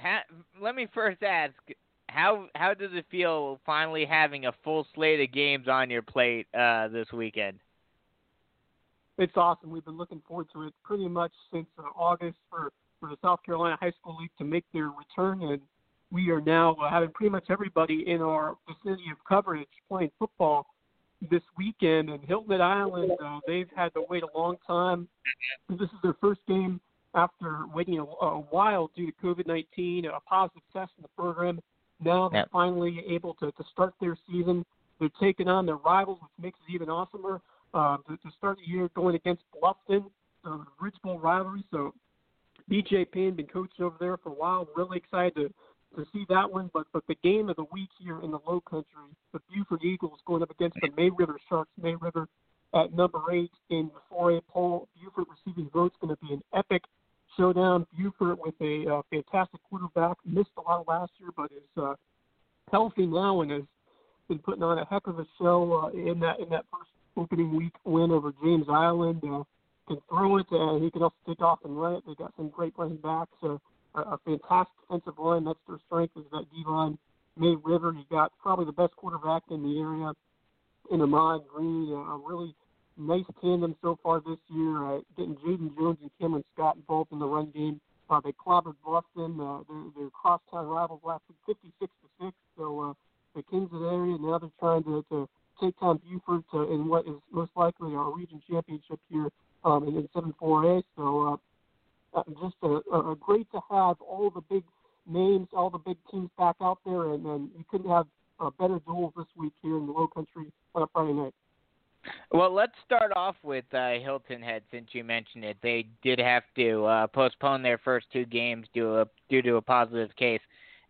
Speaker 3: Ha- let me first ask how how does it feel finally having a full slate of games on your plate uh, this weekend?
Speaker 9: It's awesome. We've been looking forward to it pretty much since uh, August for for the South Carolina High School League to make their return, and we are now uh, having pretty much everybody in our vicinity of coverage playing football this weekend. And Hilton Head Island, uh, they've had to wait a long time. This is their first game after waiting a, a while due to COVID-19, a positive test in the program. Now they're
Speaker 3: Yep.
Speaker 9: finally able to, to start their season. They're taking on their rivals, which makes it even awesomer. Uh, to, to start the year going against Bluffton, uh, the Ridge Bowl rivalry. So BJ Payne been coaching over there for a while. Really excited to to see that one. But but the game of the week here in the Low Country, the Beaufort Eagles going up against the May River Sharks. May River at number eight in the 4A poll. Beaufort receiving votes going to be an epic showdown. Beaufort with a uh, fantastic quarterback. Missed a lot last year, but is uh, healthy now and has been putting on a heck of a show uh, in that in that first opening week win over James Island. Uh, can throw it, and he can also take off and run it. They got some great running backs. So a, a fantastic defensive line. That's their strength is that D line. May River, you got probably the best quarterback in the area in Ahmad Green. A, really nice tandem so far this year. Uh, getting Jaden Jones and Cameron Scott involved in the run game. Uh, they clobbered Boston. Uh, they're, they're crosstown rivals last week, 56 to six. So uh, the Kings of the area now they're trying to, to take on Beaufort to, in what is most likely our region championship here um, in, in 7-4A. So uh, uh, just a, a, great to have all the big names, all the big teams back out there, and, and you couldn't have better duels this week here in the Low Country on a Friday night.
Speaker 3: Well, let's start off with uh, Hilton Head since you mentioned it. They did have to uh, postpone their first two games due, a, due to a positive case.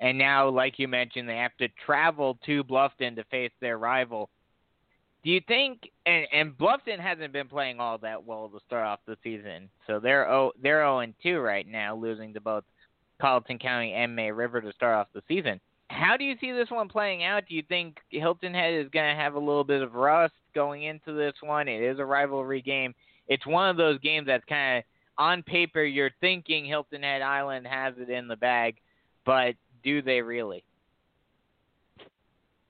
Speaker 3: And now, like you mentioned, they have to travel to Bluffton to face their rival. Do you think and, and Bluffton hasn't been playing all that well to start off the season. So they're oh they're 0 and 2 right now, losing to both Colleton County and May River to start off the season. How do you see this one playing out? Do you think Hilton Head is going to have a little bit of rust going into this one? It is a rivalry game. It's one of those games that's kind of on paper you're thinking Hilton Head Island has it in the bag, but do they really?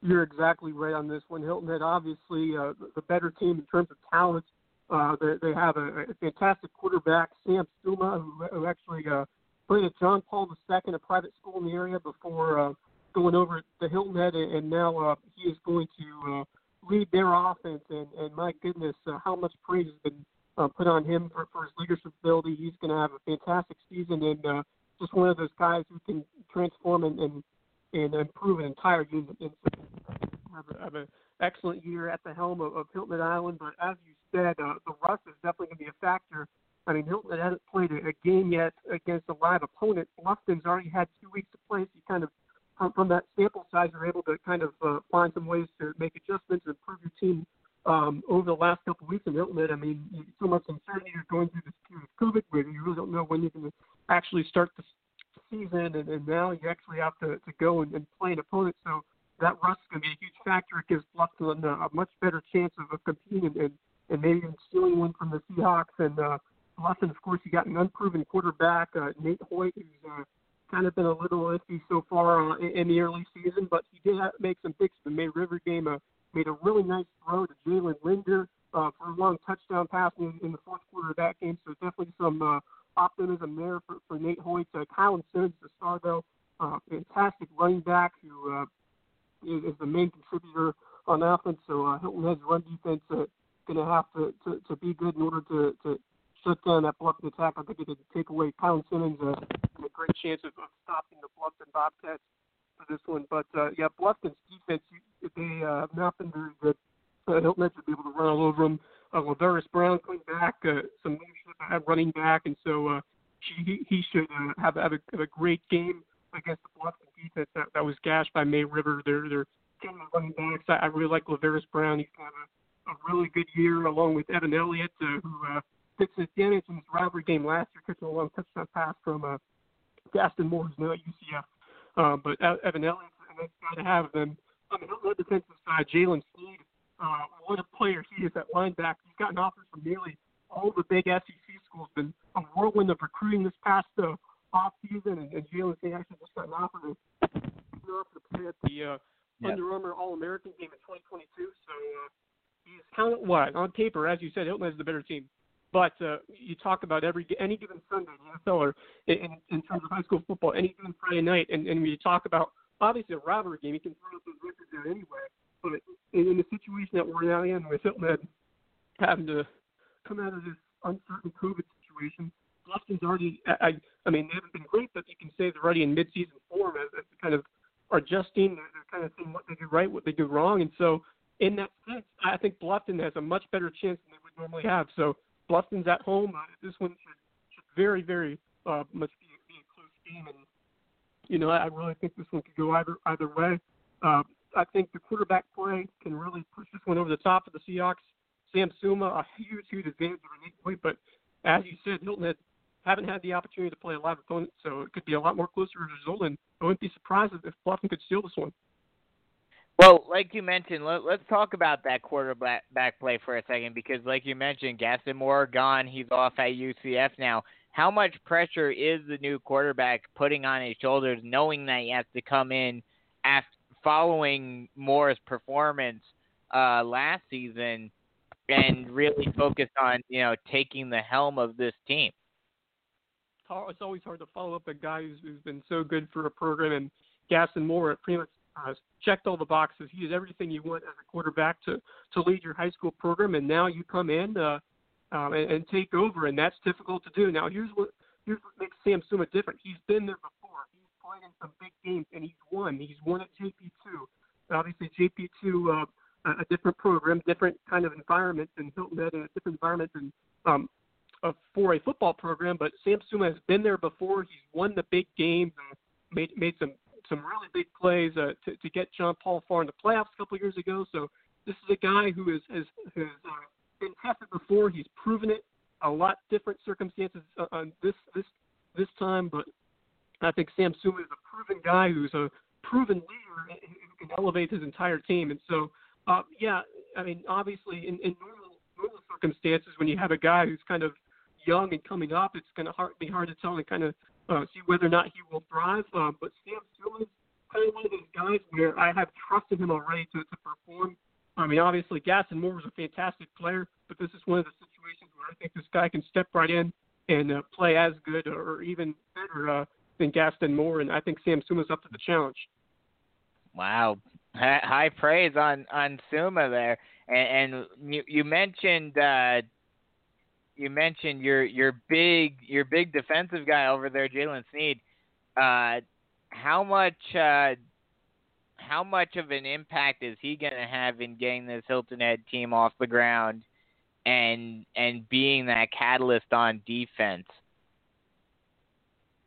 Speaker 9: You're exactly right on this one. Hilton Head, obviously, uh, the better team in terms of talent. Uh, they, they have a, a fantastic quarterback, Sam Stuma, who, who actually uh, played at John Paul II, a private school in the area, before uh, going over to Hilton Head, and, and now uh, he is going to uh, lead their offense. And, and my goodness, uh, how much praise has been uh, put on him for, for his leadership ability. He's going to have a fantastic season, and uh, just one of those guys who can transform and, and and improve an entire unit. And have, a, have an excellent year at the helm of, of Hilton Island. But as you said, uh, the rust is definitely going to be a factor. I mean, Hilton hasn't played a, a game yet against a live opponent. Bluffton's already had two weeks to play, so you kind of from, from that sample size, you're able to kind of uh, find some ways to make adjustments and improve your team um, over the last couple of weeks in Hilton I mean, so much uncertainty. You're going through this period of COVID where you really don't know when you're going to actually start the season, and, and now you actually have to, to go and, and play an opponent. So that rust is going to be a huge factor. It gives Bluffton a, a much better chance of, of competing and, and maybe even stealing one from the Seahawks. And uh, Bluffton, of course, you got an unproven quarterback, uh, Nate Hoyt, who's uh, kind of been a little iffy so far uh, in, in the early season, but he did have, make some picks. In the May River game uh, made a really nice throw to Jalen Linder uh, for a long touchdown pass in, in the fourth quarter of that game. So definitely some uh, optimism there for, for Nate Hoyt. Uh, Kylan Simmons, the star though, uh, fantastic running back who uh, is, is the main contributor on offense. So uh, Hilton Head's run defense uh, going to have to, to be good in order to to shut down that Bluffton attack. I think it did take away Kylan Simmons uh, a great chance of, of stopping the Bluffton Bobcats for this one. But uh, yeah, Bluffton's defense, they uh, have not been very good. Uh, Hilton Head should be able to run all over them. Uh, Laverius Brown coming back, uh, some leadership at running back, and so uh, he he should uh, have have a, have a great game against the Bluffton defense that, that was gashed by May River. They're they're ten running backs. I, I really like Laverius Brown. He's got a, a really good year along with Evan Elliott, uh, who uh, fixed his damage in his rivalry game last year, catching a long touchdown pass from uh, Gaston Moore, who's now at UCF. Uh, but Evan Elliott, and that's got to have them. On the defensive side, Jalen Sneed, uh, what a player he is at linebacker. He's gotten offers from nearly all the big SEC schools. Been a whirlwind of recruiting this past uh, off season, and, and Jalen Sneed actually just got an offer to, to play at the uh,
Speaker 3: Yeah.
Speaker 9: Under Armour All American game in 2022. So uh, he's kind of what on paper, as you said, Hilton has the better team. But uh, you talk about every any given Sunday in the NFL or in, in terms of high school football, any given Friday night, and, and when you talk about obviously a rivalry game, you can throw up those records there anyway. But in, in the situation that we're now in Head having to come out of this uncertain COVID situation, Bluffton's already. I, I mean, they haven't been great, but you can say they're already in mid-season form as, as kind of adjusting. They're, they're kind of seeing what they do right, what they do wrong, and so in that sense, I think Bluffton has a much better chance than they would normally have. So Bluffton's at home. Uh, this one should, should very, very uh, much be, be a close game, and you know I, I really think this one could go either either way. Uh, I think the quarterback play can really push this one over the top of the Seahawks. Sam Suma, a huge, huge advantage over Nate Point, but as you said, Hilton had haven't had the opportunity to play a live opponent, so it could be a lot more closer result, and I wouldn't be surprised if Bluffton could steal this one.
Speaker 3: Well, like you mentioned, let, us talk about that quarterback back play for a second because, like you mentioned, Gaston Moore gone. He's off at UCF now. How much pressure is the new quarterback putting on his shoulders, knowing that he has to come in after following Moore's performance uh, last season and really focus on you know taking the helm of this team?
Speaker 9: It's always hard to follow up a guy who's, who's been so good for a program, and Gaston Moore pretty much uh, checked all the boxes. He did everything you want as a quarterback to to lead your high school program, and now you come in uh, um, and, and take over, and that's difficult to do. Now here's what here's what makes Sam Suma different. He's been there played in some big games, and he's won. He's won at JP2. Obviously, JP2 uh, a different program, different kind of environment than Hilton Head, and a different environment than um, for a football program. But Sam Suma has been there before. He's won the big games, uh, made made some some really big plays uh, to, to get John Paul far in the playoffs a couple years ago. So this is a guy who has has, has uh, been tested before. He's proven it. A lot different circumstances uh, on this this this time, but I think Sam Suma is a proven guy who's a proven leader who can elevate his entire team. And so, uh, yeah, I mean, obviously, in, in normal normal circumstances, when you have a guy who's kind of young and coming up, it's going to hard, be hard to tell and kind of uh, see whether or not he will thrive. Uh, but Sam Suma is kind of one of those guys where I have trusted him already to, to perform. I mean, obviously, Gaston Moore was a fantastic player, but this is one of the situations where I think this guy can step right in and uh, play as good or even better uh, than Gaston Moore, and I think Sam Suma's up to the challenge.
Speaker 3: Wow, high praise on on Suma there, and, and you, you mentioned uh, you mentioned your your big your big defensive guy over there, Jalen Sneed. Uh, how much uh, how much of an impact is he going to have in getting this Hilton Head team off the ground and and being that catalyst on defense?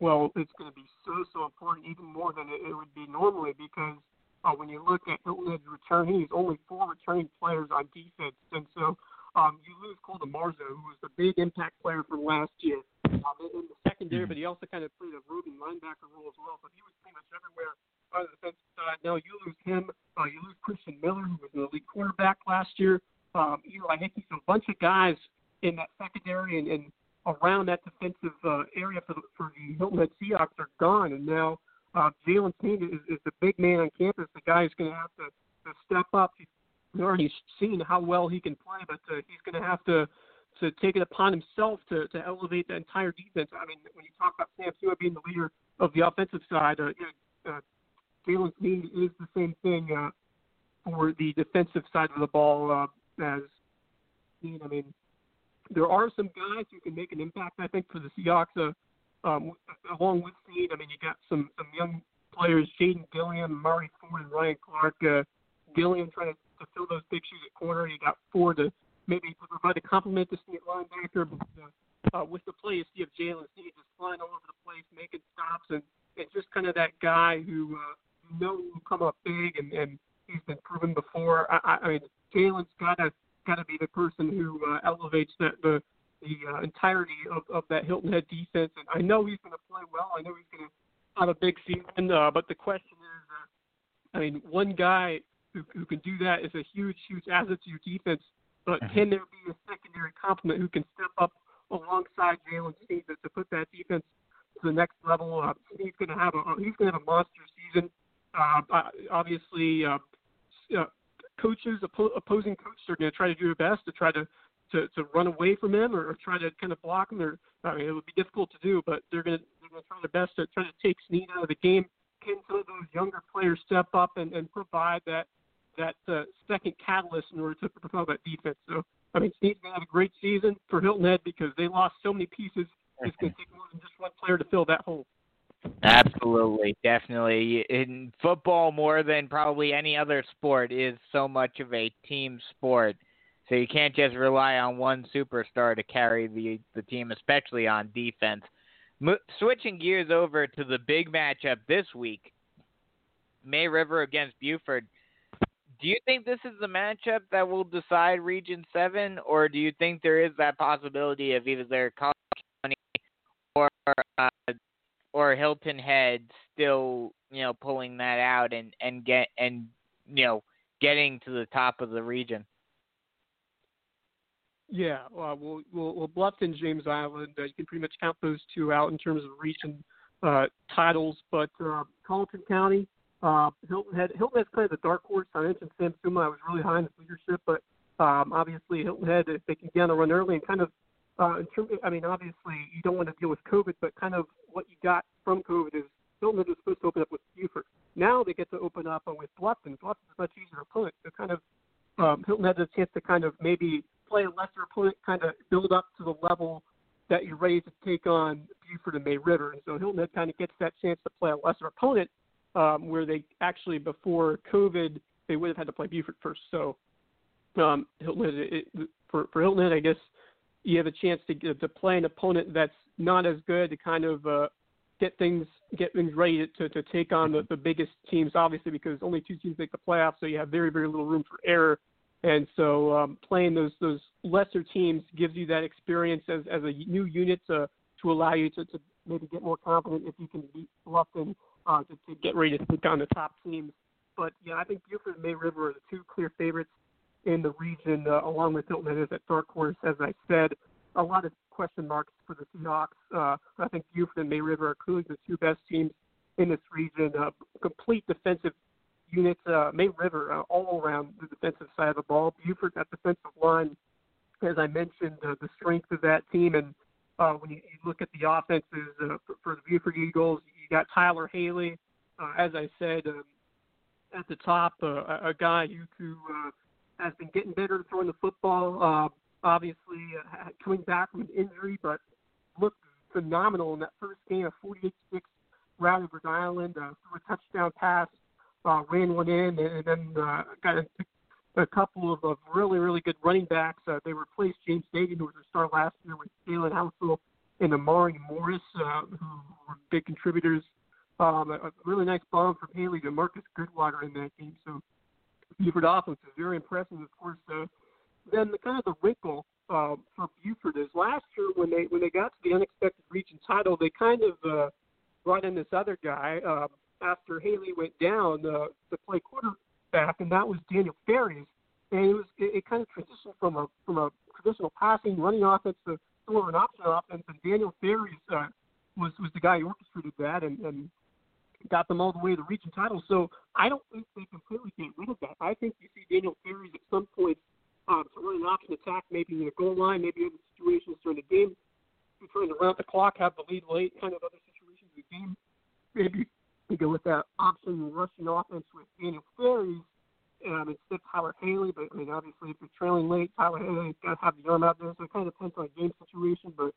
Speaker 9: Well, it's going to be so so important, even more than it, it would be normally, because uh, when you look at Hilton Head's return, he's only four returning players on defense, and so um, you lose Cole DeMarzo, who was the big impact player from last year um, in the secondary, but he also kind of played a roving linebacker role as well. So he was pretty much everywhere on the defensive side. Now you lose him. Uh, you lose Christian Miller, who was an elite quarterback last year. Um, Eli Hickey, so a bunch of guys in that secondary and, and around that defensive uh, area for the, for the Hilton Head Seahawks are gone, and now uh, Jalen Sneed is, is the big man on campus, the guy who's going to have to, to step up. He's we already seen how well he can play, but uh, he's going to have to to take it upon himself to to elevate the entire defense. I mean, when you talk about Sam Sua being the leader of the offensive side, uh, you know, uh, Jalen Sneed is the same thing uh, for the defensive side of the ball uh, as Sneed. I mean, there are some guys who can make an impact. I think for the Seahawks, uh, um, along with Sneed. I mean, you got some some young players, Jaden Gilliam, Murray Ford, and Ryan Clark. Uh, Gilliam trying to to fill those big shoes at corner. You got Ford to maybe provide a complement to Sneed linebacker. But uh, uh, with the play, you see of Jalen Sneed just flying all over the place, making stops, and, and just kind of that guy who uh, you know will come up big, and, and he's been proven before. I, I, I mean, Jalen's got to got to be the person who uh, elevates that the the uh, entirety of, of that Hilton Head defense. And I know he's going to play well. I know he's going to have a big season. Uh, but the question is, uh, I mean, one guy who, who can do that is a huge, huge asset to your defense. But mm-hmm. can there be a secondary complement who can step up alongside Jalen Sneed to, to put that defense to the next level? Uh, he's going to have a he's going to have a monster season. Uh, obviously, uh, uh, coaches, oppo- opposing coaches are going to try to do their best to try to to, to run away from him or, or try to kind of block him. Or I mean, it would be difficult to do, but they're going to they're going to try their best to try to take Sneed out of the game. Can some of those younger players step up and, and provide that that uh, second catalyst in order to propel that defense. So I mean, Steve's gonna have a great season for Hilton Head because they lost so many pieces. It's gonna take more than just one player to fill that hole.
Speaker 3: Absolutely, definitely. In football, more than probably any other sport, is so much of a team sport. So you can't just rely on one superstar to carry the the team, especially on defense. Switching gears over to the big matchup this week, May River against Beaufort. Do you think this is the matchup that will decide Region Seven, or do you think there is that possibility of either Colleton County or uh, or Hilton Head still, you know, pulling that out and and get and you know getting to the top of the region?
Speaker 9: Yeah, well, well, well, Bluffton, James Island, uh, you can pretty much count those two out in terms of region uh, titles. But uh, Colleton County, uh, Hilton Head, Hilton Head's kind of the dark horse. I mentioned Sam Suma. I was really high in his leadership, but um, obviously Hilton Head, if they can get on a run early and kind of, uh, in terms, I mean, obviously you don't want to deal with COVID, but kind of what you got from COVID is Hilton was supposed to open up with Beaufort. Now they get to open up with Bluffton. Bluffton's a much easier opponent. So kind of um, Hilton has a chance to kind of maybe play a lesser opponent, kind of build up to the level that you're ready to take on Beaufort and May River. And so Hilton Head kind of gets that chance to play a lesser opponent, um, where they actually before COVID they would have had to play Beaufort first. So um, Hilton Head, it, for for Hilton Head, I guess you have a chance to to play an opponent that's not as good to kind of uh, get things get things ready to, to take on the, the biggest teams, obviously because only two teams make the playoffs, so you have very very little room for error. And so um, playing those those lesser teams gives you that experience as as a new unit to to allow you to, to maybe get more confident if you can beat Bluffton uh, to, to get ready to take on the top teams. But yeah, I think Beaufort and May River are the two clear favorites in the region, uh, along with Hilton as that dark horse. As I said, a lot of question marks for the Seahawks. Uh, I think Beaufort and May River are clearly the two best teams in this region. Uh, complete defensive units, uh, May River, uh, all around the defensive side of the ball. Beaufort, that defensive line, as I mentioned, uh, the strength of that team. And uh, when you, you look at the offenses uh, for, for the Beaufort Eagles, you got Tyler Haley, uh, as I said, um, at the top, uh, a, a guy who, who uh, has been getting better throwing the football. Uh, obviously, uh, coming back from an injury, but looked phenomenal in that first game, a 48-6 rout Rhode Island, uh, threw a touchdown pass uh, ran one in, and then uh, got a, a couple of, of really, really good running backs. Uh, they replaced James Dagan, who was a star last year, with Jalen Housel and Amari Morris, uh, who were big contributors. Um, a, a really nice bomb from Haley to Marcus Goodwater in that game. So Beaufort offense is very impressive. Of course, uh, then the kind of the wrinkle uh, for Beaufort is last year when they when they got to the unexpected region title, they kind of uh, brought in this other guy, uh, after Haley went down uh, to play quarterback, and that was Daniel Ferries. And it was it, it kind of transitioned from a from a traditional passing running offense to more of an option offense. And Daniel Ferries uh, was was the guy who orchestrated that and, and got them all the way to the region title. So I don't think they completely get rid of that. I think you see Daniel Ferries at some point um, to run an option attack, maybe in a goal line, maybe other situations during the game, trying to round the clock, have the lead late, kind of other situations in the game. Maybe to go with that option rushing offense with Daniel Ferries um, instead of Tyler Haley. But I mean, obviously, if you're trailing late, Tyler Haley's got to have the arm out there. So it kind of depends on the game situation. But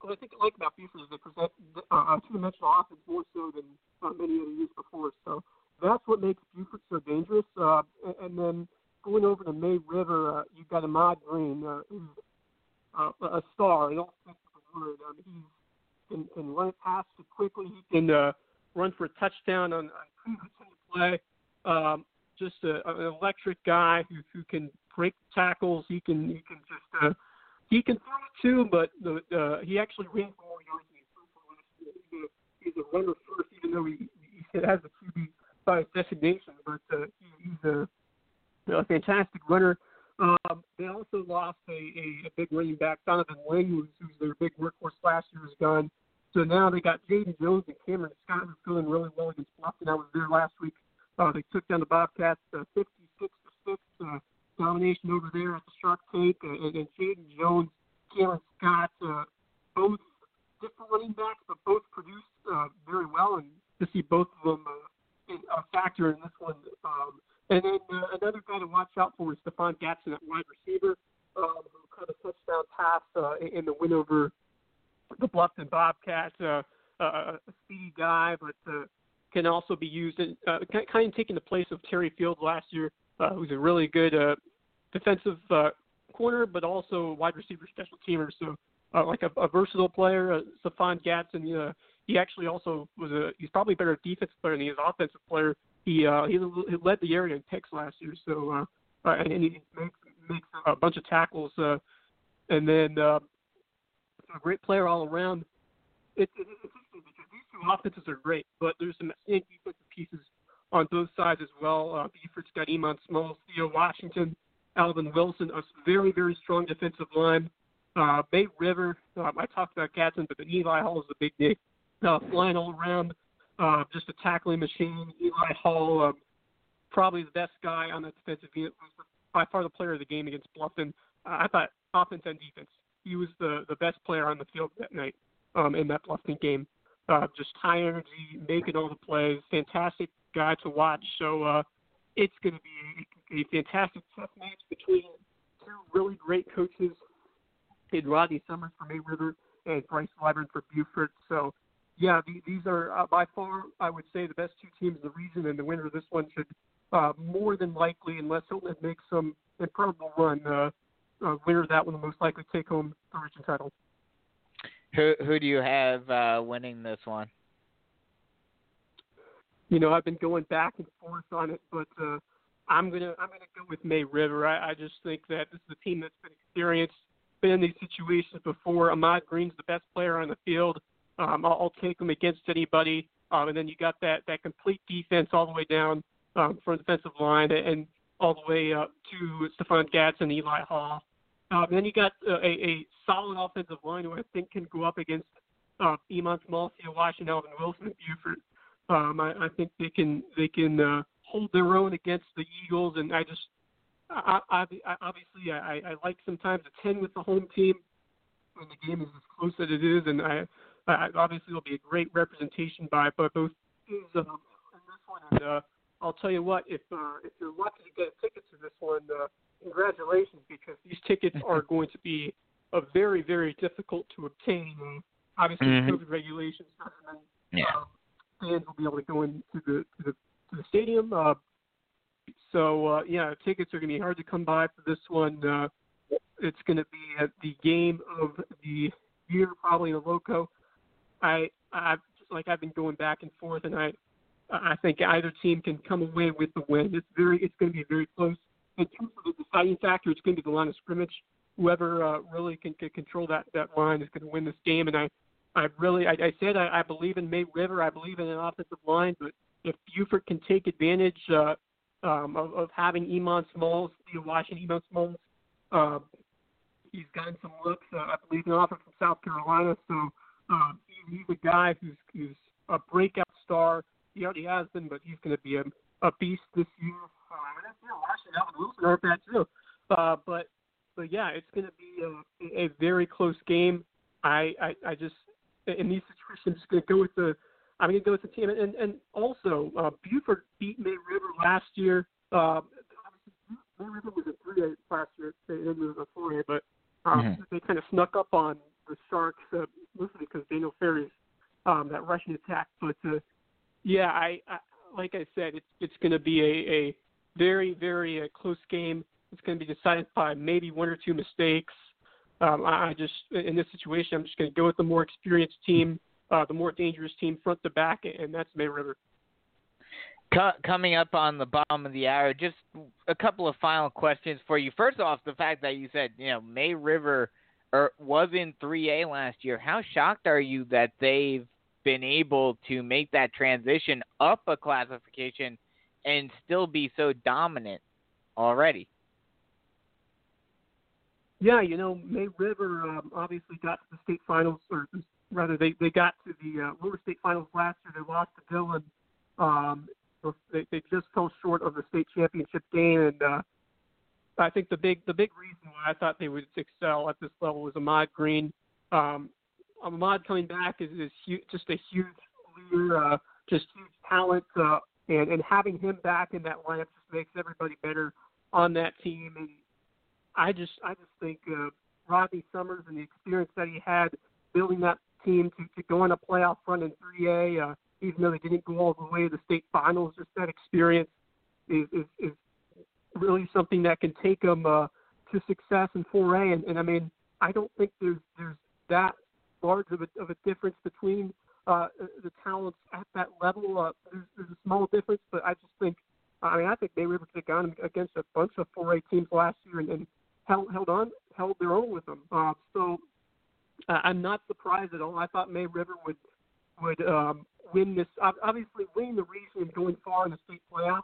Speaker 9: what I think I like about Beaufort is they present uh, a two-dimensional offense more so than uh, many other years before. So that's what makes Beaufort so dangerous. Uh, and, then going over to May River, uh, you've got Ahmad Green, uh, who's uh, a star in all sense of the word. Um, he can, can run past it quickly. He can uh, run for a touchdown on, on play. Um, just a, an electric guy who, who can break tackles. He can he can just uh, he can throw it too, but the, uh, he actually ran for more yards than he threw for last year. He's a, he's a runner first, even though he, he has the QB five designation. But uh, he, he's a, a fantastic runner. Um, they also lost a, a, a big running back, Donovan who's, who's their big workhorse last year, is gone. So now they got Jaden Jones and Cameron Scott who's feeling really well against Boston. I was there last week. Uh, they took down the Bobcats uh, 56 to 6 uh, domination over there at the Shark Tank. And, and Jaden Jones, Cameron Scott, uh, both different running backs, but both produced uh, very well. And to see both of them uh, in, a factor in this one um, And then uh, another guy to watch out for is Stephon Gatson at wide receiver, um, who caught a touchdown pass uh, in the win over the Bluffton Bobcats. Uh, uh, a speedy guy, but uh, can also be used in uh, kind of taking the place of Terry Fields last year, uh, who's a really good uh, defensive uh, corner, but also wide receiver special teamer. So uh, like a, a versatile player, uh, Stephon Gatson. Uh, he actually also was a he's probably a better defensive player than he is offensive player. He uh, he, he led the area in picks last year, so uh, uh, and, and he makes makes a bunch of tackles. Uh, and then uh, a great player all around. It, it, it's interesting because these two offenses are great, but there's some defensive pieces on both sides as well. Uh, Beaufort's got Iman Smalls, Theo Washington, Alvin Wilson, a very, very strong defensive line. Uh, May River, um, I talked about Gatson, but Eli Hall is the big name. Uh, flying all around, uh, just a tackling machine. Eli Hall, um, probably the best guy on the defensive unit, by far the player of the game against Bluffton. Uh, I thought offense and defense. He was the the best player on the field that night um, in that Bluffton game. Uh, just high energy, making all the plays. Fantastic guy to watch. So uh, it's going to be a, fantastic tough match between two really great coaches in Rodney Summers for May River and Bryce Lybrand for Beaufort. So yeah, the, these are uh, by far, I would say, the best two teams in the region, and the winner of this one should uh, more than likely, unless Hilton makes some incredible run, uh, uh, winner of that one will most likely take home the region title.
Speaker 3: Who who do you have uh, winning this one?
Speaker 9: You know, I've been going back and forth on it, but uh, I'm gonna I'm gonna go with May River. I, I just think that this is a team that's been experienced, been in these situations before. Ahmad Green's the best player on the field. Um, I'll, I'll take him against anybody. Um, and then you got that that complete defense all the way down um, from the defensive line and all the way up to Stephon Gatson and Eli Hall. Um, then you got uh, a, a solid offensive line who I think can go up against uh, Iman Small, Washington, Alvin Wilson, and Beaufort. Um, I, I think they can they can uh, hold their own against the Eagles, and I just I, I, I obviously I, I like sometimes a ten with the home team when the game is as close as it is, and I, I obviously it'll be a great representation by by both teams um, in this one. And uh, I'll tell you what, if uh, if you're lucky to get a ticket to this one, uh, congratulations because these tickets are going to be a very very difficult to obtain. Obviously,
Speaker 3: Mhm.
Speaker 9: COVID regulations doesn't mean
Speaker 3: Yeah.
Speaker 9: uh, fans will be able to go into the to the to the stadium. Uh, so uh, yeah, tickets are going to be hard to come by for this one. Uh, it's going to be at the game of the year, probably in the Lowco. I I like I've been going back and forth, and I I think either team can come away with the win. It's very it's going to be very close. In terms of the deciding factor, it's going to be the line of scrimmage. Whoever uh, really can, can control that that line is going to win this game. And I I really I, I said I, I believe in May River. I believe in an offensive line, but if Beaufort can take advantage uh, um, of, of having Iman Smalls, Theo Washington, Iman Smalls, uh, he's gotten some looks. Uh, I believe an offer from South Carolina, so um, he, he's a guy who's who's a breakout star. He already has been, but he's going to be a, a beast this year. Uh, and Theo Washington, Alvin Wilson are bad too. Uh, but but yeah, it's going to be a, a very close game. I, I I just in these situations, just going to go with the I'm going to go with the team. And and also, uh, Beaufort beat May River last year. Uh, May River was a three A last year. They didn't a four A, but um,
Speaker 3: Mhm.
Speaker 9: they kind of snuck up on the Sharks, uh, mostly because Daniel Ferry's um, that rushing attack. But uh, yeah, I, I like I said, it's it's going to be a, a very very uh, close game. It's going to be decided by maybe one or two mistakes. Um, I, I just in this situation, I'm just going to go with the more experienced team, uh, the more dangerous team, front to back, and that's May River.
Speaker 3: Coming up on the bottom of the hour, just a couple of final questions for you. First off, the fact that you said you know May River or was in 3A last year. How shocked are you that they've been able to make that transition up a classification and still be so dominant already?
Speaker 9: Yeah, you know, May River um, obviously got to the state finals, or rather, they they got to the uh, lower state finals last year. They lost to Dillon. Um, they they just fell short of the state championship game, and uh, I think the big the big reason why I thought they would excel at this level was Ahmad Green. Um, Ahmad coming back is is huge, just a huge leader, uh, just huge talent. Uh, and and having him back in that lineup just makes everybody better on that team. And I just I just think uh, Rodney Summers and the experience that he had building that team to, to go on a playoff run in 3A, uh, even though they didn't go all the way to the state finals, just that experience is is, is really something that can take them uh, to success in 4A. And, and I mean, I don't think there's there's that large of a, of a difference between uh, the talents at that level. Uh, there's, there's a small difference, but I just think, I mean, I think May River could have gone against a bunch of 4A teams last year and, and held held on, held their own with them. Uh, so uh, I'm not surprised at all. I thought May River would would um, win this. Obviously, winning the region and going far in the state playoffs.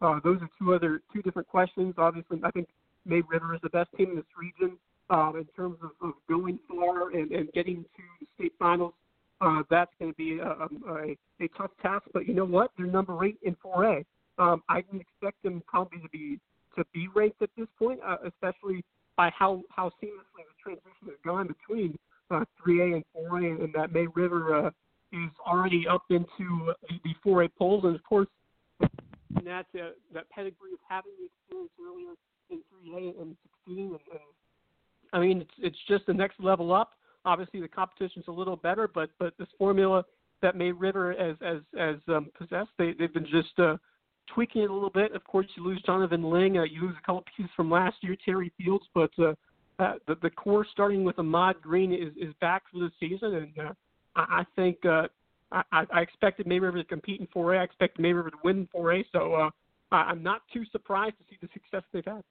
Speaker 9: Uh, those are two other two different questions. Obviously, I think May River is the best team in this region um, in terms of, of going far and, and getting to the state finals. Uh, that's going to be a, a, a tough task. But you know what? They're number eight in 4A. Um, I didn't expect them probably to be to be ranked at this point, uh, especially by how how seamlessly the transition has gone between uh, 3A and 4A, and that May River uh, is already up into the 4A polls, and of course, that uh, that pedigree of having the experience earlier in 3A and succeeding, and, and I mean, it's it's just the next level up. Obviously, the competition's a little better, but but this formula that May River as as as um, possessed, they they've been just uh, tweaking it a little bit. Of course, you lose Donovan Ling, uh, you lose a couple pieces from last year, Terry Fields, but uh, uh, the the core starting with Ahmad Green is is back for the season, and uh, I, I think uh, I, I expected May River to compete in 4A. I expected May River to win 4A, so uh, I'm not too surprised to see the success they've had.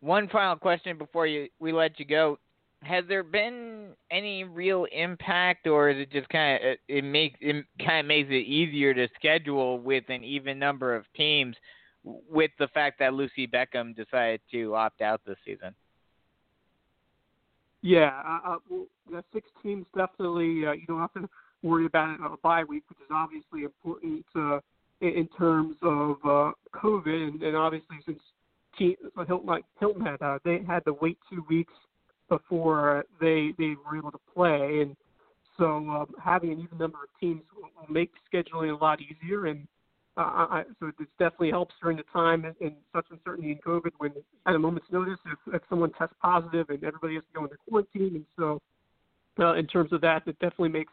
Speaker 3: One final question before you we let you go. Has there been any real impact, or is it just kind of it makes it kind of makes it easier to schedule with an even number of teams, with the fact that Lucy Beckham decided to opt out this season?
Speaker 9: Yeah, uh, uh the six teams definitely. Uh, you don't have to worry about a bye week, which is obviously important uh, in, terms of uh, COVID, and, and obviously since team, Hilton, like Hilton had, uh, they had to wait two weeks before they they were able to play, and so um, having an even number of teams will make scheduling a lot easier, and uh, I, so it definitely helps during the time and, and such uncertainty in COVID when at a moment's notice if, if someone tests positive and everybody has to go into quarantine, and so uh, in terms of that, it definitely makes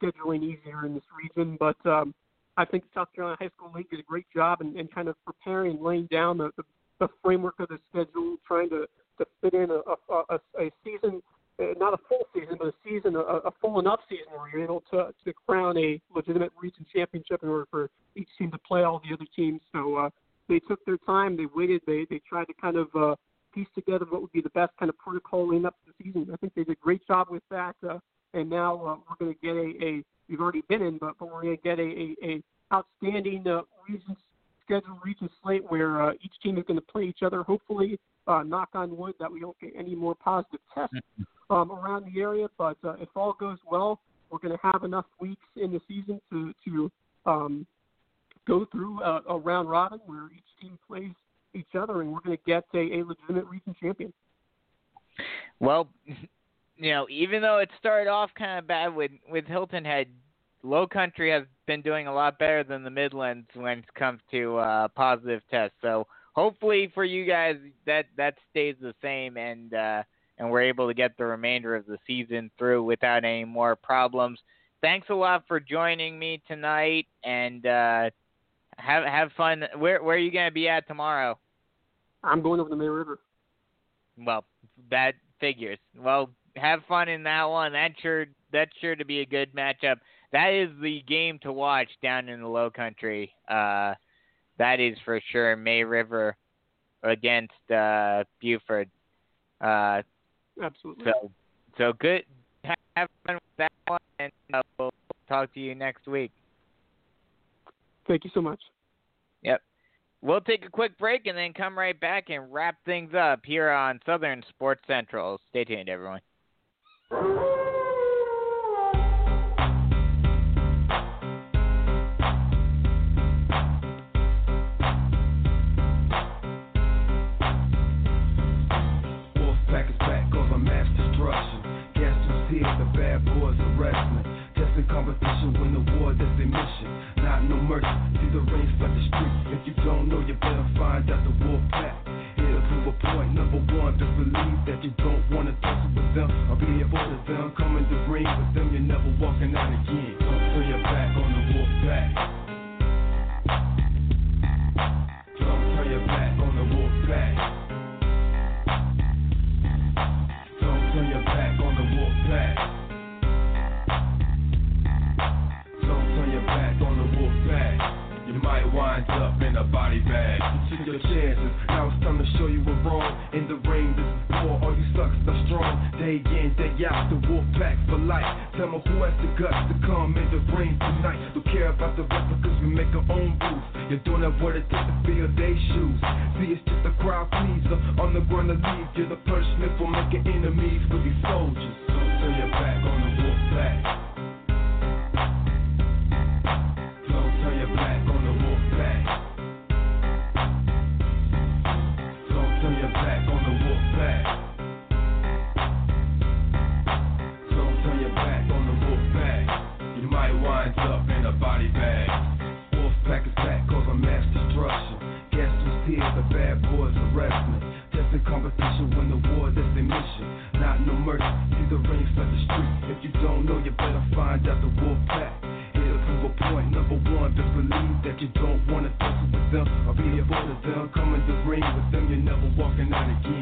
Speaker 9: scheduling easier in this region, but. Um, I think South Carolina High School League did a great job in, in kind of preparing, laying down the, the the framework of the schedule, trying to, to fit in a, a, a, a season, not a full season, but a season, a, a full enough season where you're able to, to crown a legitimate region championship in order for each team to play all the other teams. So uh, they took their time, they waited, they, they tried to kind of uh, piece together what would be the best kind of protocol leading up to the season. I think they did a great job with that. Uh, and now uh, we're going to get a, a, we've already been in, but, but we're going to get a, a, a outstanding uh, region schedule region slate where uh, each team is going to play each other. Hopefully, uh, knock on wood that we don't get any more positive tests um, around the area. But uh, if all goes well, we're going to have enough weeks in the season to to um, go through a, a round robin where each team plays each other, and we're going to get a, a legitimate region champion.
Speaker 3: Well, you know, even though it started off kind of bad with with Hilton Head, Low Country has been doing a lot better than the Midlands when it comes to uh, positive tests. So hopefully for you guys that that stays the same and uh, and we're able to get the remainder of the season through without any more problems. Thanks a lot for joining me tonight and uh, have have fun. Where where are you going to be at tomorrow?
Speaker 9: I'm going over the May River.
Speaker 3: Well, that figures. Well, have fun in that one. That's sure that's sure to be a good matchup that is the game to watch down in the Low Country. Uh, that is for sure. May River against uh, Beaufort. Uh,
Speaker 9: Absolutely.
Speaker 3: So, so good. Have fun with that one, and uh, we'll talk to you next week.
Speaker 9: Thank you so much.
Speaker 3: Yep. We'll take a quick break and then come right back and wrap things up here on Southern Sports Central. Stay tuned, everyone.
Speaker 10: The bad boys are wrestling. in competition, win the war, that's their mission. Not no mercy. See the race flood the street. If you don't know, you better find out the wolf pack. Here to a point, number one, just believe that you don't wanna tussle with them I'll be a fool to them. Come in the ring with them, you're never You chances. Now it's time to show you we're wrong. In the rain, this is war. All you suckers are strong. Day in, day out, the wolf pack for life. Tell me who has the guts to come in the rain tonight. Don't care about the replicas, we make our own rules. You're doing that what it takes to fill their shoes. See, it's just a crowd pleaser. On the ground to leave, you're the punishment for making enemies for these soldiers. Don't turn your back on the wolf pack. Body bag. Wolf pack is back cause I'm mass destruction. Guess who's here? The bad boys arrest me. Just in competition, win the war, that's their mission. Not no mercy, see the rain flood the street. If you don't know, you better find out the wolf pack. Here to a point, number one, just believe that you don't wanna tussle with them or be a fool to them. Come in the ring with them, you're never walking out again.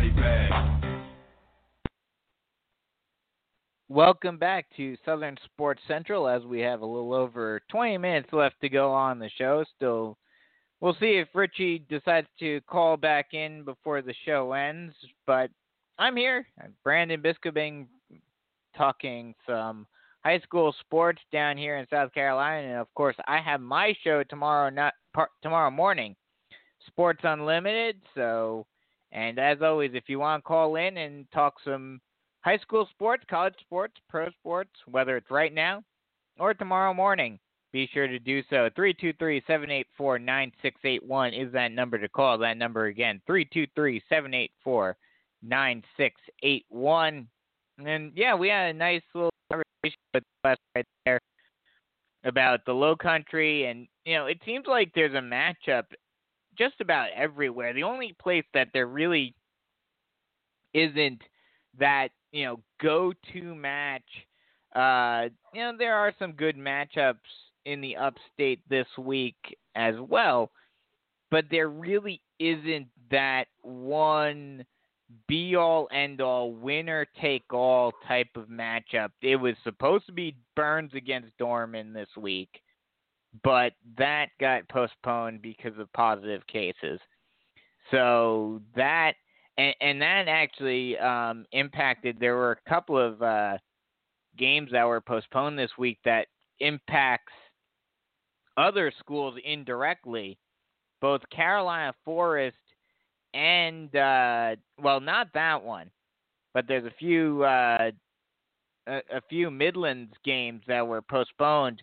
Speaker 10: Bag.
Speaker 3: Welcome back to Southern Sports Central as we have a little over 20 minutes left to go on the show. Still, we'll see if Richie decides to call back in before the show ends. But I'm here, Brandon Biscobing, talking some high school sports down here in South Carolina. And of course, I have my show tomorrow, not par- tomorrow morning, Sports Unlimited. So, and as always, if you want to call in and talk some high school sports, college sports, pro sports, whether it's right now or tomorrow morning, be sure to do so. 323 784 9681 is that number to call. That number again, 323 784 9681. And yeah, we had a nice little conversation with us right there about the low country. And, you know, it seems like there's a matchup just about everywhere. The only place that there really isn't that you know go to match. Uh, you know there are some good matchups in the upstate this week as well, but there really isn't that one be all end all winner take all type of matchup. It was supposed to be Byrnes against Dorman this week, but that got postponed because of positive cases. So that and, and that actually um, impacted. There were a couple of uh, games that were postponed this week that impacts other schools indirectly. Both Carolina Forest and uh, well, not that one, but there's a few uh, a, a few Midlands games that were postponed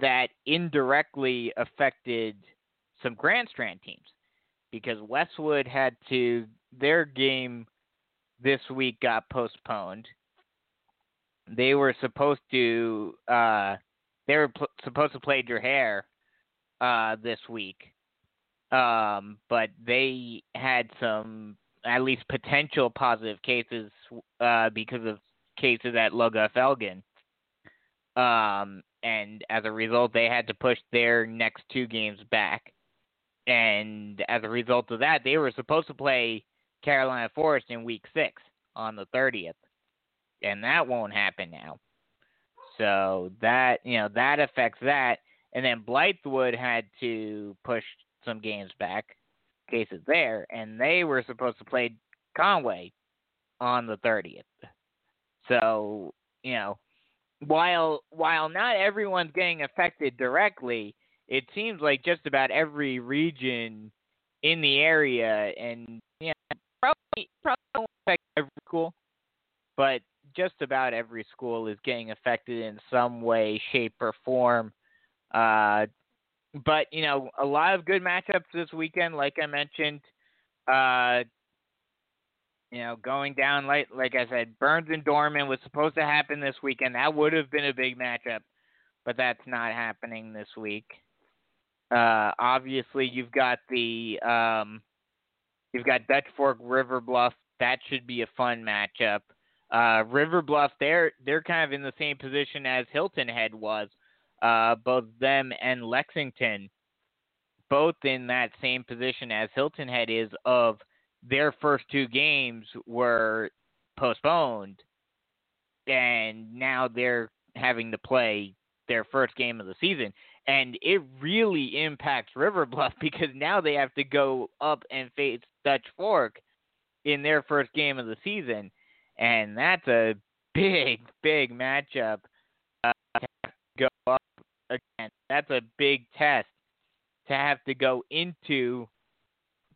Speaker 3: that indirectly affected some Grand Strand teams because Westwood had to their game this week got postponed. They were supposed to uh they were pl- supposed to play Dreher uh this week. Um but they had some at least potential positive cases uh because of cases at Lugoff-Elgin. Um and as a result they had to push their next two games back. And as a result of that, they were supposed to play Carolina Forest in week six on the 30th. And that won't happen now. So that, you know, that affects that. And then Blythewood had to push some games back, cases there, and they were supposed to play Conway on the 30th. So, you know, while while not everyone's getting affected directly, it seems like just about every region in the area and yeah, probably probably won't affect every school, but just about every school is getting affected in some way, shape, or form. Uh, but you know, a lot of good matchups this weekend, like I mentioned. Uh, you know, going down like like I said, Byrnes and Dorman was supposed to happen this weekend. That would have been a big matchup, but that's not happening this week. Uh, obviously, you've got the um, you've got Dutch Fork River Bluff. That should be a fun matchup. Uh, River Bluff, they're they're kind of in the same position as Hilton Head was. Uh, both them and Lexington, both in that same position as Hilton Head is of their first two games were postponed, and now they're having to play their first game of the season. And it really impacts River Bluff because now they have to go up and face Dutch Fork in their first game of the season. And that's a big, big matchup uh, to go up again. That's a big test to have to go into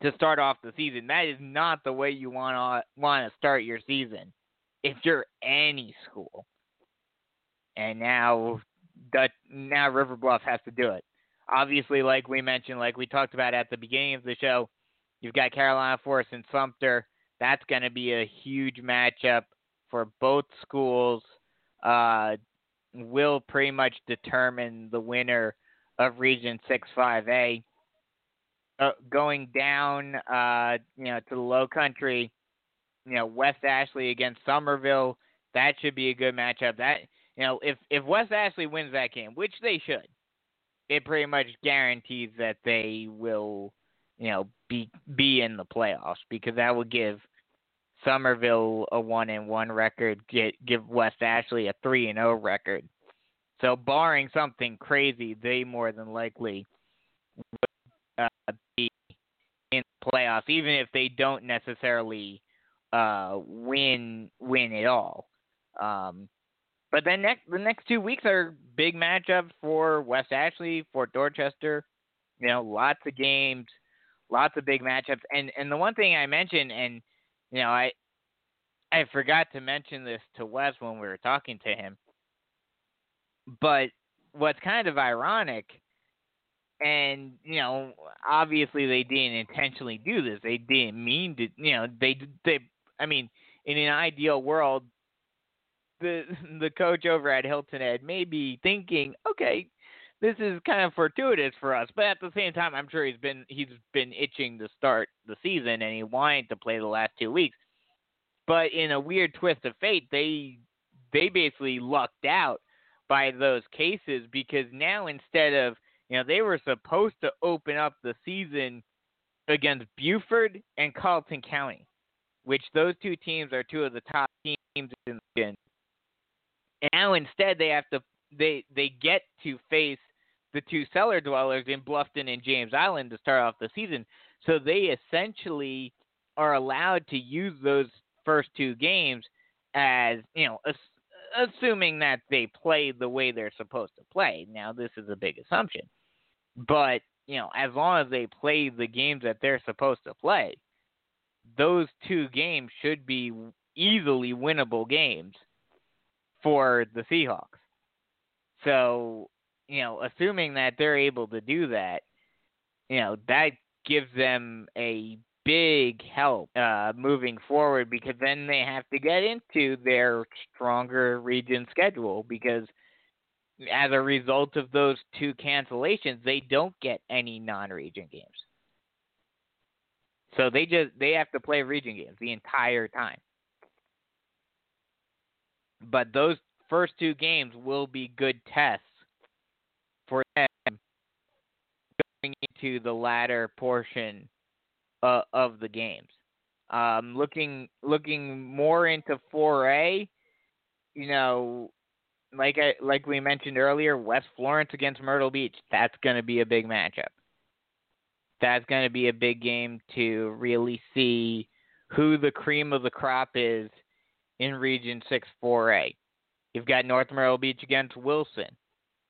Speaker 3: to start off the season. That is not the way you want to want to start your season if you're any school. And now Dutch, now River Bluff has to do it. Obviously, like we mentioned, like we talked about at the beginning of the show, you've got Carolina Forest and Sumter. That's going to be a huge matchup for both schools. Uh, will pretty much determine the winner of Region 6 5A. Uh, going down, uh, you know, to the Low Country, you know, West Ashley against Summerville. That should be a good matchup. That you know, if if West Ashley wins that game, which they should, it pretty much guarantees that they will, you know, be be in the playoffs because that will give Summerville a one and one record, get give West Ashley a three and zero record. So, barring something crazy, they more than likely in the playoffs, even if they don't necessarily uh, win win it all. Um, but then next the next two weeks are big matchups for West Ashley, Fort Dorchester. You know, lots of games, lots of big matchups. And and the one thing I mentioned, and you know, I I forgot to mention this to Wes when we were talking to him. But what's kind of ironic, and you know, obviously they didn't intentionally do this. They didn't mean to. You know, they they. I mean, in an ideal world, the the coach over at Hilton Head may be thinking, okay, this is kind of fortuitous for us, but at the same time, I'm sure he's been he's been itching to start the season and he wanted to play the last two weeks. But in a weird twist of fate, they they basically lucked out by those cases because now instead of you know they were supposed to open up the season against Beaufort and Colleton County, which those two teams are two of the top teams in the and now instead they have to they they get to face the two cellar dwellers in Bluffton and James Island to start off the season. So they essentially are allowed to use those first two games as you know, ass- assuming that they play the way they're supposed to play. Now this is a big assumption, but you know, as long as they play the games that they're supposed to play, those two games should be easily winnable games for the Seahawks. So, you know, assuming that they're able to do that, you know, that gives them a big help uh, moving forward because then they have to get into their stronger region schedule because as a result of those two cancellations, they don't get any non-region games. So they just they have to play region games the entire time but those first two games will be good tests for them going into the latter portion uh, of the games. Um, looking looking more into 4A, you know, like I like we mentioned earlier, West Florence against Myrtle Beach. That's going to be a big matchup. That's going to be a big game to really see who the cream of the crop is in Region 6 4A. You've got North Myrtle Beach against Wilson.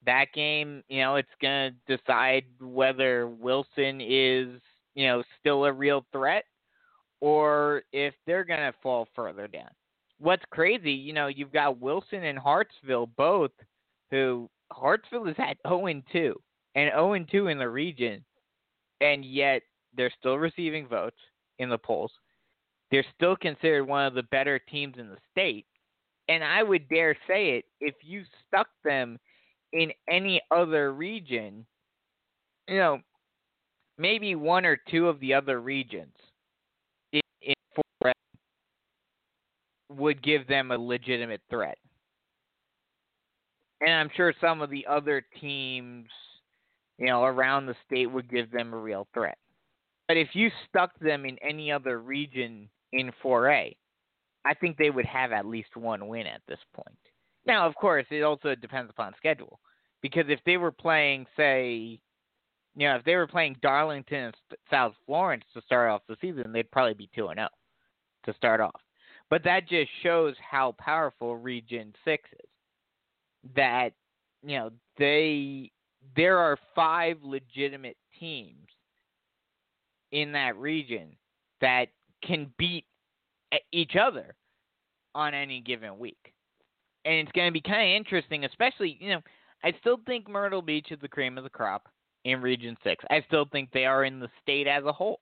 Speaker 3: That game, you know, it's going to decide whether Wilson is, you know, still a real threat or if they're going to fall further down. What's crazy, you know, you've got Wilson and Hartsville both, who Hartsville is at 0 and 2 and 0 and 2 in the region, and yet they're still receiving votes in the polls. They're still considered one of the better teams in the state. And I would dare say it if you stuck them in any other region, you know, maybe one or two of the other regions in, in four would give them a legitimate threat. And I'm sure some of the other teams, you know, around the state would give them a real threat. But if you stuck them in any other region in 4A, I think they would have at least one win at this point. Now, of course, it also depends upon schedule. Because if they were playing, say, you know, if they were playing Darlington and South Florence to start off the season, they'd probably be 2 and 0 to start off. But that just shows how powerful Region 6 is. That, you know, they there are five legitimate teams in that region that can beat each other on any given week. And it's going to be kind of interesting, especially, you know, I still think Myrtle Beach is the cream of the crop in Region 6. I still think they are in the state as a whole.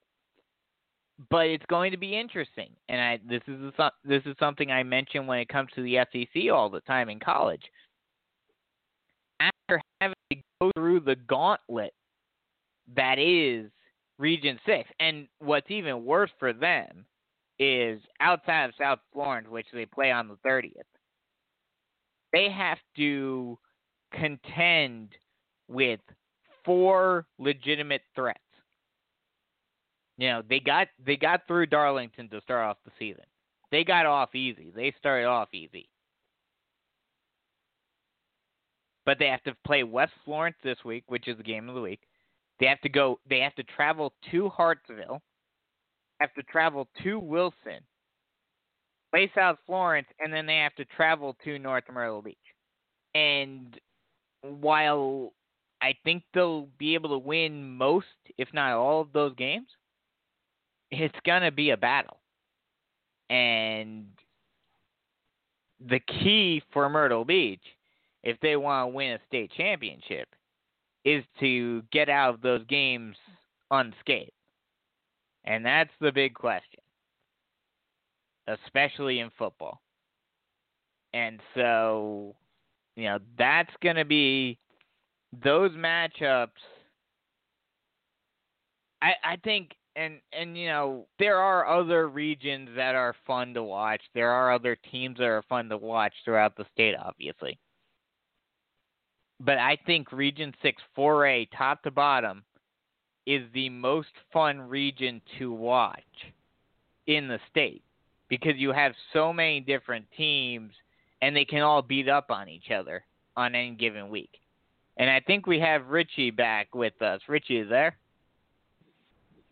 Speaker 3: But it's going to be interesting. And I this is a, this is something I mention when it comes to the SEC all the time in college. After having to go through the gauntlet that is Region 6, and what's even worse for them is outside of South Florence, which they play on the 30th, they have to contend with four legitimate threats. You know, they got they got through Darlington to start off the season. They got off easy. They started off easy. But they have to play West Florence this week, which is the game of the week. They have to go they have to travel to Hartsville have to travel to Wilson, play South Florence, and then they have to travel to North Myrtle Beach. And while I think they'll be able to win most, if not all, of those games, it's going to be a battle. And the key for Myrtle Beach, if they want to win a state championship, is to get out of those games unscathed. And that's the big question, especially in football. And so, you know, that's going to be those matchups. I, I think, and and you know, there are other regions that are fun to watch. There are other teams that are fun to watch throughout the state, obviously. But I think Region Six 4A, top to bottom, is the most fun region to watch in the state because you have so many different teams and they can all beat up on each other on any given week. And I think we have Richie back with us. Richie is there?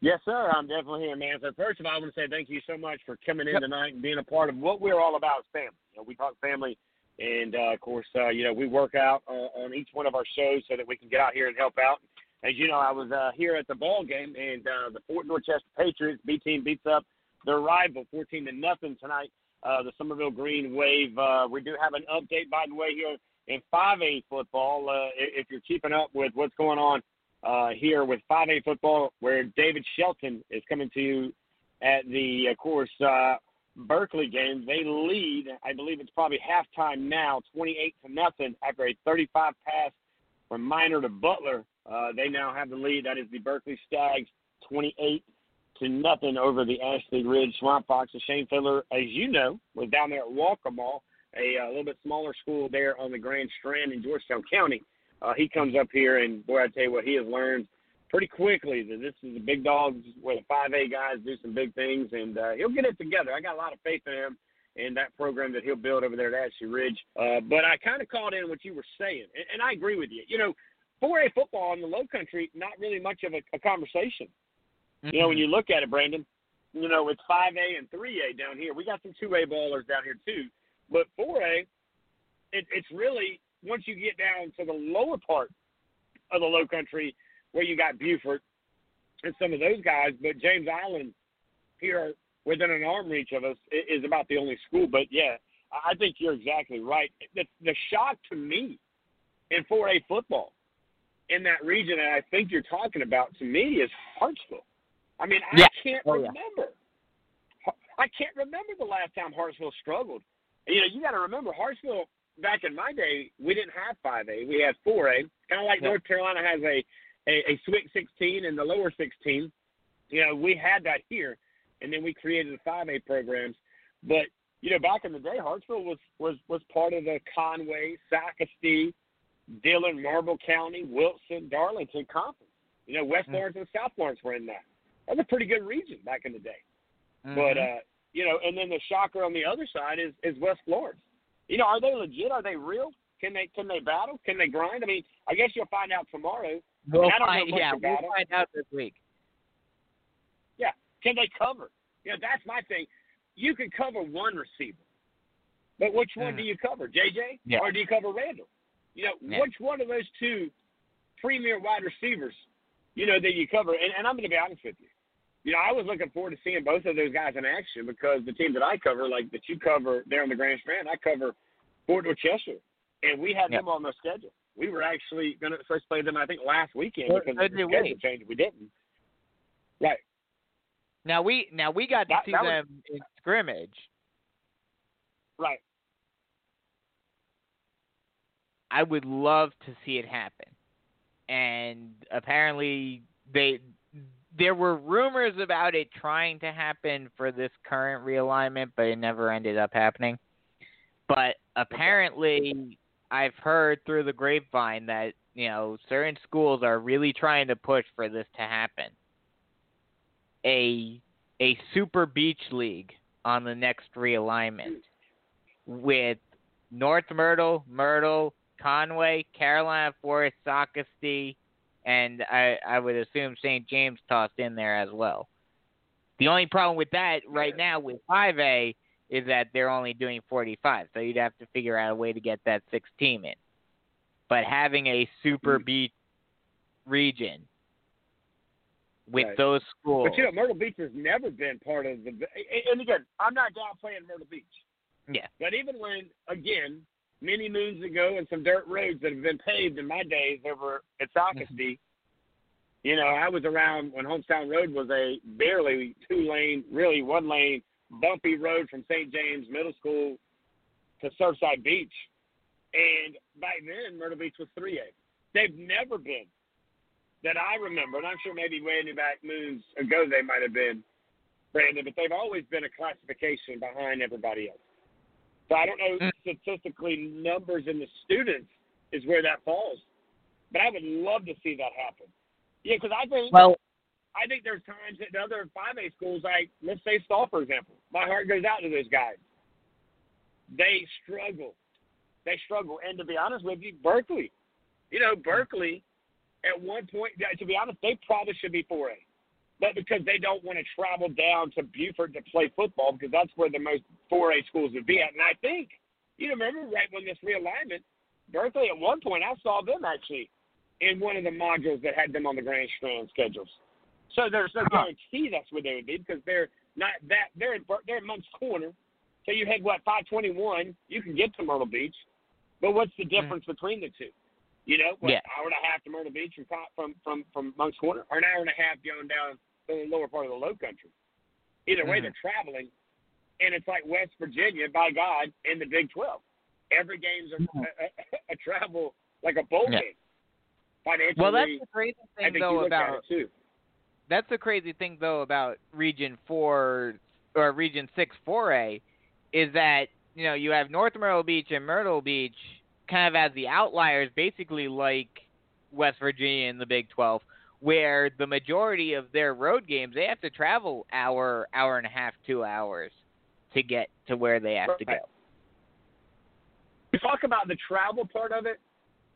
Speaker 2: Yes, sir. I'm definitely here, man. So first of all, I want to say thank you so much for coming in
Speaker 3: Yep.
Speaker 2: tonight and being a part of what we're all about is family. You know, we talk family, and uh, of course, uh, you know, we work out uh, on each one of our shows so that we can get out here and help out. As you know, I was uh, here at the ball game, and uh, the Fort Dorchester Patriots B team beats up their rival 14 to nothing tonight. Uh, the Summerville Green Wave. Uh, we do have an update, by the way, here in 5A football. Uh, if you're keeping up with what's going on uh, here with 5A football, where David Shelton is coming to you at the, of course, uh, Berkeley game. They lead. I believe it's probably halftime now, 28 to nothing after a 35 pass from Minor to Butler. Uh, they now have the lead. That is the Berkeley Stags, 28 to nothing over the Ashley Ridge Swamp Foxes. Shane Fiddler, as you know, was down there at Waccamaw, a, uh little bit smaller school there on the Grand Strand in Georgetown County. Uh, he comes up here, and boy, I tell you what, he has learned pretty quickly that this is a big dog where the 5A guys do some big things, and uh, he'll get it together. I got a lot of faith in him and that program that he'll build over there at Ashley Ridge. Uh, but I kind of called in what you were saying, and, and I agree with you. You know, 4A football in the Low Country, not really much of a, a conversation. You know, when you look at it, Brandon, you know, it's 5A and 3A down here. We got some 2A ballers down here too, but 4A, it, it's really once you get down to the lower part of the Low Country, where you got Beaufort and some of those guys. But James Island here within an arm reach of us is about the only school. But yeah, I I think you're exactly right. The, the shock to me in 4A football in that region, and I think you're talking about to me is Hartsville. I mean, I
Speaker 3: Yeah.
Speaker 2: can't
Speaker 3: Oh, yeah.
Speaker 2: remember. I can't remember the last time Hartsville struggled. You know, you got to remember Hartsville back in my day, we didn't have 5A. We had 4A. Kind of like
Speaker 3: Yeah.
Speaker 2: North Carolina has a, a a Sweet 16 and the lower 16. You know, we had that here, and then we created the 5A programs. But you know, back in the day, Hartsville was was was part of the Conway, Socastee, Dillon, Marlboro County, Wilson, Darlington conference. You know, West
Speaker 3: Mm.
Speaker 2: Lawrence and South Lawrence were in that. That was a pretty good region back in the day.
Speaker 3: Mhm.
Speaker 2: But uh, you know, and then the shocker on the other side is is West Florence. You know, are they legit? Are they real? Can they can they battle? Can they grind? I mean, I guess you'll find out tomorrow.
Speaker 3: we'll
Speaker 2: I don't know
Speaker 3: find, yeah, we'll
Speaker 2: it.
Speaker 3: find out this week.
Speaker 2: Yeah, can they cover? You know, that's my thing. You can cover one receiver, but which one
Speaker 3: Mm.
Speaker 2: do you cover, JJ,
Speaker 3: Yeah.
Speaker 2: or do you cover Randall? You know,
Speaker 3: Yeah.
Speaker 2: which one of those two premier wide receivers, you know, that you cover? And, and I'm going to be honest with you. You know, I was looking forward to seeing both of those guys in action because the team that I cover, like that you cover there on the Grand Strand, I cover Fort Cheshire, and we had them on the schedule. We were actually going to first play them, I think, last weekend
Speaker 3: So-
Speaker 2: because of the schedule
Speaker 3: we.
Speaker 2: change. We didn't. Right.
Speaker 3: Now we now we got to
Speaker 2: That-
Speaker 3: see
Speaker 2: that was-
Speaker 3: them in scrimmage.
Speaker 2: Right.
Speaker 3: I would love to see it happen. And apparently they there were rumors about it trying to happen for this current realignment, but it never ended up happening. But apparently I've heard through the grapevine that, you know, certain schools are really trying to push for this to happen. A a super beach league on the next realignment with North Myrtle, Myrtle, Conway, Carolina Forest, Socastee, and I, I would assume St. James tossed in there as well. The only problem with that right now with 5A is that they're only doing 45, so you'd have to figure out a way to get that six team in. But having a super mm-hmm. beat region with
Speaker 2: Right.
Speaker 3: those schools,
Speaker 2: But you know, Myrtle Beach has never been part of the. And again, I'm not downplaying Myrtle Beach,
Speaker 3: yeah,
Speaker 2: but even when, again, many moons ago, and some dirt roads that have been paved in my days over at Socastee, mm-hmm. you know, I was around when Holmestown Road was a barely two lane, really one lane, bumpy road from St. James Middle School to Surfside Beach. And back then, Myrtle Beach was 3A. They've never been that I remember, and I'm sure maybe way back moons ago they might have been, Brandon, but they've always been a classification behind everybody else. So I don't know mm. statistically numbers in the students is where that falls, but I would love to see that happen. Yeah, because I think
Speaker 3: well,
Speaker 2: I think there's times that the other 5A schools, like let's say Stall, for example, my heart goes out to those guys. They struggle. They struggle. And to be honest with you, Berkeley, you know, Berkeley, at one point, to be honest, they probably should be 4A. But because they don't want to travel down to Beaufort to play football, because that's where the most 4A schools would be at. And I think, you remember right when this realignment, Berkeley, at one point, I saw them actually in one of the modules that had them on the Grand Strand schedules. So there's no uh-huh. guarantee that's where they would be because they're not that they're in, they're in Moncks Corner. So you had what 521, you can get to Myrtle Beach, but what's the mm-hmm. difference between the two? You know, what,
Speaker 3: Yeah.
Speaker 2: hour and a half to Myrtle Beach from from from from Moncks Corner, or an hour and a half going down to the lower part of the Low Country. Either way,
Speaker 3: Mhm.
Speaker 2: they're traveling, and it's like West Virginia, by God, in the Big 12. Every game's a, a, a, a travel like a bowl
Speaker 3: Yeah.
Speaker 2: game. Financially,
Speaker 3: well, that's the crazy thing though about
Speaker 2: too.
Speaker 3: that's the crazy thing though about Region Four or Region Six Four A is that you know you have North Myrtle Beach and Myrtle Beach kind of as the outliers, basically like West Virginia in the Big Twelve, where the majority of their road games they have to travel hour, hour and a half, two hours to get to where they have to go.
Speaker 2: Right. We talk about the travel part of it,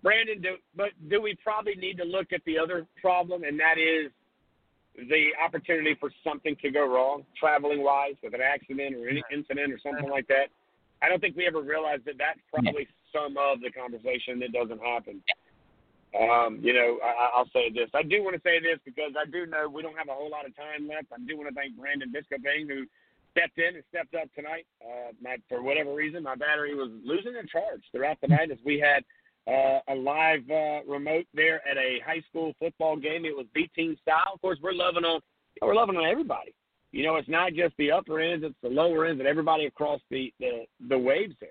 Speaker 2: Brandon. Do, but do we probably need to look at the other problem, and that is the opportunity for something to go wrong, traveling wise, with an accident or any incident or something like that? I don't think we ever realized that that's probably some of the conversation that doesn't happen. Um, you know, I, I'll say this. I do want to say this because I do know we don't have a whole lot of time left. I do want to thank Brandon Biscoping, who stepped in and stepped up tonight. Uh, my, for whatever reason, my battery was losing a charge throughout the night as we had uh, a live uh, remote there at a high school football game. It was B team style. Of course, we're loving on we're loving on everybody. You know, it's not just the upper ends; it's the lower ends, and everybody across the the, the waves there.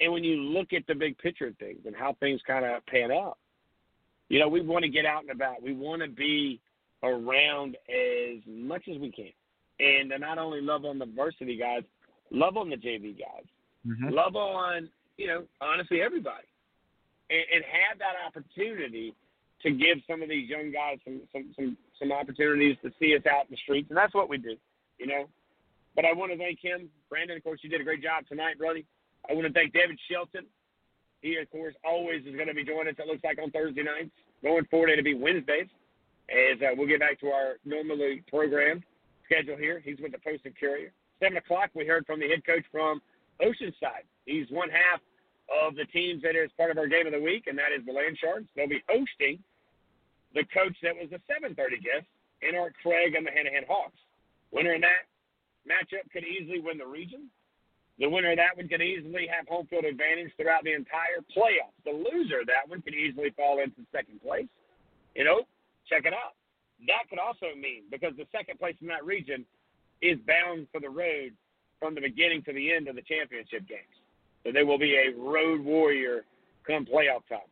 Speaker 2: And when you look at the big picture of things and how things kind of pan out, you know, we want to get out and about. We want to be around as much as we can, and to not only love on the varsity guys, love on the JV guys,
Speaker 3: Mm-hmm.
Speaker 2: love on you know honestly everybody, and, and have that opportunity to give some of these young guys some some some some opportunities to see us out in the streets, and that's what we do, you know. But I want to thank him, Brandon. Of course, you did a great job tonight, brother. I want to thank David Shelton. He, of course, always is going to be joining us. It looks like on Thursday nights. Going forward, it'll be Wednesdays, as uh, we'll get back to our normally programmed schedule here. He's with the Post and Courier. Seven o'clock, we heard from the head coach from Oceanside. He's one half of the teams that is part of our game of the week, and that is the Land Sharks. They'll be hosting the coach that was the 7:30 guest, Art Craig and the Hanahan Hawks. Winner in that matchup could easily win the region. The winner of that one could easily have home field advantage throughout the entire playoffs. The loser of that one could easily fall into second place. You know, check it out. That could also mean because the second place in that region is bound for the road from the beginning to the end of the championship games. So there will be a road warrior come playoff time.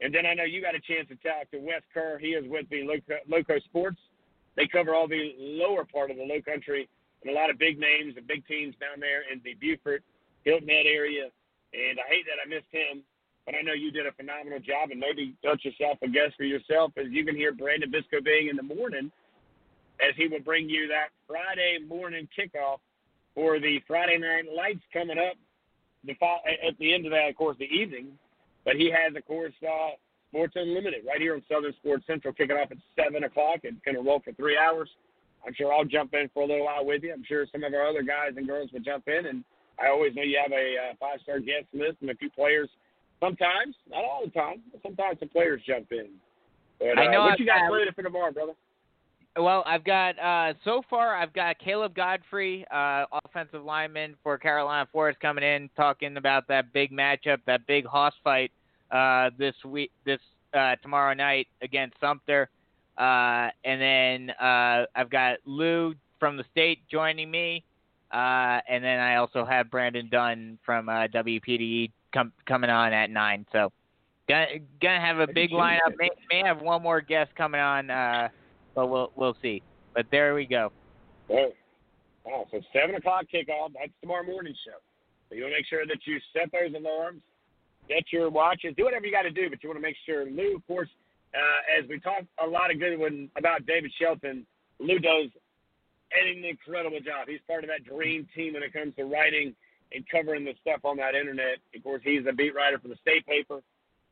Speaker 2: And then I know you got a chance to talk to Wes Kerr. He is with the Lowco, Lowco Sports. They cover all the lower part of the low country and a lot of big names and big teams down there in the Beaufort, Hilton Head area. And I hate that I missed him, but I know you did a phenomenal job. And maybe touch yourself a guest for yourself as you can hear Brandon Bisco being in the morning as he will bring you that Friday morning kickoff for the Friday night lights coming up the fo- at the end of that, of course, the evening. But he has, of course, uh, Sports Unlimited right here on Southern Sports Central, kicking off at seven o'clock and going to roll for three hours. I'm sure I'll jump in for a little while with you. I'm sure some of our other guys and girls will jump in, and I always know you have a uh, five-star guest list and a few players. Sometimes, not all the time, but sometimes some players jump in. But uh,
Speaker 3: I know
Speaker 2: what
Speaker 3: I've
Speaker 2: you got slated for tomorrow, brother?
Speaker 3: Well, I've got uh, so far I've got Caleb Godfrey, uh, offensive lineman for Carolina Forest, coming in talking about that big matchup, that big hoss fight uh, this week, this uh, tomorrow night against Sumter, uh, and then uh, I've got Lou from the state joining me, uh, and then I also have Brandon Dunn from uh, WPDE com- coming on at nine. So, gonna, gonna have a big lineup. May, may have one more guest coming on. Uh, but we'll we'll see. But there we go.
Speaker 2: Oh. So seven o'clock kickoff. That's tomorrow morning show. So you want to make sure that you set those alarms, set your watches, do whatever you got to do. But you want to make sure Lou, of course, uh, as we talk a lot of good one about David Shelton, Lou does an incredible job. He's part of that dream team when it comes to writing and covering the stuff on that internet. Of course, he's a beat writer for the state paper,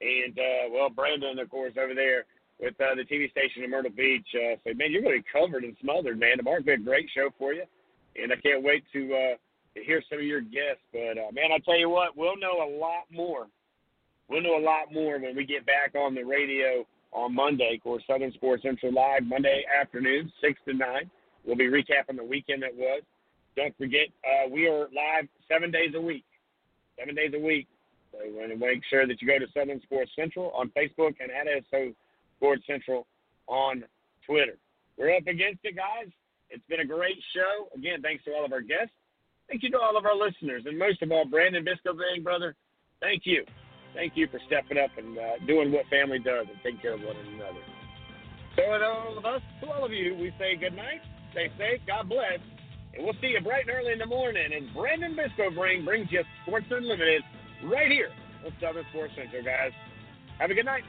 Speaker 2: and uh, well, Brandon, of course, over there with uh, the TV station in Myrtle Beach. Uh, so, man, you're going to be covered and smothered, man. Tomorrow's been a great show for you, and I can't wait to, uh, to hear some of your guests. But, uh, man, I tell you what, we'll know a lot more. We'll know a lot more when we get back on the radio on Monday. Of course, Southern Sports Central Live, Monday afternoon, 6 to 9. We'll be recapping the weekend that was. Don't forget, uh, we are live seven days a week. Seven days a week. So you want to make sure that you go to Southern Sports Central on Facebook and at SO Sports Central on Twitter. We're up against it, guys. It's been a great show. Again, thanks to all of our guests. Thank you to all of our listeners. And most of all, Brandon Bisco Bang, brother, thank you. Thank you for stepping up and uh, doing what family does and taking care of one another. So, to all of us, to all of you, we say good night, stay safe, God bless, and we'll see you bright and early in the morning And Brandon Bisco Bring brings you Sports Unlimited right here on Southern Sports Central, guys. Have a good night.